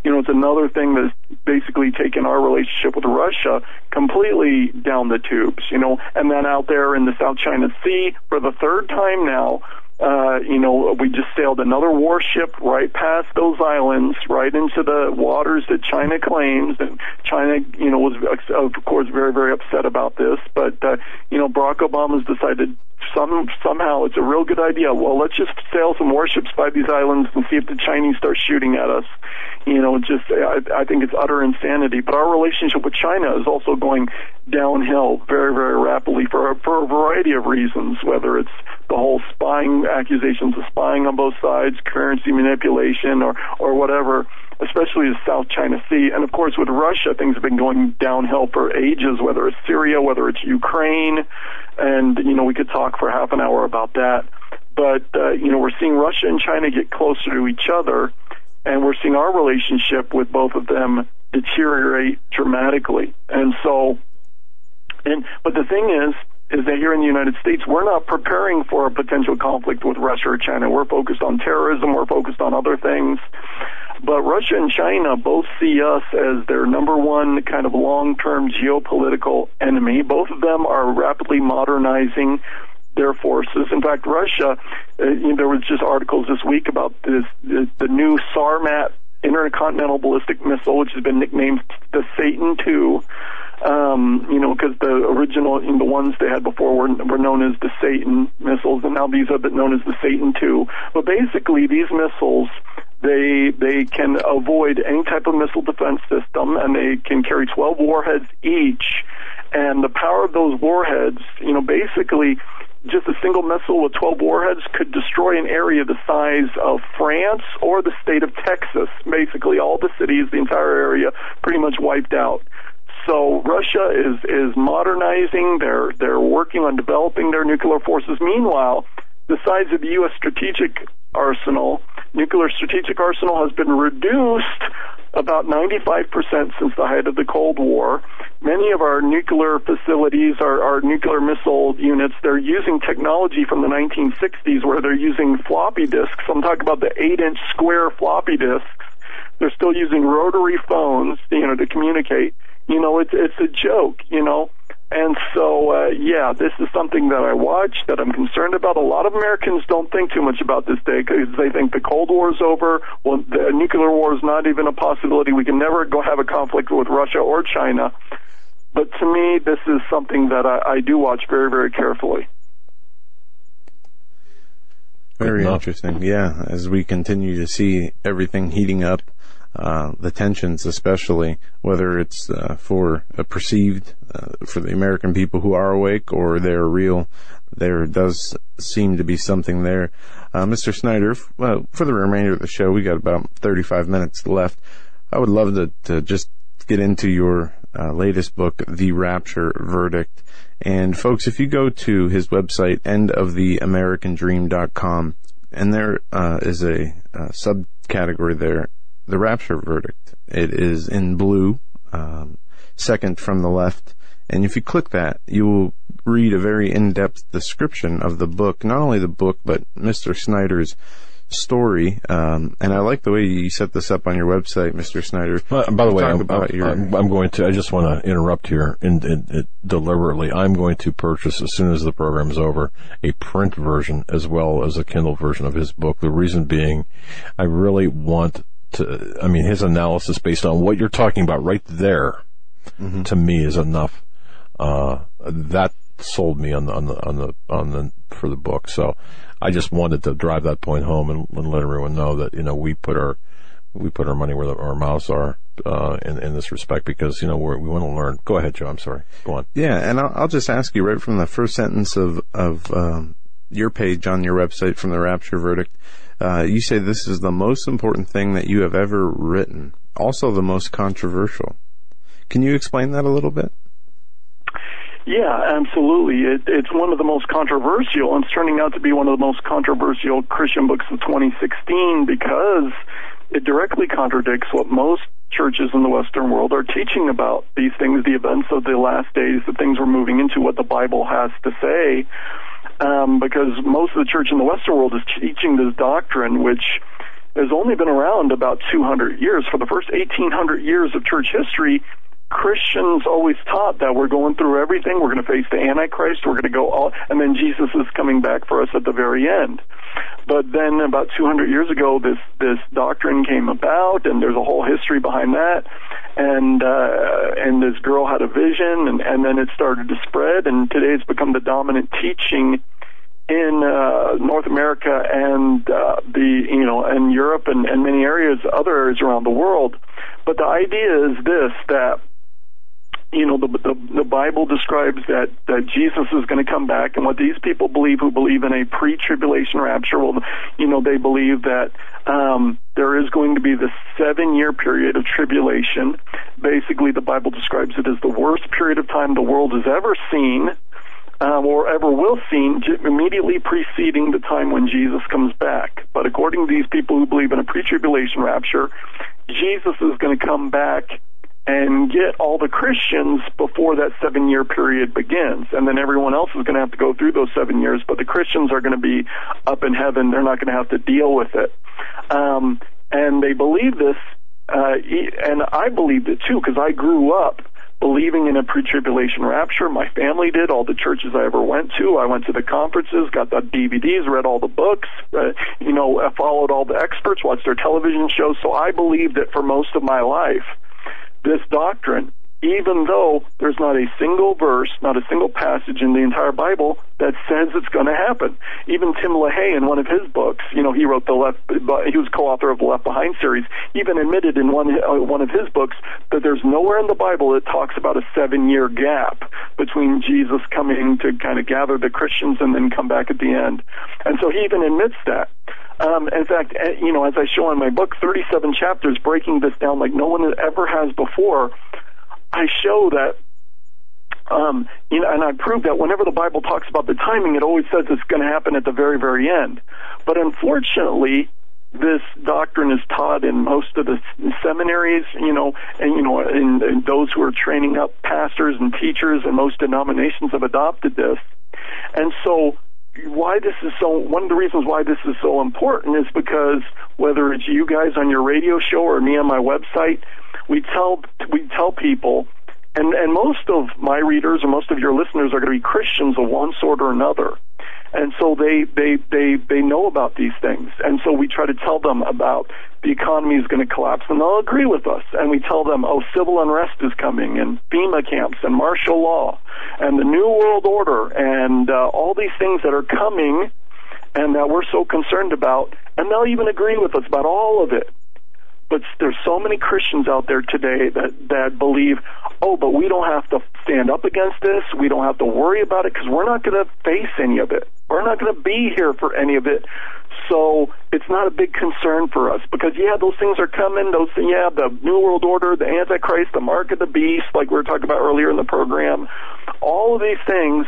You know, it's another thing that's basically taken our relationship with Russia completely down the tubes. You know, and then out there in the South China Sea for the third time now. Uh, you know, we just sailed another warship right past those islands, right into the waters that China claims, and China, you know, was of course very, very upset about this. But uh, you know, Barack Obama's decided some somehow it's a real good idea. Well, let's just sail some warships by these islands and see if the Chinese start shooting at us. You know, just I, I think it's utter insanity. But our relationship with China is also going downhill very, very rapidly for for a variety of reasons. Whether it's the whole spying accusations of spying on both sides, currency manipulation, or or whatever especially the South China Sea. And of course, with Russia, things have been going downhill for ages, whether it's Syria, whether it's Ukraine. And, you know, we could talk for half an hour about that. But, uh, you know, we're seeing Russia and China get closer to each other, and we're seeing our relationship with both of them deteriorate dramatically. And so, and, but the thing is, is that here in the United States, we're not preparing for a potential conflict with Russia or China. We're focused on terrorism, we're focused on other things. But Russia and China both see us as their number one kind of long-term geopolitical enemy. Both of them are rapidly modernizing their forces. In fact, Russia, uh, you know, there was just articles this week about this the, the new Sarmat intercontinental ballistic missile, which has been nicknamed the Satan II. Um, you know, because the original, the ones they had before were, were known as the Satan missiles, and now these are known as the Satan II. But basically, these missiles they they can avoid any type of missile defense system, and they can carry 12 warheads each. And the power of those warheads, you know, basically, just a single missile with 12 warheads could destroy an area the size of France or the state of Texas. Basically, all the cities, the entire area, pretty much wiped out. So Russia is is modernizing. They're they're working on developing their nuclear forces. Meanwhile, the size of the U.S. strategic arsenal, nuclear strategic arsenal, has been reduced about 95% since the height of the Cold War. Many of our nuclear facilities, our, our nuclear missile units, they're using technology from the 1960s where they're using floppy disks. I'm talking about the 8 inch square floppy disks. They're still using rotary phones, you know, to communicate. You know, it's, it's a joke, you know. And so, uh, yeah, this is something that I watch, that I'm concerned about. A lot of Americans don't think too much about this day because they think the Cold War is over. Well, the nuclear war is not even a possibility. We can never go have a conflict with Russia or China. But to me, this is something that I, I do watch very, very carefully. Very interesting. Yeah, as we continue to see everything heating up, uh, the tensions, especially whether it's uh, for a perceived uh, for the American people who are awake or they're real, there does seem to be something there. Uh, Mr. Snyder, f- well, for the remainder of the show, we got about 35 minutes left. I would love to, to just get into your uh, latest book, The Rapture Verdict. And folks, if you go to his website, endoftheamericandream.com, and there uh, is a uh, subcategory there, The Rapture Verdict. It is in blue, um, second from the left. And if you click that, you will read a very in-depth description of the book, not only the book, but Mr. Snyder's story. Um, and I like the way you set this up on your website, Mr. Snyder. Uh, by the way, I'm, I'm- your- I'm- I'm going to. I just want to interrupt here and, and, and deliberately. I'm going to purchase as soon as the program is over a print version as well as a Kindle version of his book. The reason being, I really want to. I mean, his analysis based on what you're talking about right there, to me is enough. Uh, that sold me on the on the on the on the for the book. So I just wanted to drive that point home and, and let everyone know that you know we put our we put our money where the, our mouths are uh, in in this respect because you know we're, we want to learn. Go ahead, Joe. I'm sorry. Go on. Yeah, and I'll, I'll just ask you right from the first sentence of of um, your page on your website from the Rapture Verdict. Uh, you say this is the most important thing that you have ever written, also the most controversial. Can you explain that a little bit? Yeah, absolutely. It, it's one of the most controversial, and it's turning out to be one of the most controversial Christian books of 2016 because it directly contradicts what most churches in the Western world are teaching about these things, the events of the last days, the things we're moving into, what the Bible has to say. Um, because most of the church in the Western world is teaching this doctrine, which has only been around about 200 years. For the first 1800 years of church history, Christians always taught that we're going through everything. We're going to face the Antichrist. We're going to go all, and then Jesus is coming back for us at the very end. But then about 200 years ago, this this doctrine came about, and there's a whole history behind that. And uh, and this girl had a vision, and and then it started to spread, and today it's become the dominant teaching in uh, North America and uh, the you know and Europe and, and many areas, other areas around the world. But the idea is this that you know the, the the Bible describes that that Jesus is going to come back, and what these people believe who believe in a pre-tribulation rapture, well, you know they believe that um, there is going to be this seven-year period of tribulation. Basically, the Bible describes it as the worst period of time the world has ever seen. Um, or ever will see j- immediately preceding the time when Jesus comes back. But according to these people who believe in a pre-tribulation rapture, Jesus is going to come back and get all the Christians before that seven year period begins. And then everyone else is going to have to go through those seven years, but the Christians are going to be up in heaven. They're not going to have to deal with it. Um, and they believe this, uh, and I believed it too, because I grew up believing in a pre-tribulation rapture. My family did. All the churches I ever went to. I went to the conferences, got the DVDs, read all the books. Uh, you know, followed all the experts, watched their television shows. So I believed it for most of my life. This doctrine, even though there's not a single verse, not a single passage in the entire Bible that says it's going to happen. Even Tim LaHaye, in one of his books, you know, he wrote the Left, he was co-author of the Left Behind series. Even admitted in one uh, one of his books that there's nowhere in the Bible that talks about a seven-year gap between Jesus coming to kind of gather the Christians and then come back at the end. And so he even admits that. Um, in fact, eh, you know, as I show in my book, 37 chapters breaking this down like no one ever has before. I show that um, you know, and I prove that whenever the Bible talks about the timing, it always says it's going to happen at the very, very end. But unfortunately, this doctrine is taught in most of the seminaries, you know, and you know, and, and those who are training up pastors and teachers, and most denominations have adopted this. And so, why this is so one of the reasons why this is so important is because whether it's you guys on your radio show or me on my website, we tell we tell people and and most of my readers or most of your listeners are going to be Christians of one sort or another and so they they they they know about these things. And so we try to tell them about the economy is going to collapse and they'll agree with us. And we tell them oh civil unrest is coming and FEMA camps and martial law and the new world order and uh, all these things that are coming and that we're so concerned about. And they'll even agree with us about all of it but there's so many Christians out there today that that believe, oh, but we don't have to stand up against this. We don't have to worry about it because we're not going to face any of it. We're not going to be here for any of it. So it's not a big concern for us because yeah, those things are coming. Those yeah, the New World Order, the Antichrist, the Mark of the Beast, like we were talking about earlier in the program. All of these things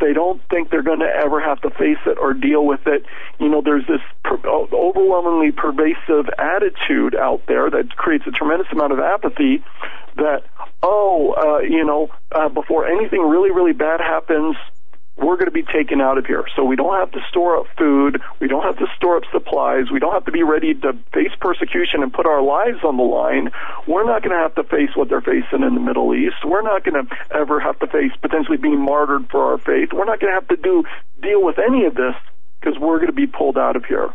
they don't think they're going to ever have to face it or deal with it. You know, there's this per- overwhelmingly pervasive attitude out there that creates a tremendous amount of apathy that, oh, uh, you know, uh, before anything really, really bad happens, we're going to be taken out of here. So we don't have to store up food. We don't have to store up supplies. We don't have to be ready to face persecution and put our lives on the line. We're not going to have to face what they're facing in the Middle East. We're not going to ever have to face potentially being martyred for our faith. We're not going to have to do deal with any of this because we're going to be pulled out of here.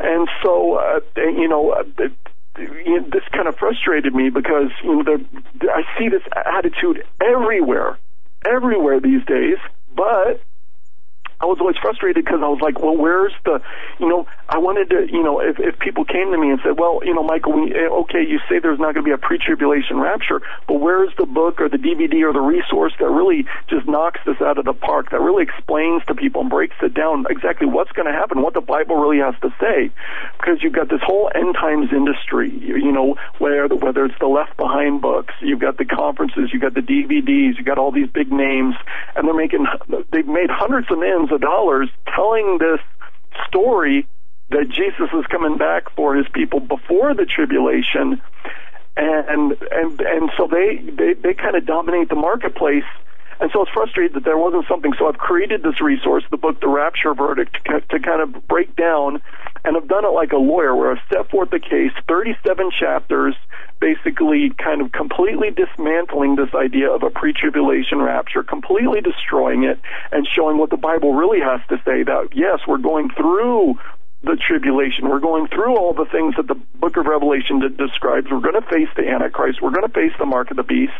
And so, uh, you know, uh, this kind of frustrated me because you know, I see this attitude everywhere, everywhere these days. But I was always frustrated because I was like, well, where's the, you know, I wanted to, you know, if, if people came to me and said, well, you know, Michael, we, eh, okay, you say there's not going to be a pre-tribulation rapture, but where's the book or the DVD or the resource that really just knocks this out of the park, that really explains to people and breaks it down exactly what's going to happen, what the Bible really has to say? Because you've got this whole end times industry, you, you know, where the, whether it's the Left Behind books, you've got the conferences, you've got the DVDs, you've got all these big names, and they're making, they've made hundreds of millions of dollars telling this story that Jesus is coming back for his people before the tribulation. And and and so they they, they kind of dominate the marketplace and so I was frustrated that there wasn't something. So I've created this resource, the book, The Rapture Verdict, to, kind of break down, and I've done it like a lawyer, where I've set forth the case, 37 chapters, basically kind of completely dismantling this idea of a pre-tribulation rapture, completely destroying it, and showing what the Bible really has to say. That yes, we're going through the tribulation. We're going through all the things that the book of Revelation describes. We're going to face the Antichrist. We're going to face the mark of the beast.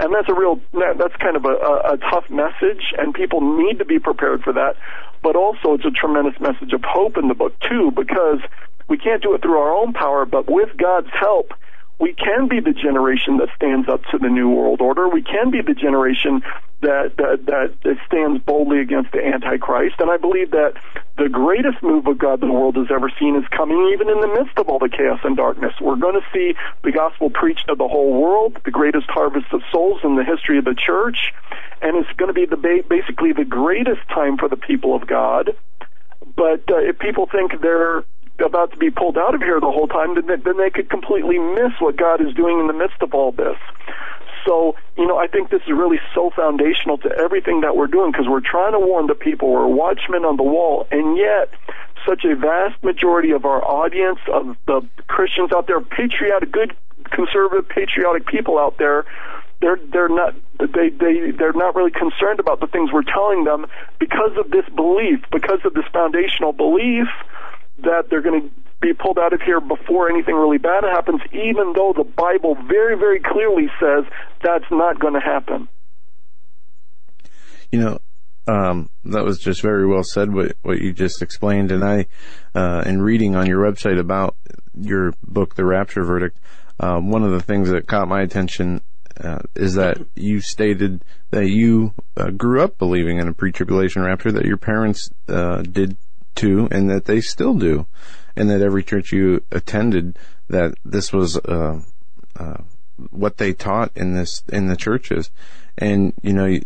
And that's a real, that's kind of a, a, a tough message, and people need to be prepared for that. But also, it's a tremendous message of hope in the book, too, because we can't do it through our own power, but with God's help, we can be the generation that stands up to the New World Order. We can be the generation that, that, that stands boldly against the Antichrist. And I believe that the greatest move of God the world has ever seen is coming even in the midst of all the chaos and darkness. We're going to see the gospel preached to the whole world, the greatest harvest of souls in the history of the church. And it's going to be the basically the greatest time for the people of God. But uh, if people think they're about to be pulled out of here the whole time, then they, then they could completely miss what God is doing in the midst of all this. So, you know, I think this is really so foundational to everything that we're doing because we're trying to warn the people. We're watchmen on the wall, and yet such a vast majority of our audience, of the Christians out there, patriotic, good, conservative, patriotic people out there, they're they're not they they they're not really concerned about the things we're telling them because of this belief, because of this foundational belief that they're going to be pulled out of here before anything really bad happens, even though the Bible very, very clearly says that's not going to happen. You know, um, that was just very well said what what you just explained, and I, uh, in reading on your website about your book, The Rapture Verdict, um, one of the things that caught my attention uh, is that you stated that you uh, grew up believing in a pre-tribulation rapture, that your parents uh, did to and that they still do, and that every church you attended that this was uh, uh, what they taught in this in the churches, and you know.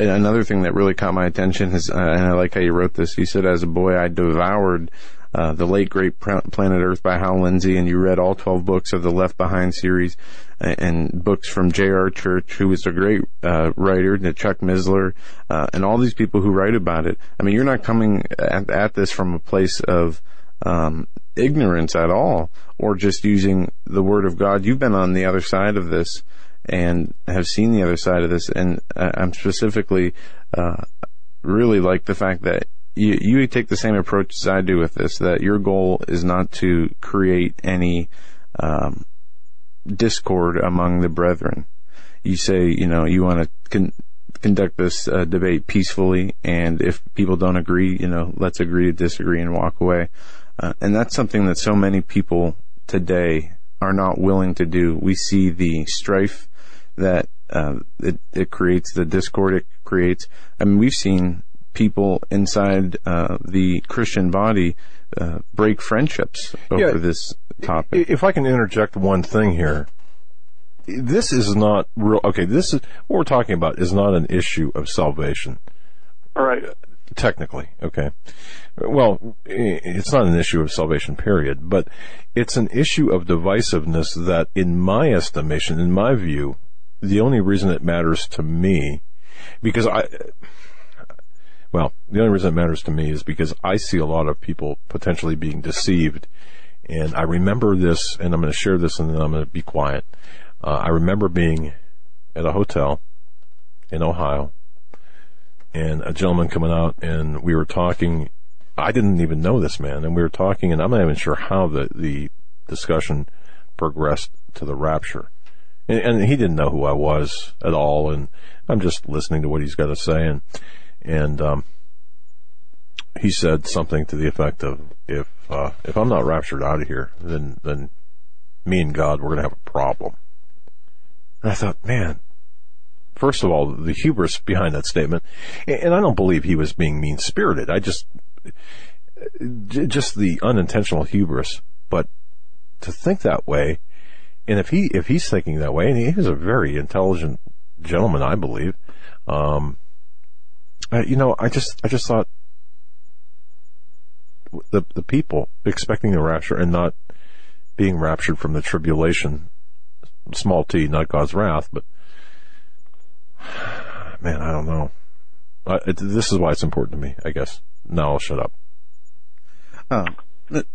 Another thing that really caught my attention is, uh, and I like how you wrote this. You said, "As a boy, I devoured uh, the late great Planet Earth by Hal Lindsey, and you read all 12 books of the Left Behind series and, and books from J.R. Church, who was a great uh, writer, to Chuck Missler, uh, and all these people who write about it. I mean, you're not coming at, at this from a place of um, ignorance at all, or just using the Word of God. You've been on the other side of this and have seen the other side of this. And uh, I'm specifically uh, really like the fact that you, you take the same approach as I do with this. That your goal is not to create any um, discord among the brethren. You say, you know, you want to con- conduct this uh, debate peacefully, and if people don't agree, you know, let's agree to disagree and walk away. Uh, and that's something that so many people today are not willing to do. We see the strife that uh, it, it creates, the discord it creates. I mean, we've seen people inside uh, the Christian body uh, break friendships over Yeah. this topic. If I can interject one thing here, this is not real. Okay, this is what we're talking about is not an issue of salvation. All right. technically, okay. Well, it's not an issue of salvation, period, but it's an issue of divisiveness that, in my estimation, in my view, the only reason it matters to me, because I, well, the only reason it matters to me is because I see a lot of people potentially being deceived. And I remember this, and I'm going to share this and then I'm going to be quiet. Uh, I remember being at a hotel in Ohio and a gentleman coming out and we were talking. I didn't even know this man and we were talking and I'm not even sure how the, the discussion progressed to the rapture. And, and he didn't know who I was at all and I'm just listening to what he's got to say and, and, um, he said something to the effect of, if, uh, if I'm not raptured out of here, then, then me and God, we're going to have a problem. And I thought, man, first of all, the hubris behind that statement, and and I don't believe he was being mean spirited. I just, just the unintentional hubris. But to think that way, and if he if he's thinking that way, and he was a very intelligent gentleman, I believe, um, uh, you know, I just I just thought the the people expecting the rapture and not being raptured from the tribulation, small t, not God's wrath, but man, I don't know. I, it, this is why it's important to me, I guess. Now I'll shut up. Th-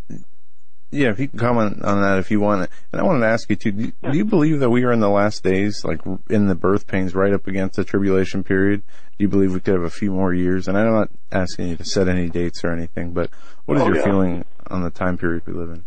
yeah, if you can comment on that if you want. To and I wanted to ask you too, do you, do you believe that we are in the last days, like in the birth pains right up against the tribulation period? Do you believe we could have a few more years? And I'm not asking you to set any dates or anything, but what is Oh, your yeah. feeling on the time period we live in?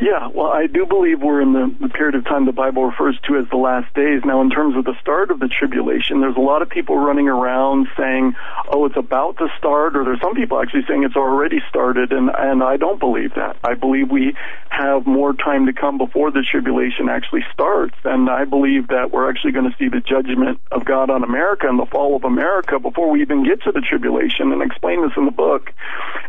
Yeah, well, I do believe we're in the, the period of time the Bible refers to as the last days. Now, in terms of the start of the tribulation, there's a lot of people running around saying, "Oh, it's about to start," or there's some people actually saying it's already started, and and I don't believe that. I believe we have more time to come before the tribulation actually starts, and I believe that we're actually going to see the judgment of God on America and the fall of America before we even get to the tribulation, and explain this in the book.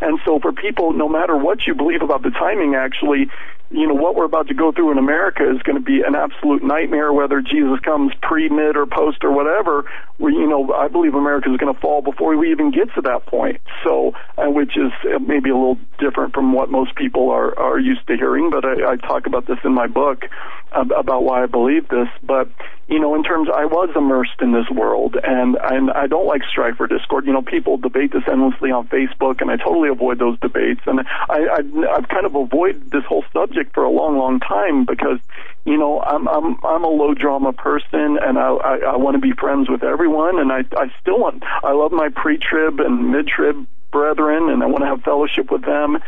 And so, for people, no matter what you believe about the timing, actually you know, what we're about to go through in America is going to be an absolute nightmare, whether Jesus comes pre, mid, or post, or whatever. We, you know, I believe America is going to fall before we even get to that point. So, uh, which is uh, maybe a little different from what most people are, are used to hearing, but I, I talk about this in my book ab- about why I believe this. But, you know, in terms, I was immersed in this world, and, and I don't like strife or discord. You know, people debate this endlessly on Facebook, and I totally avoid those debates. And I, I, I've kind of avoided this whole subject for a long, long time because, you know, I'm I'm I'm a low drama person, and I I, I want to be friends with everyone, and I I still want I love my pre-trib and mid-trib brethren, and I want to have fellowship with them.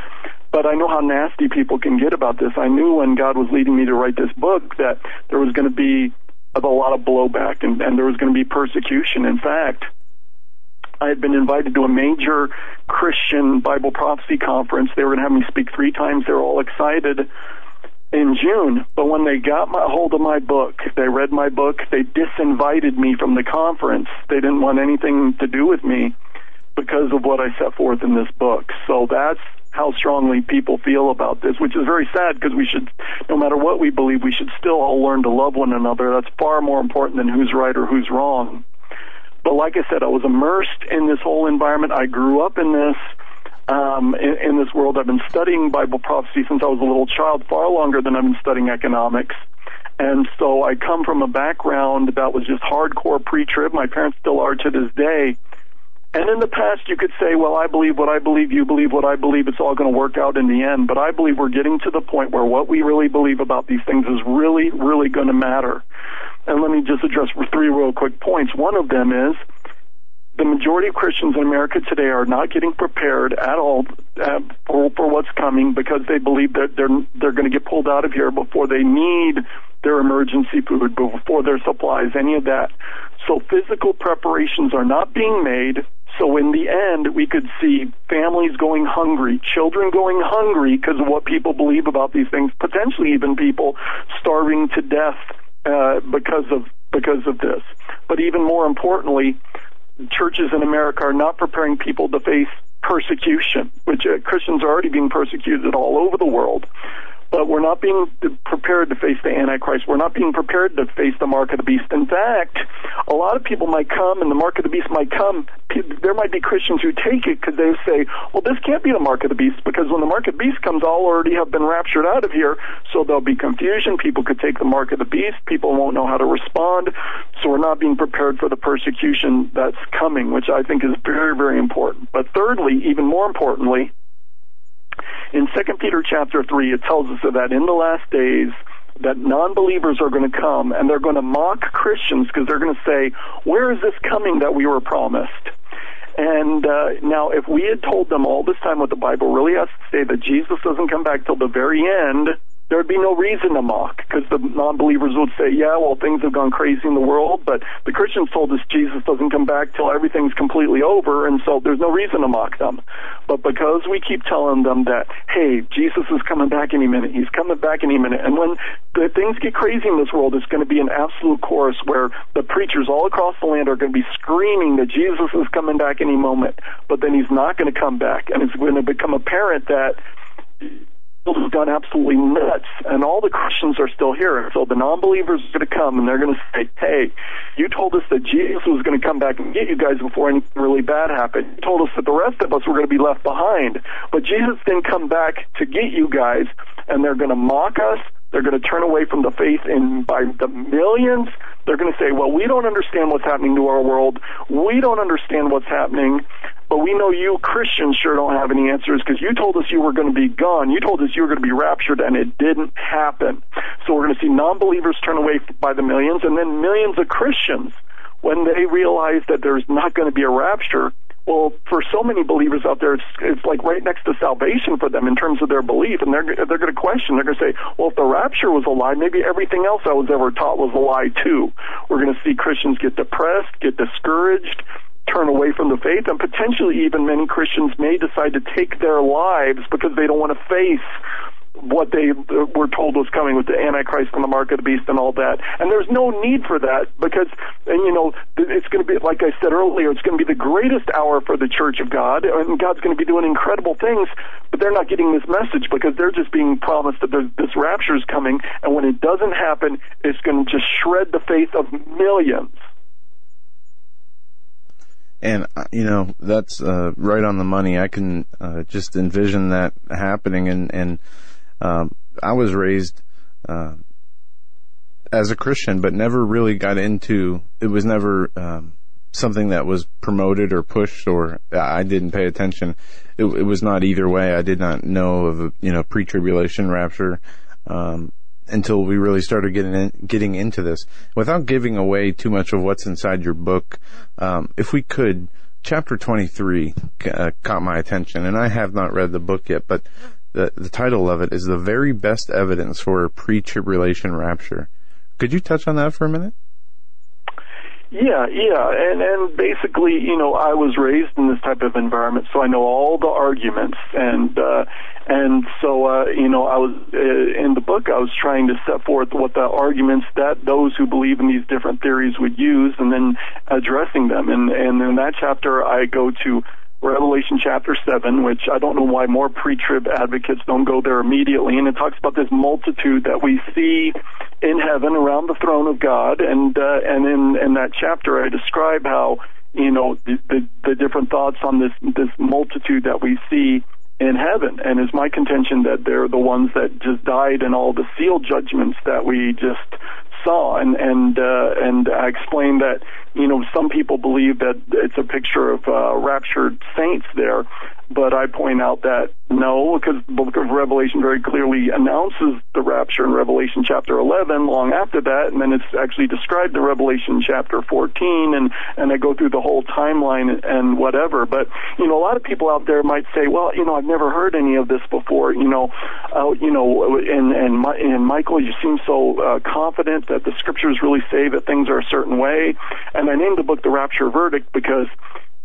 But I know how nasty people can get about this. I knew when God was leading me to write this book that there was going to be a lot of blowback and, and there was going to be persecution. In fact, I had been invited to a major Christian Bible prophecy conference. They were going to have me speak three times. They were all excited in June. But when they got my hold of my book, they read my book, they disinvited me from the conference. They didn't want anything to do with me because of what I set forth in this book. So that's how strongly people feel about this, which is very sad because we should, no matter what we believe, we should still all learn to love one another. That's far more important than who's right or who's wrong. But like I said, I was immersed in this whole environment. I grew up in this. Um, in, in this world, I've been studying Bible prophecy since I was a little child, far longer than I've been studying economics. And so I come from a background that was just hardcore pre-trib. My parents still are to this day. And in the past, you could say, well, I believe what I believe, you believe what I believe, it's all going to work out in the end. But I believe we're getting to the point where what we really believe about these things is really, really going to matter. And let me just address three real quick points. One of them is the majority of Christians in America today are not getting prepared at all uh, for, for what's coming because they believe that they're they're going to get pulled out of here before they need their emergency food, before their supplies, any of that. So physical preparations are not being made. So in the end, we could see families going hungry, children going hungry because of what people believe about these things, potentially even people starving to death uh, because of because of this. But even more importantly, churches in America are not preparing people to face persecution, which uh, Christians are already being persecuted all over the world but we're not being prepared to face the Antichrist. We're not being prepared to face the mark of the beast. In fact, a lot of people might come and the mark of the beast might come. There might be Christians who take it because they say, well, this can't be the mark of the beast because when the mark of the beast comes, I'll already have been raptured out of here. So there'll be confusion. People could take the mark of the beast. People won't know how to respond. So we're not being prepared for the persecution that's coming, which I think is very, very important. But thirdly, even more importantly, in Second Peter chapter 3, it tells us that in the last days, that non-believers are going to come and they're going to mock Christians because they're going to say, where is this coming that we were promised? And uh, now, if we had told them all this time what the Bible really has to say, that Jesus doesn't come back till the very end, there would be no reason to mock because the non-believers would say, yeah, well, things have gone crazy in the world, but the Christians told us Jesus doesn't come back till everything's completely over, and so there's no reason to mock them. But because we keep telling them that, hey, Jesus is coming back any minute, he's coming back any minute, and when the things get crazy in this world, it's going to be an absolute chorus where the preachers all across the land are going to be screaming that Jesus is coming back any moment, but then he's not going to come back, and it's going to become apparent that have gone absolutely nuts, and all the Christians are still here. So the non-believers are going to come, and they're going to say, "Hey, you told us that Jesus was going to come back and get you guys before anything really bad happened. You told us that the rest of us were going to be left behind, but Jesus didn't come back to get you guys." And they're going to mock us. They're going to turn away from the faith in by the millions. They're going to say, "Well, we don't understand what's happening to our world. We don't understand what's happening." But we know you Christians sure don't have any answers because you told us you were going to be gone. You told us you were going to be raptured, and it didn't happen. So we're going to see non-believers turn away by the millions, and then millions of Christians when they realize that there's not going to be a rapture. Well, for so many believers out there, it's, it's like right next to salvation for them in terms of their belief, and they're they're going to question. They're going to say, "Well, if the rapture was a lie, maybe everything else I was ever taught was a lie too." We're going to see Christians get depressed, get discouraged, turn away from the faith, and potentially even many Christians may decide to take their lives because they don't want to face what they uh, were told was coming with the Antichrist and the mark of the beast and all that. And there's no need for that because, and you know, it's going to be, like I said earlier, it's going to be the greatest hour for the Church of God, and God's going to be doing incredible things, but they're not getting this message because they're just being promised that this rapture is coming, and when it doesn't happen, it's going to just shred the faith of millions. And uh, you know that's uh, right on the money. I can uh, just envision that happening. And and um, I was raised uh, as a Christian, but never really got into. It was never um, something that was promoted or pushed, or I didn't pay attention. It, it was not either way. I did not know of a you know pre-tribulation rapture. Um, until we really started getting in, getting into this. Without giving away too much of what's inside your book, um, if we could, chapter 23 uh, caught my attention, and I have not read the book yet, but the, the title of it is The Very Best Evidence for a Pre-Tribulation Rapture. Could you touch on that for a minute? Yeah, yeah, and and basically, you know, I was raised in this type of environment, so I know all the arguments, and uh, and so uh, you know, I was uh, in the book. I was trying to set forth what the arguments that those who believe in these different theories would use, and then addressing them. And and in that chapter, I go to Revelation chapter 7, which I don't know why more pre-trib advocates don't go there immediately. And it talks about this multitude that we see in heaven around the throne of God. And, uh, and in, in that chapter, I describe how, you know, the, the, the different thoughts on this, this multitude that we see in heaven. And it's my contention that they're the ones that just died in all the seal judgments that we just saw, and and uh, and I explained that you know some people believe that it's a picture of uh, raptured saints there, but I point out that no, because the book of Revelation very clearly announces the rapture in Revelation chapter 11 long after that, and then it's actually described in Revelation chapter 14, and, and I go through the whole timeline and whatever. But, you know, a lot of people out there might say, well, you know, I've never heard any of this before, you know, uh, you know, and, and, and Michael, you seem so uh, confident that the scriptures really say that things are a certain way. And I named the book The Rapture Verdict because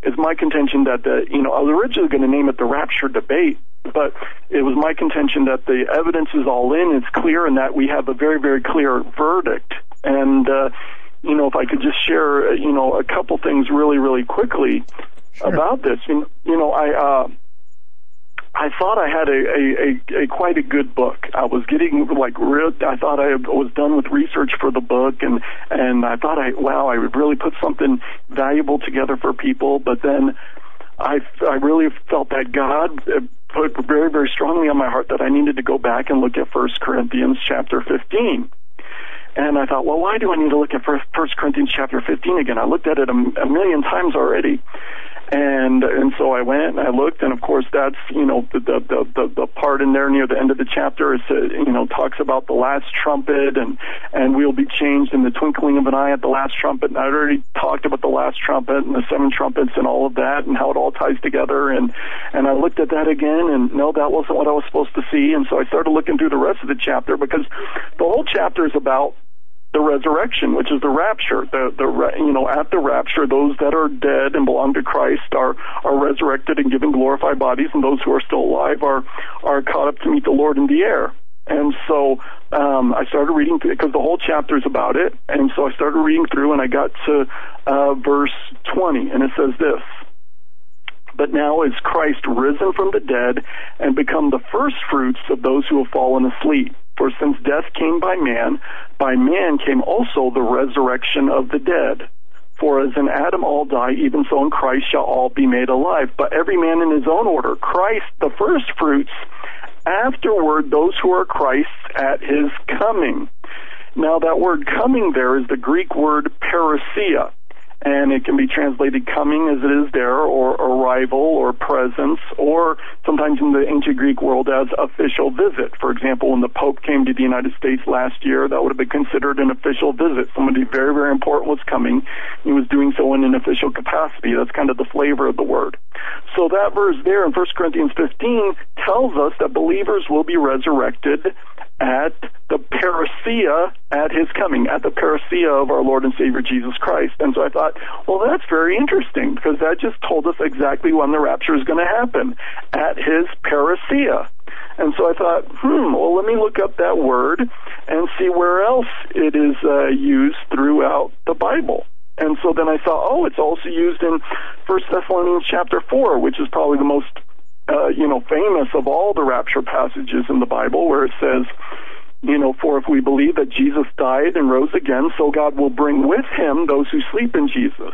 it's my contention that the you know I was originally going to name it the rapture debate, but it was my contention that the evidence is all in, it's clear, and that we have a very very clear verdict. And uh, you know, if I could just share you know a couple things really really quickly sure. about this, you, you know, I. Uh, I thought I had a, a, a, a quite a good book. I was getting like real. I thought I was done with research for the book, and and I thought I wow I would really put something valuable together for people. But then I I really felt that God put very very strongly on my heart that I needed to go back and look at First Corinthians chapter fifteen. And I thought, well, why do I need to look at First Corinthians chapter 15 again? I looked at it a, a million times already and and so I went and I looked, and of course that's you know the the the, the part in there near the end of the chapter is uh, you know talks about the last trumpet and and we'll be changed in the twinkling of an eye at the last trumpet. And I'd already talked about the last trumpet and the seven trumpets and all of that and how it all ties together. And and I looked at that again, and no, that wasn't what I was supposed to see. And so I started looking through the rest of the chapter because the whole chapter is about the resurrection, which is the rapture. The the you know at the rapture, those that are dead and belong to Christ are are resurrected and given glorified bodies, and those who are still alive are are caught up to meet the Lord in the air. And so um, I started reading because the whole chapter is about it. And so I started reading through, and I got to uh, verse 20, and it says this. But now is Christ risen from the dead and become the first fruits of those who have fallen asleep. For since death came by man, by man came also the resurrection of the dead. For as in Adam all die, even so in Christ shall all be made alive. But every man in his own order. Christ the first fruits, afterward those who are Christ's at his coming. Now that word coming there is the Greek word parousia and it can be translated coming as it is there, or arrival, or presence, or sometimes in the ancient Greek world as official visit. For example, when the Pope came to the United States last year, that would have been considered an official visit. Somebody very, very important was coming. He was doing so in an official capacity. That's kind of the flavor of the word. So that verse there in 1 Corinthians 15 tells us that believers will be resurrected at the parousia at his coming, at the parousia of our Lord and Savior Jesus Christ. And so I thought, well, that's very interesting because that just told us exactly when the rapture is going to happen at his parousia. And so I thought, hmm, well, let me look up that word and see where else it is uh, used throughout the Bible. And so then I saw, oh, it's also used in First Thessalonians chapter four, which is probably the most uh, you know, famous of all the rapture passages in the Bible where it says, you know, for if we believe that Jesus died and rose again, so God will bring with him those who sleep in Jesus.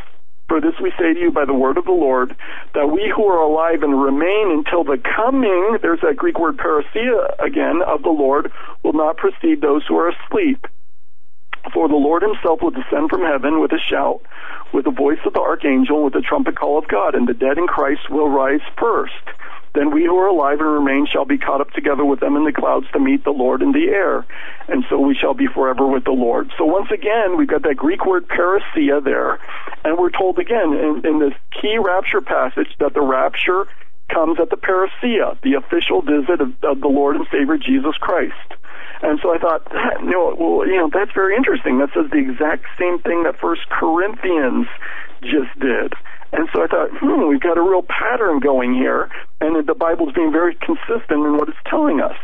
For this we say to you by the word of the Lord, that we who are alive and remain until the coming, there's that Greek word parousia again, of the Lord, will not precede those who are asleep. For the Lord himself will descend from heaven with a shout, with the voice of the archangel, with the trumpet call of God, and the dead in Christ will rise first. Then we who are alive and remain shall be caught up together with them in the clouds to meet the Lord in the air. And so we shall be forever with the Lord. So once again, we've got that Greek word parousia there. And we're told again in, in this key rapture passage that the rapture comes at the parousia, the official visit of, of the Lord and Savior Jesus Christ. And so I thought, you know, well, you know, that's very interesting. That says the exact same thing that First Corinthians just did. And so I thought, hmm, we've got a real pattern going here, and the Bible's being very consistent in what it's telling us.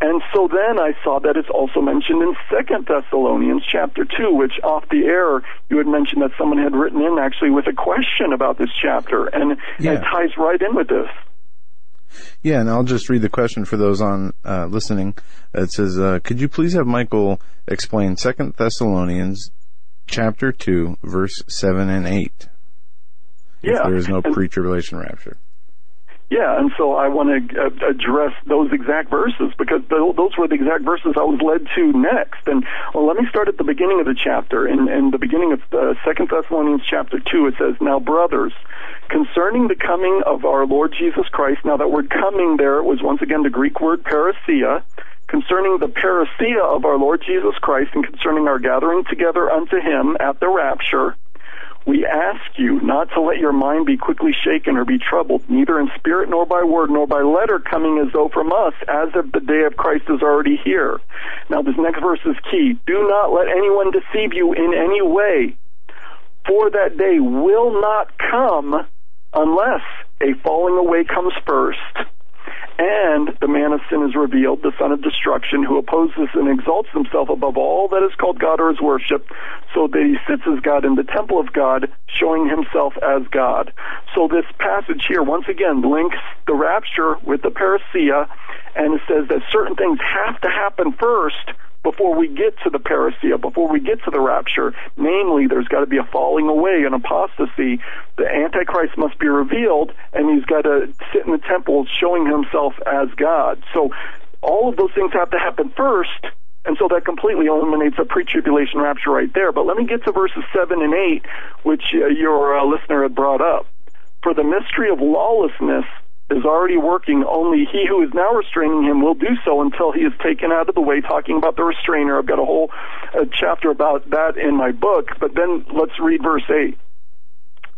And so then I saw that it's also mentioned in Second Thessalonians chapter two, which off the air you had mentioned that someone had written in actually with a question about this chapter, and yeah. it ties right in with this. Yeah, and I'll just read the question for those on uh, listening. It says, uh, "Could you please have Michael explain Second Thessalonians chapter two, verse seven and eight? Yeah, if there is no pre-tribulation rapture." Yeah, and so I want to uh, address those exact verses because th- those were the exact verses I was led to next. And well, let me start at the beginning of the chapter. In, in the beginning of uh, Second Thessalonians chapter two, it says, "Now, brothers, concerning the coming of our Lord Jesus Christ." Now, that word "coming" there was once again the Greek word "parousia." Concerning the parousia of our Lord Jesus Christ and concerning our gathering together unto Him at the rapture, we ask you not to let your mind be quickly shaken or be troubled, neither in spirit nor by word nor by letter coming as though from us, as if the day of Christ is already here. Now this next verse is key. Do not let anyone deceive you in any way, for that day will not come unless a falling away comes first and the man of sin is revealed, the son of destruction, who opposes and exalts himself above all that is called God or is worshipped, so that he sits as God in the temple of God, showing himself as God. So this passage here, once again, links the rapture with the parousia, and it says that certain things have to happen first before we get to the parousia, before we get to the rapture. Namely, there's got to be a falling away, an apostasy. The Antichrist must be revealed, and he's got to sit in the temple showing himself as God. So all of those things have to happen first, and so that completely eliminates a pre-tribulation rapture right there. But let me get to verses 7 and 8, which uh, your uh, listener had brought up. For the mystery of lawlessness is already working, only he who is now restraining him will do so until he is taken out of the way, talking about the restrainer. I've got a whole uh, chapter about that in my book, but then let's read verse 8.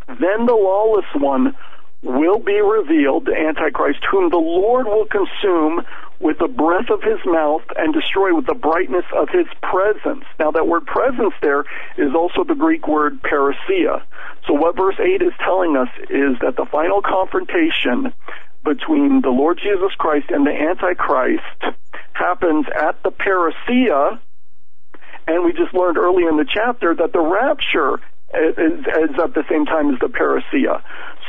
Then the lawless one will be revealed, the Antichrist, whom the Lord will consume with the breath of his mouth and destroy with the brightness of his presence. Now that word presence there is also the Greek word parousia. So what verse 8 is telling us is that the final confrontation between the Lord Jesus Christ and the Antichrist happens at the parousia, and we just learned earlier in the chapter that the rapture is, at the same time as the parousia.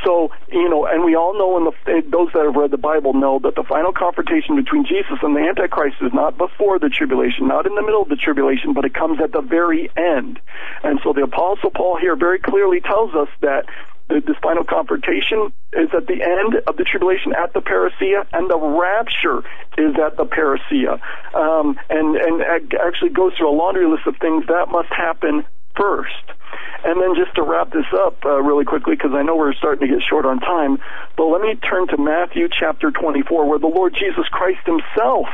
So, you know, and we all know, and those that have read the Bible know that the final confrontation between Jesus and the Antichrist is not before the tribulation, not in the middle of the tribulation, but it comes at the very end. And so the Apostle Paul here very clearly tells us that this final confrontation is at the end of the tribulation at the parousia, and the rapture is at the parousia. Um, and, and actually goes through a laundry list of things that must happen first. And then just to wrap this up uh, really quickly, because I know we're starting to get short on time, but let me turn to Matthew chapter 24, where the Lord Jesus Christ himself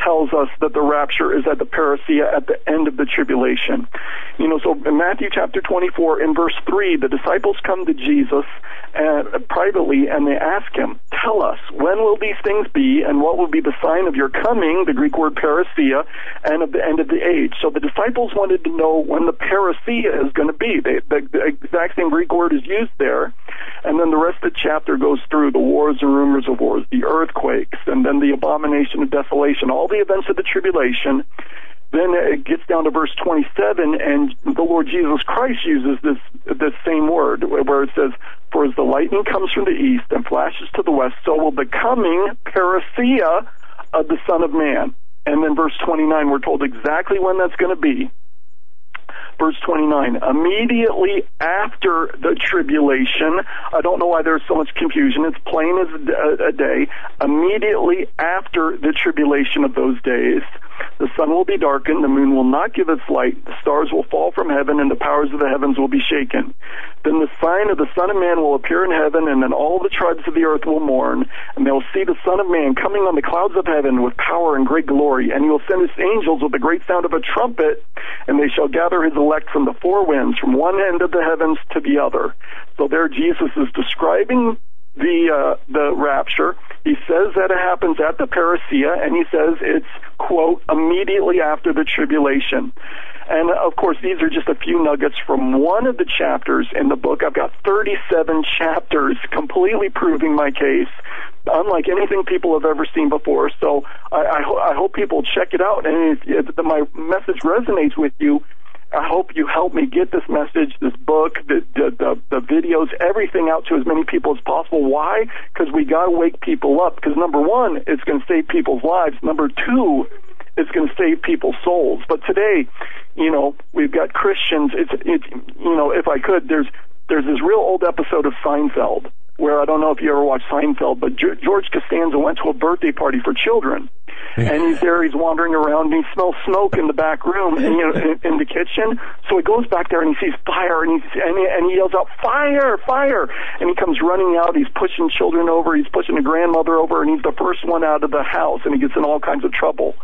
tells us that the rapture is at the parousia at the end of the tribulation. You know, so in Matthew chapter 24 in verse 3, the disciples come to Jesus uh, privately and they ask him, tell us, when will these things be and what will be the sign of your coming, the Greek word parousia, and of the end of the age? So the disciples wanted to know when the parousia is going to be. They, the, the exact same Greek word is used there. And then the rest of the chapter goes through the wars and rumors of wars, the earthquakes, and then the abomination of desolation, all the events of the tribulation. Then it gets down to verse 27, and the Lord Jesus Christ uses this this same word, where it says, "For as the lightning comes from the east and flashes to the west, so will the coming parousia of the Son of Man." And then verse 29, we're told exactly when that's going to be verse 29. Immediately after the tribulation, I don't know why there's so much confusion. It's plain as a, day. Immediately after the tribulation of those days, the sun will be darkened, the moon will not give its light, the stars will fall from heaven, and the powers of the heavens will be shaken. Then the sign of the Son of Man will appear in heaven, and then all the tribes of the earth will mourn, and they will see the Son of Man coming on the clouds of heaven with power and great glory, and he will send his angels with the great sound of a trumpet, and they shall gather his elect from the four winds, from one end of the heavens to the other. So there Jesus is describing the uh, the rapture. He says that it happens at the parousia, and he says it's quote immediately after the tribulation. And of course, these are just a few nuggets from one of the chapters in the book. I've got 37 chapters completely proving my case, unlike anything people have ever seen before. So I, I, ho- I hope people check it out. And if, if my message resonates with you, I hope you help me get this message, this book, the, the, the, the videos, everything out to as many people as possible. Why? Because we got to wake people up. Because number one, it's going to save people's lives. Number two, it's going to save people's souls. But today, you know, we've got Christians. It's, it's, you know, if I could, there's there's this real old episode of Seinfeld where I don't know if you ever watched Seinfeld, but G- George Costanza went to a birthday party for children. And he's there, he's wandering around, and he smells smoke in the back room, and you know, in, in the kitchen. So he goes back there and he sees fire, and he and he, and he yells out, "Fire! Fire!" And he comes running out. He's pushing children over, he's pushing a grandmother over, and he's the first one out of the house, and he gets in all kinds of trouble.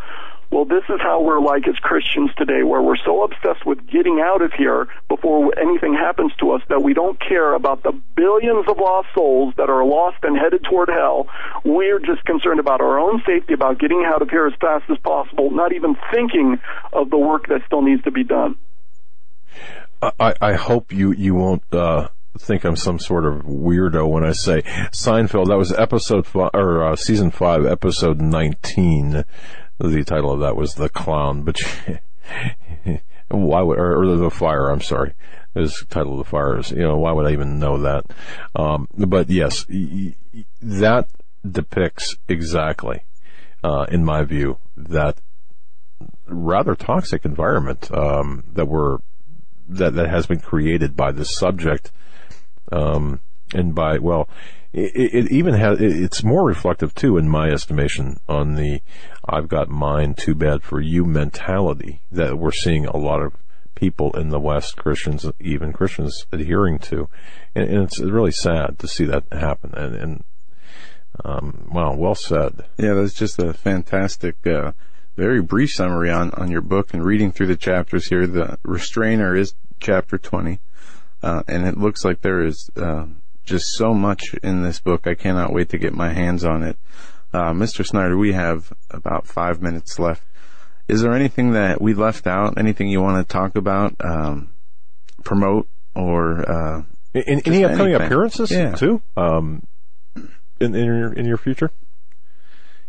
Well, this is how we're like as Christians today, where we're so obsessed with getting out of here before anything happens to us that we don't care about the billions of lost souls that are lost and headed toward hell. We're just concerned about our own safety, about getting out of here as fast as possible, not even thinking of the work that still needs to be done. I, I hope you, you won't, uh, think I'm some sort of weirdo when I say Seinfeld. That was episode five, or uh, season five, episode 19. The title of that was The Clown, but why would, or, or, The Fire, I'm sorry. Is title of The Fire is, you know, why would I even know that? Um, but yes, that depicts exactly, uh, in my view, that rather toxic environment, um, that we're, that, that has been created by this subject, um, and by, well, it, it, even has, it's more reflective too, in my estimation, on the I've got mine, too bad for you mentality that we're seeing a lot of people in the West, Christians, even Christians adhering to. And, and it's really sad to see that happen. And, and um, well, well said. Yeah, that's just a fantastic, uh, very brief summary on, on your book and reading through the chapters here. The restrainer is chapter 20. Uh, and it looks like there is, uh, just so much in this book. I cannot wait to get my hands on it. Uh, Mr. Snyder, we have about five minutes left. Is there anything that we left out? Anything you want to talk about, um, promote, or uh, in, any upcoming anything? appearances Yeah. too? Um, in, in your in your future?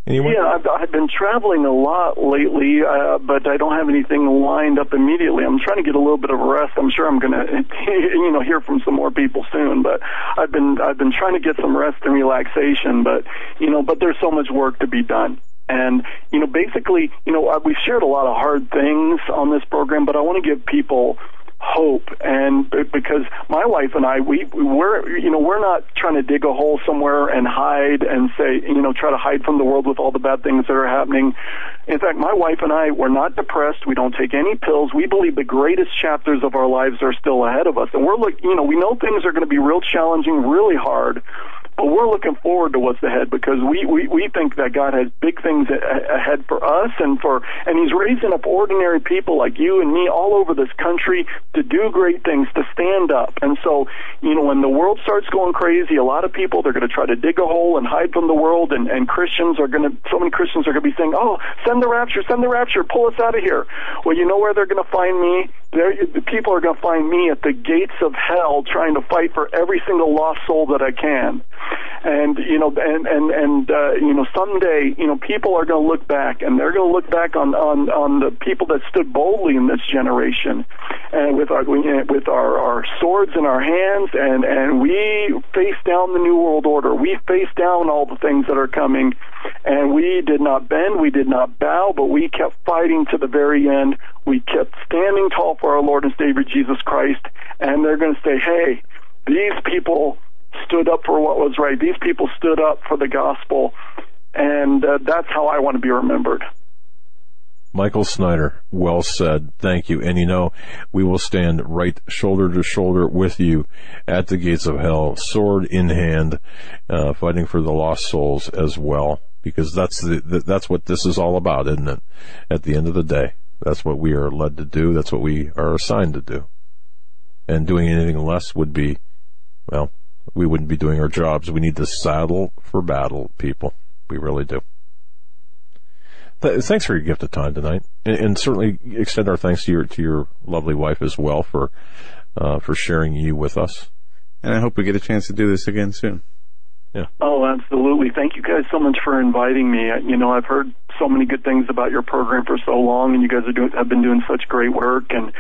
Anyone? Yeah, I've, I've been traveling a lot lately, uh, but I don't have anything lined up immediately. I'm trying to get a little bit of rest. I'm sure I'm going to, you know, hear from some more people soon. But I've been I've been trying to get some rest and relaxation. But you know, but there's so much work to be done. And you know, basically, you know, we've shared a lot of hard things on this program, but I want to give people hope. And because my wife and I we we're you know we're not trying to dig a hole somewhere and hide and say you know try to hide from the world with all the bad things that are happening. In fact my wife and I we're not depressed. We don't take any pills. We believe the greatest chapters of our lives are still ahead of us. And we're look you know we know things are going to be real challenging really hard but we're looking forward to what's ahead because we, we, we think that God has big things ahead for us and for and He's raising up ordinary people like you and me all over this country to do great things, to stand up. And so, you know, when the world starts going crazy, a lot of people they're going to try to dig a hole and hide from the world, and and Christians are going to so many Christians are going to be saying, "Oh, send the rapture, send the rapture, pull us out of here." Well, you know where they're going to find me? There, the people are going to find me at the gates of hell, trying to fight for every single lost soul that I can. And you know, and and and uh, you know, someday, you know, people are going to look back, and they're going to look back on on on the people that stood boldly in this generation, and with our with our our swords in our hands, and and we faced down the new world order. We faced down all the things that are coming, and we did not bend, we did not bow, but we kept fighting to the very end. We kept standing tall for our Lord and Savior Jesus Christ, and they're going to say, "Hey, these people." stood up for what was right. These people stood up for the gospel, and uh, that's how I want to be remembered. Michael Snyder, well said. Thank you. And you know, we will stand right shoulder to shoulder with you at the gates of hell, sword in hand, uh, fighting for the lost souls as well, because that's the, that's what this is all about, isn't it? At the end of the day, that's what we are led to do. That's what we are assigned to do. And doing anything less would be, well, we wouldn't be doing our jobs. We need to saddle for battle, people. We really do. Th- thanks for your gift of time tonight, and, and, certainly extend our thanks to your to your lovely wife as well for uh, for sharing you with us. And I hope we get a chance to do this again soon. Yeah. Oh, absolutely. Thank you guys so much for inviting me. You know, I've heard so many good things about your program for so long, and you guys are doing, have been doing such great work. And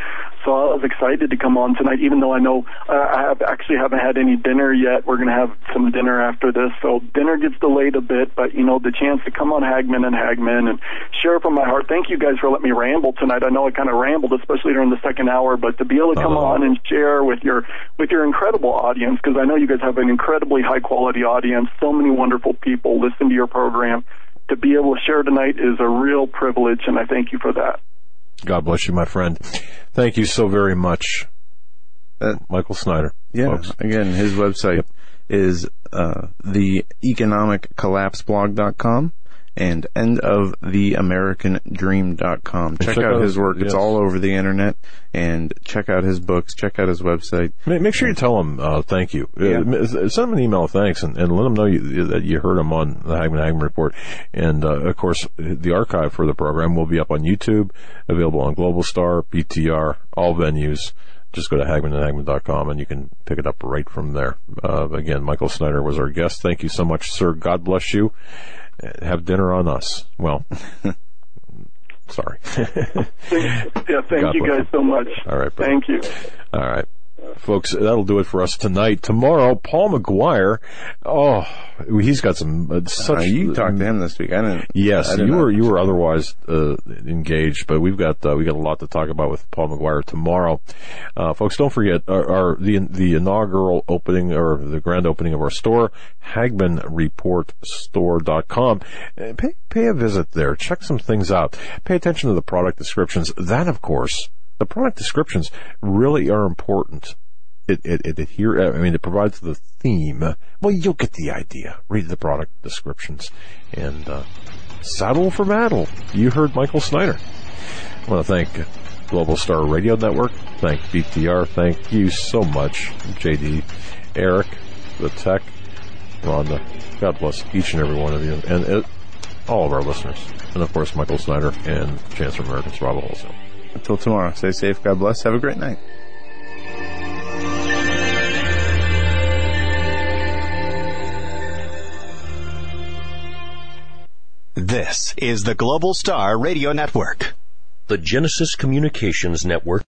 so I was excited to come on tonight, even though I know uh, I have actually haven't had any dinner yet. We're going to have some dinner after this, so dinner gets delayed a bit. But you know, the chance to come on Hagmann and Hagmann and share from my heart. Thank you guys for letting me ramble tonight. I know I kind of rambled, especially during the second hour, but to be able to come Uh-huh. on and share with your with your incredible audience, because I know you guys have an incredibly high quality audience. So many wonderful people listen to your program. To be able to share tonight is a real privilege, and I thank you for that. God bless you, my friend. Thank you so very much, Uh, Michael Snyder. Yeah. folks. Again, his website is uh, the economiccollapseblog.com and endoftheamericandream.com. Check, check out out his work. It's all over the internet. And check out his books. Check out his website. Make, sure you tell him uh, thank you. Uh, Yeah. m- send him an email of thanks and, and let him know you, that you heard him on the Hagmann Hagmann Report. And uh, of course, the archive for the program will be up on YouTube, available on Global Star, BTR, all venues. Just go to hagmannandhagmann.com and you can pick it up right from there. Uh, again, Michael Snyder was our guest. Thank you so much, sir. God bless you. Have dinner on us. Well, sorry. Yeah, thank God you guys so much. All right, brother. Thank you. All right. Folks, that'll do it for us tonight. Tomorrow, Paul McGuire. Oh, he's got some uh, such. Uh, you talked to him this week. I didn't. Yes, I did you were you were otherwise uh, engaged, but we've got uh, we got a lot to talk about with Paul McGuire tomorrow, uh, folks. Don't forget our, our the the inaugural opening or the grand opening of our store, HagmannReportStore.com. Uh, Pay pay a visit there. Check some things out. Pay attention to the product descriptions. That, of course, the product descriptions really are important it, it, it adhere, I mean, it provides the theme. Well, you'll get the idea. Read the product descriptions and, uh, saddle for battle. You heard Michael Snyder. I want to thank Global Star Radio Network. Thank BTR. Thank you so much, JD, Eric, the tech, Rhonda. God bless each and every one of you and uh, all of our listeners. And of course, Michael Snyder and Chancellor Americans, Rob Wholesale. Until tomorrow. Stay safe. God bless. Have a great night. This is the Global Star Radio Network. The Genesis Communications Network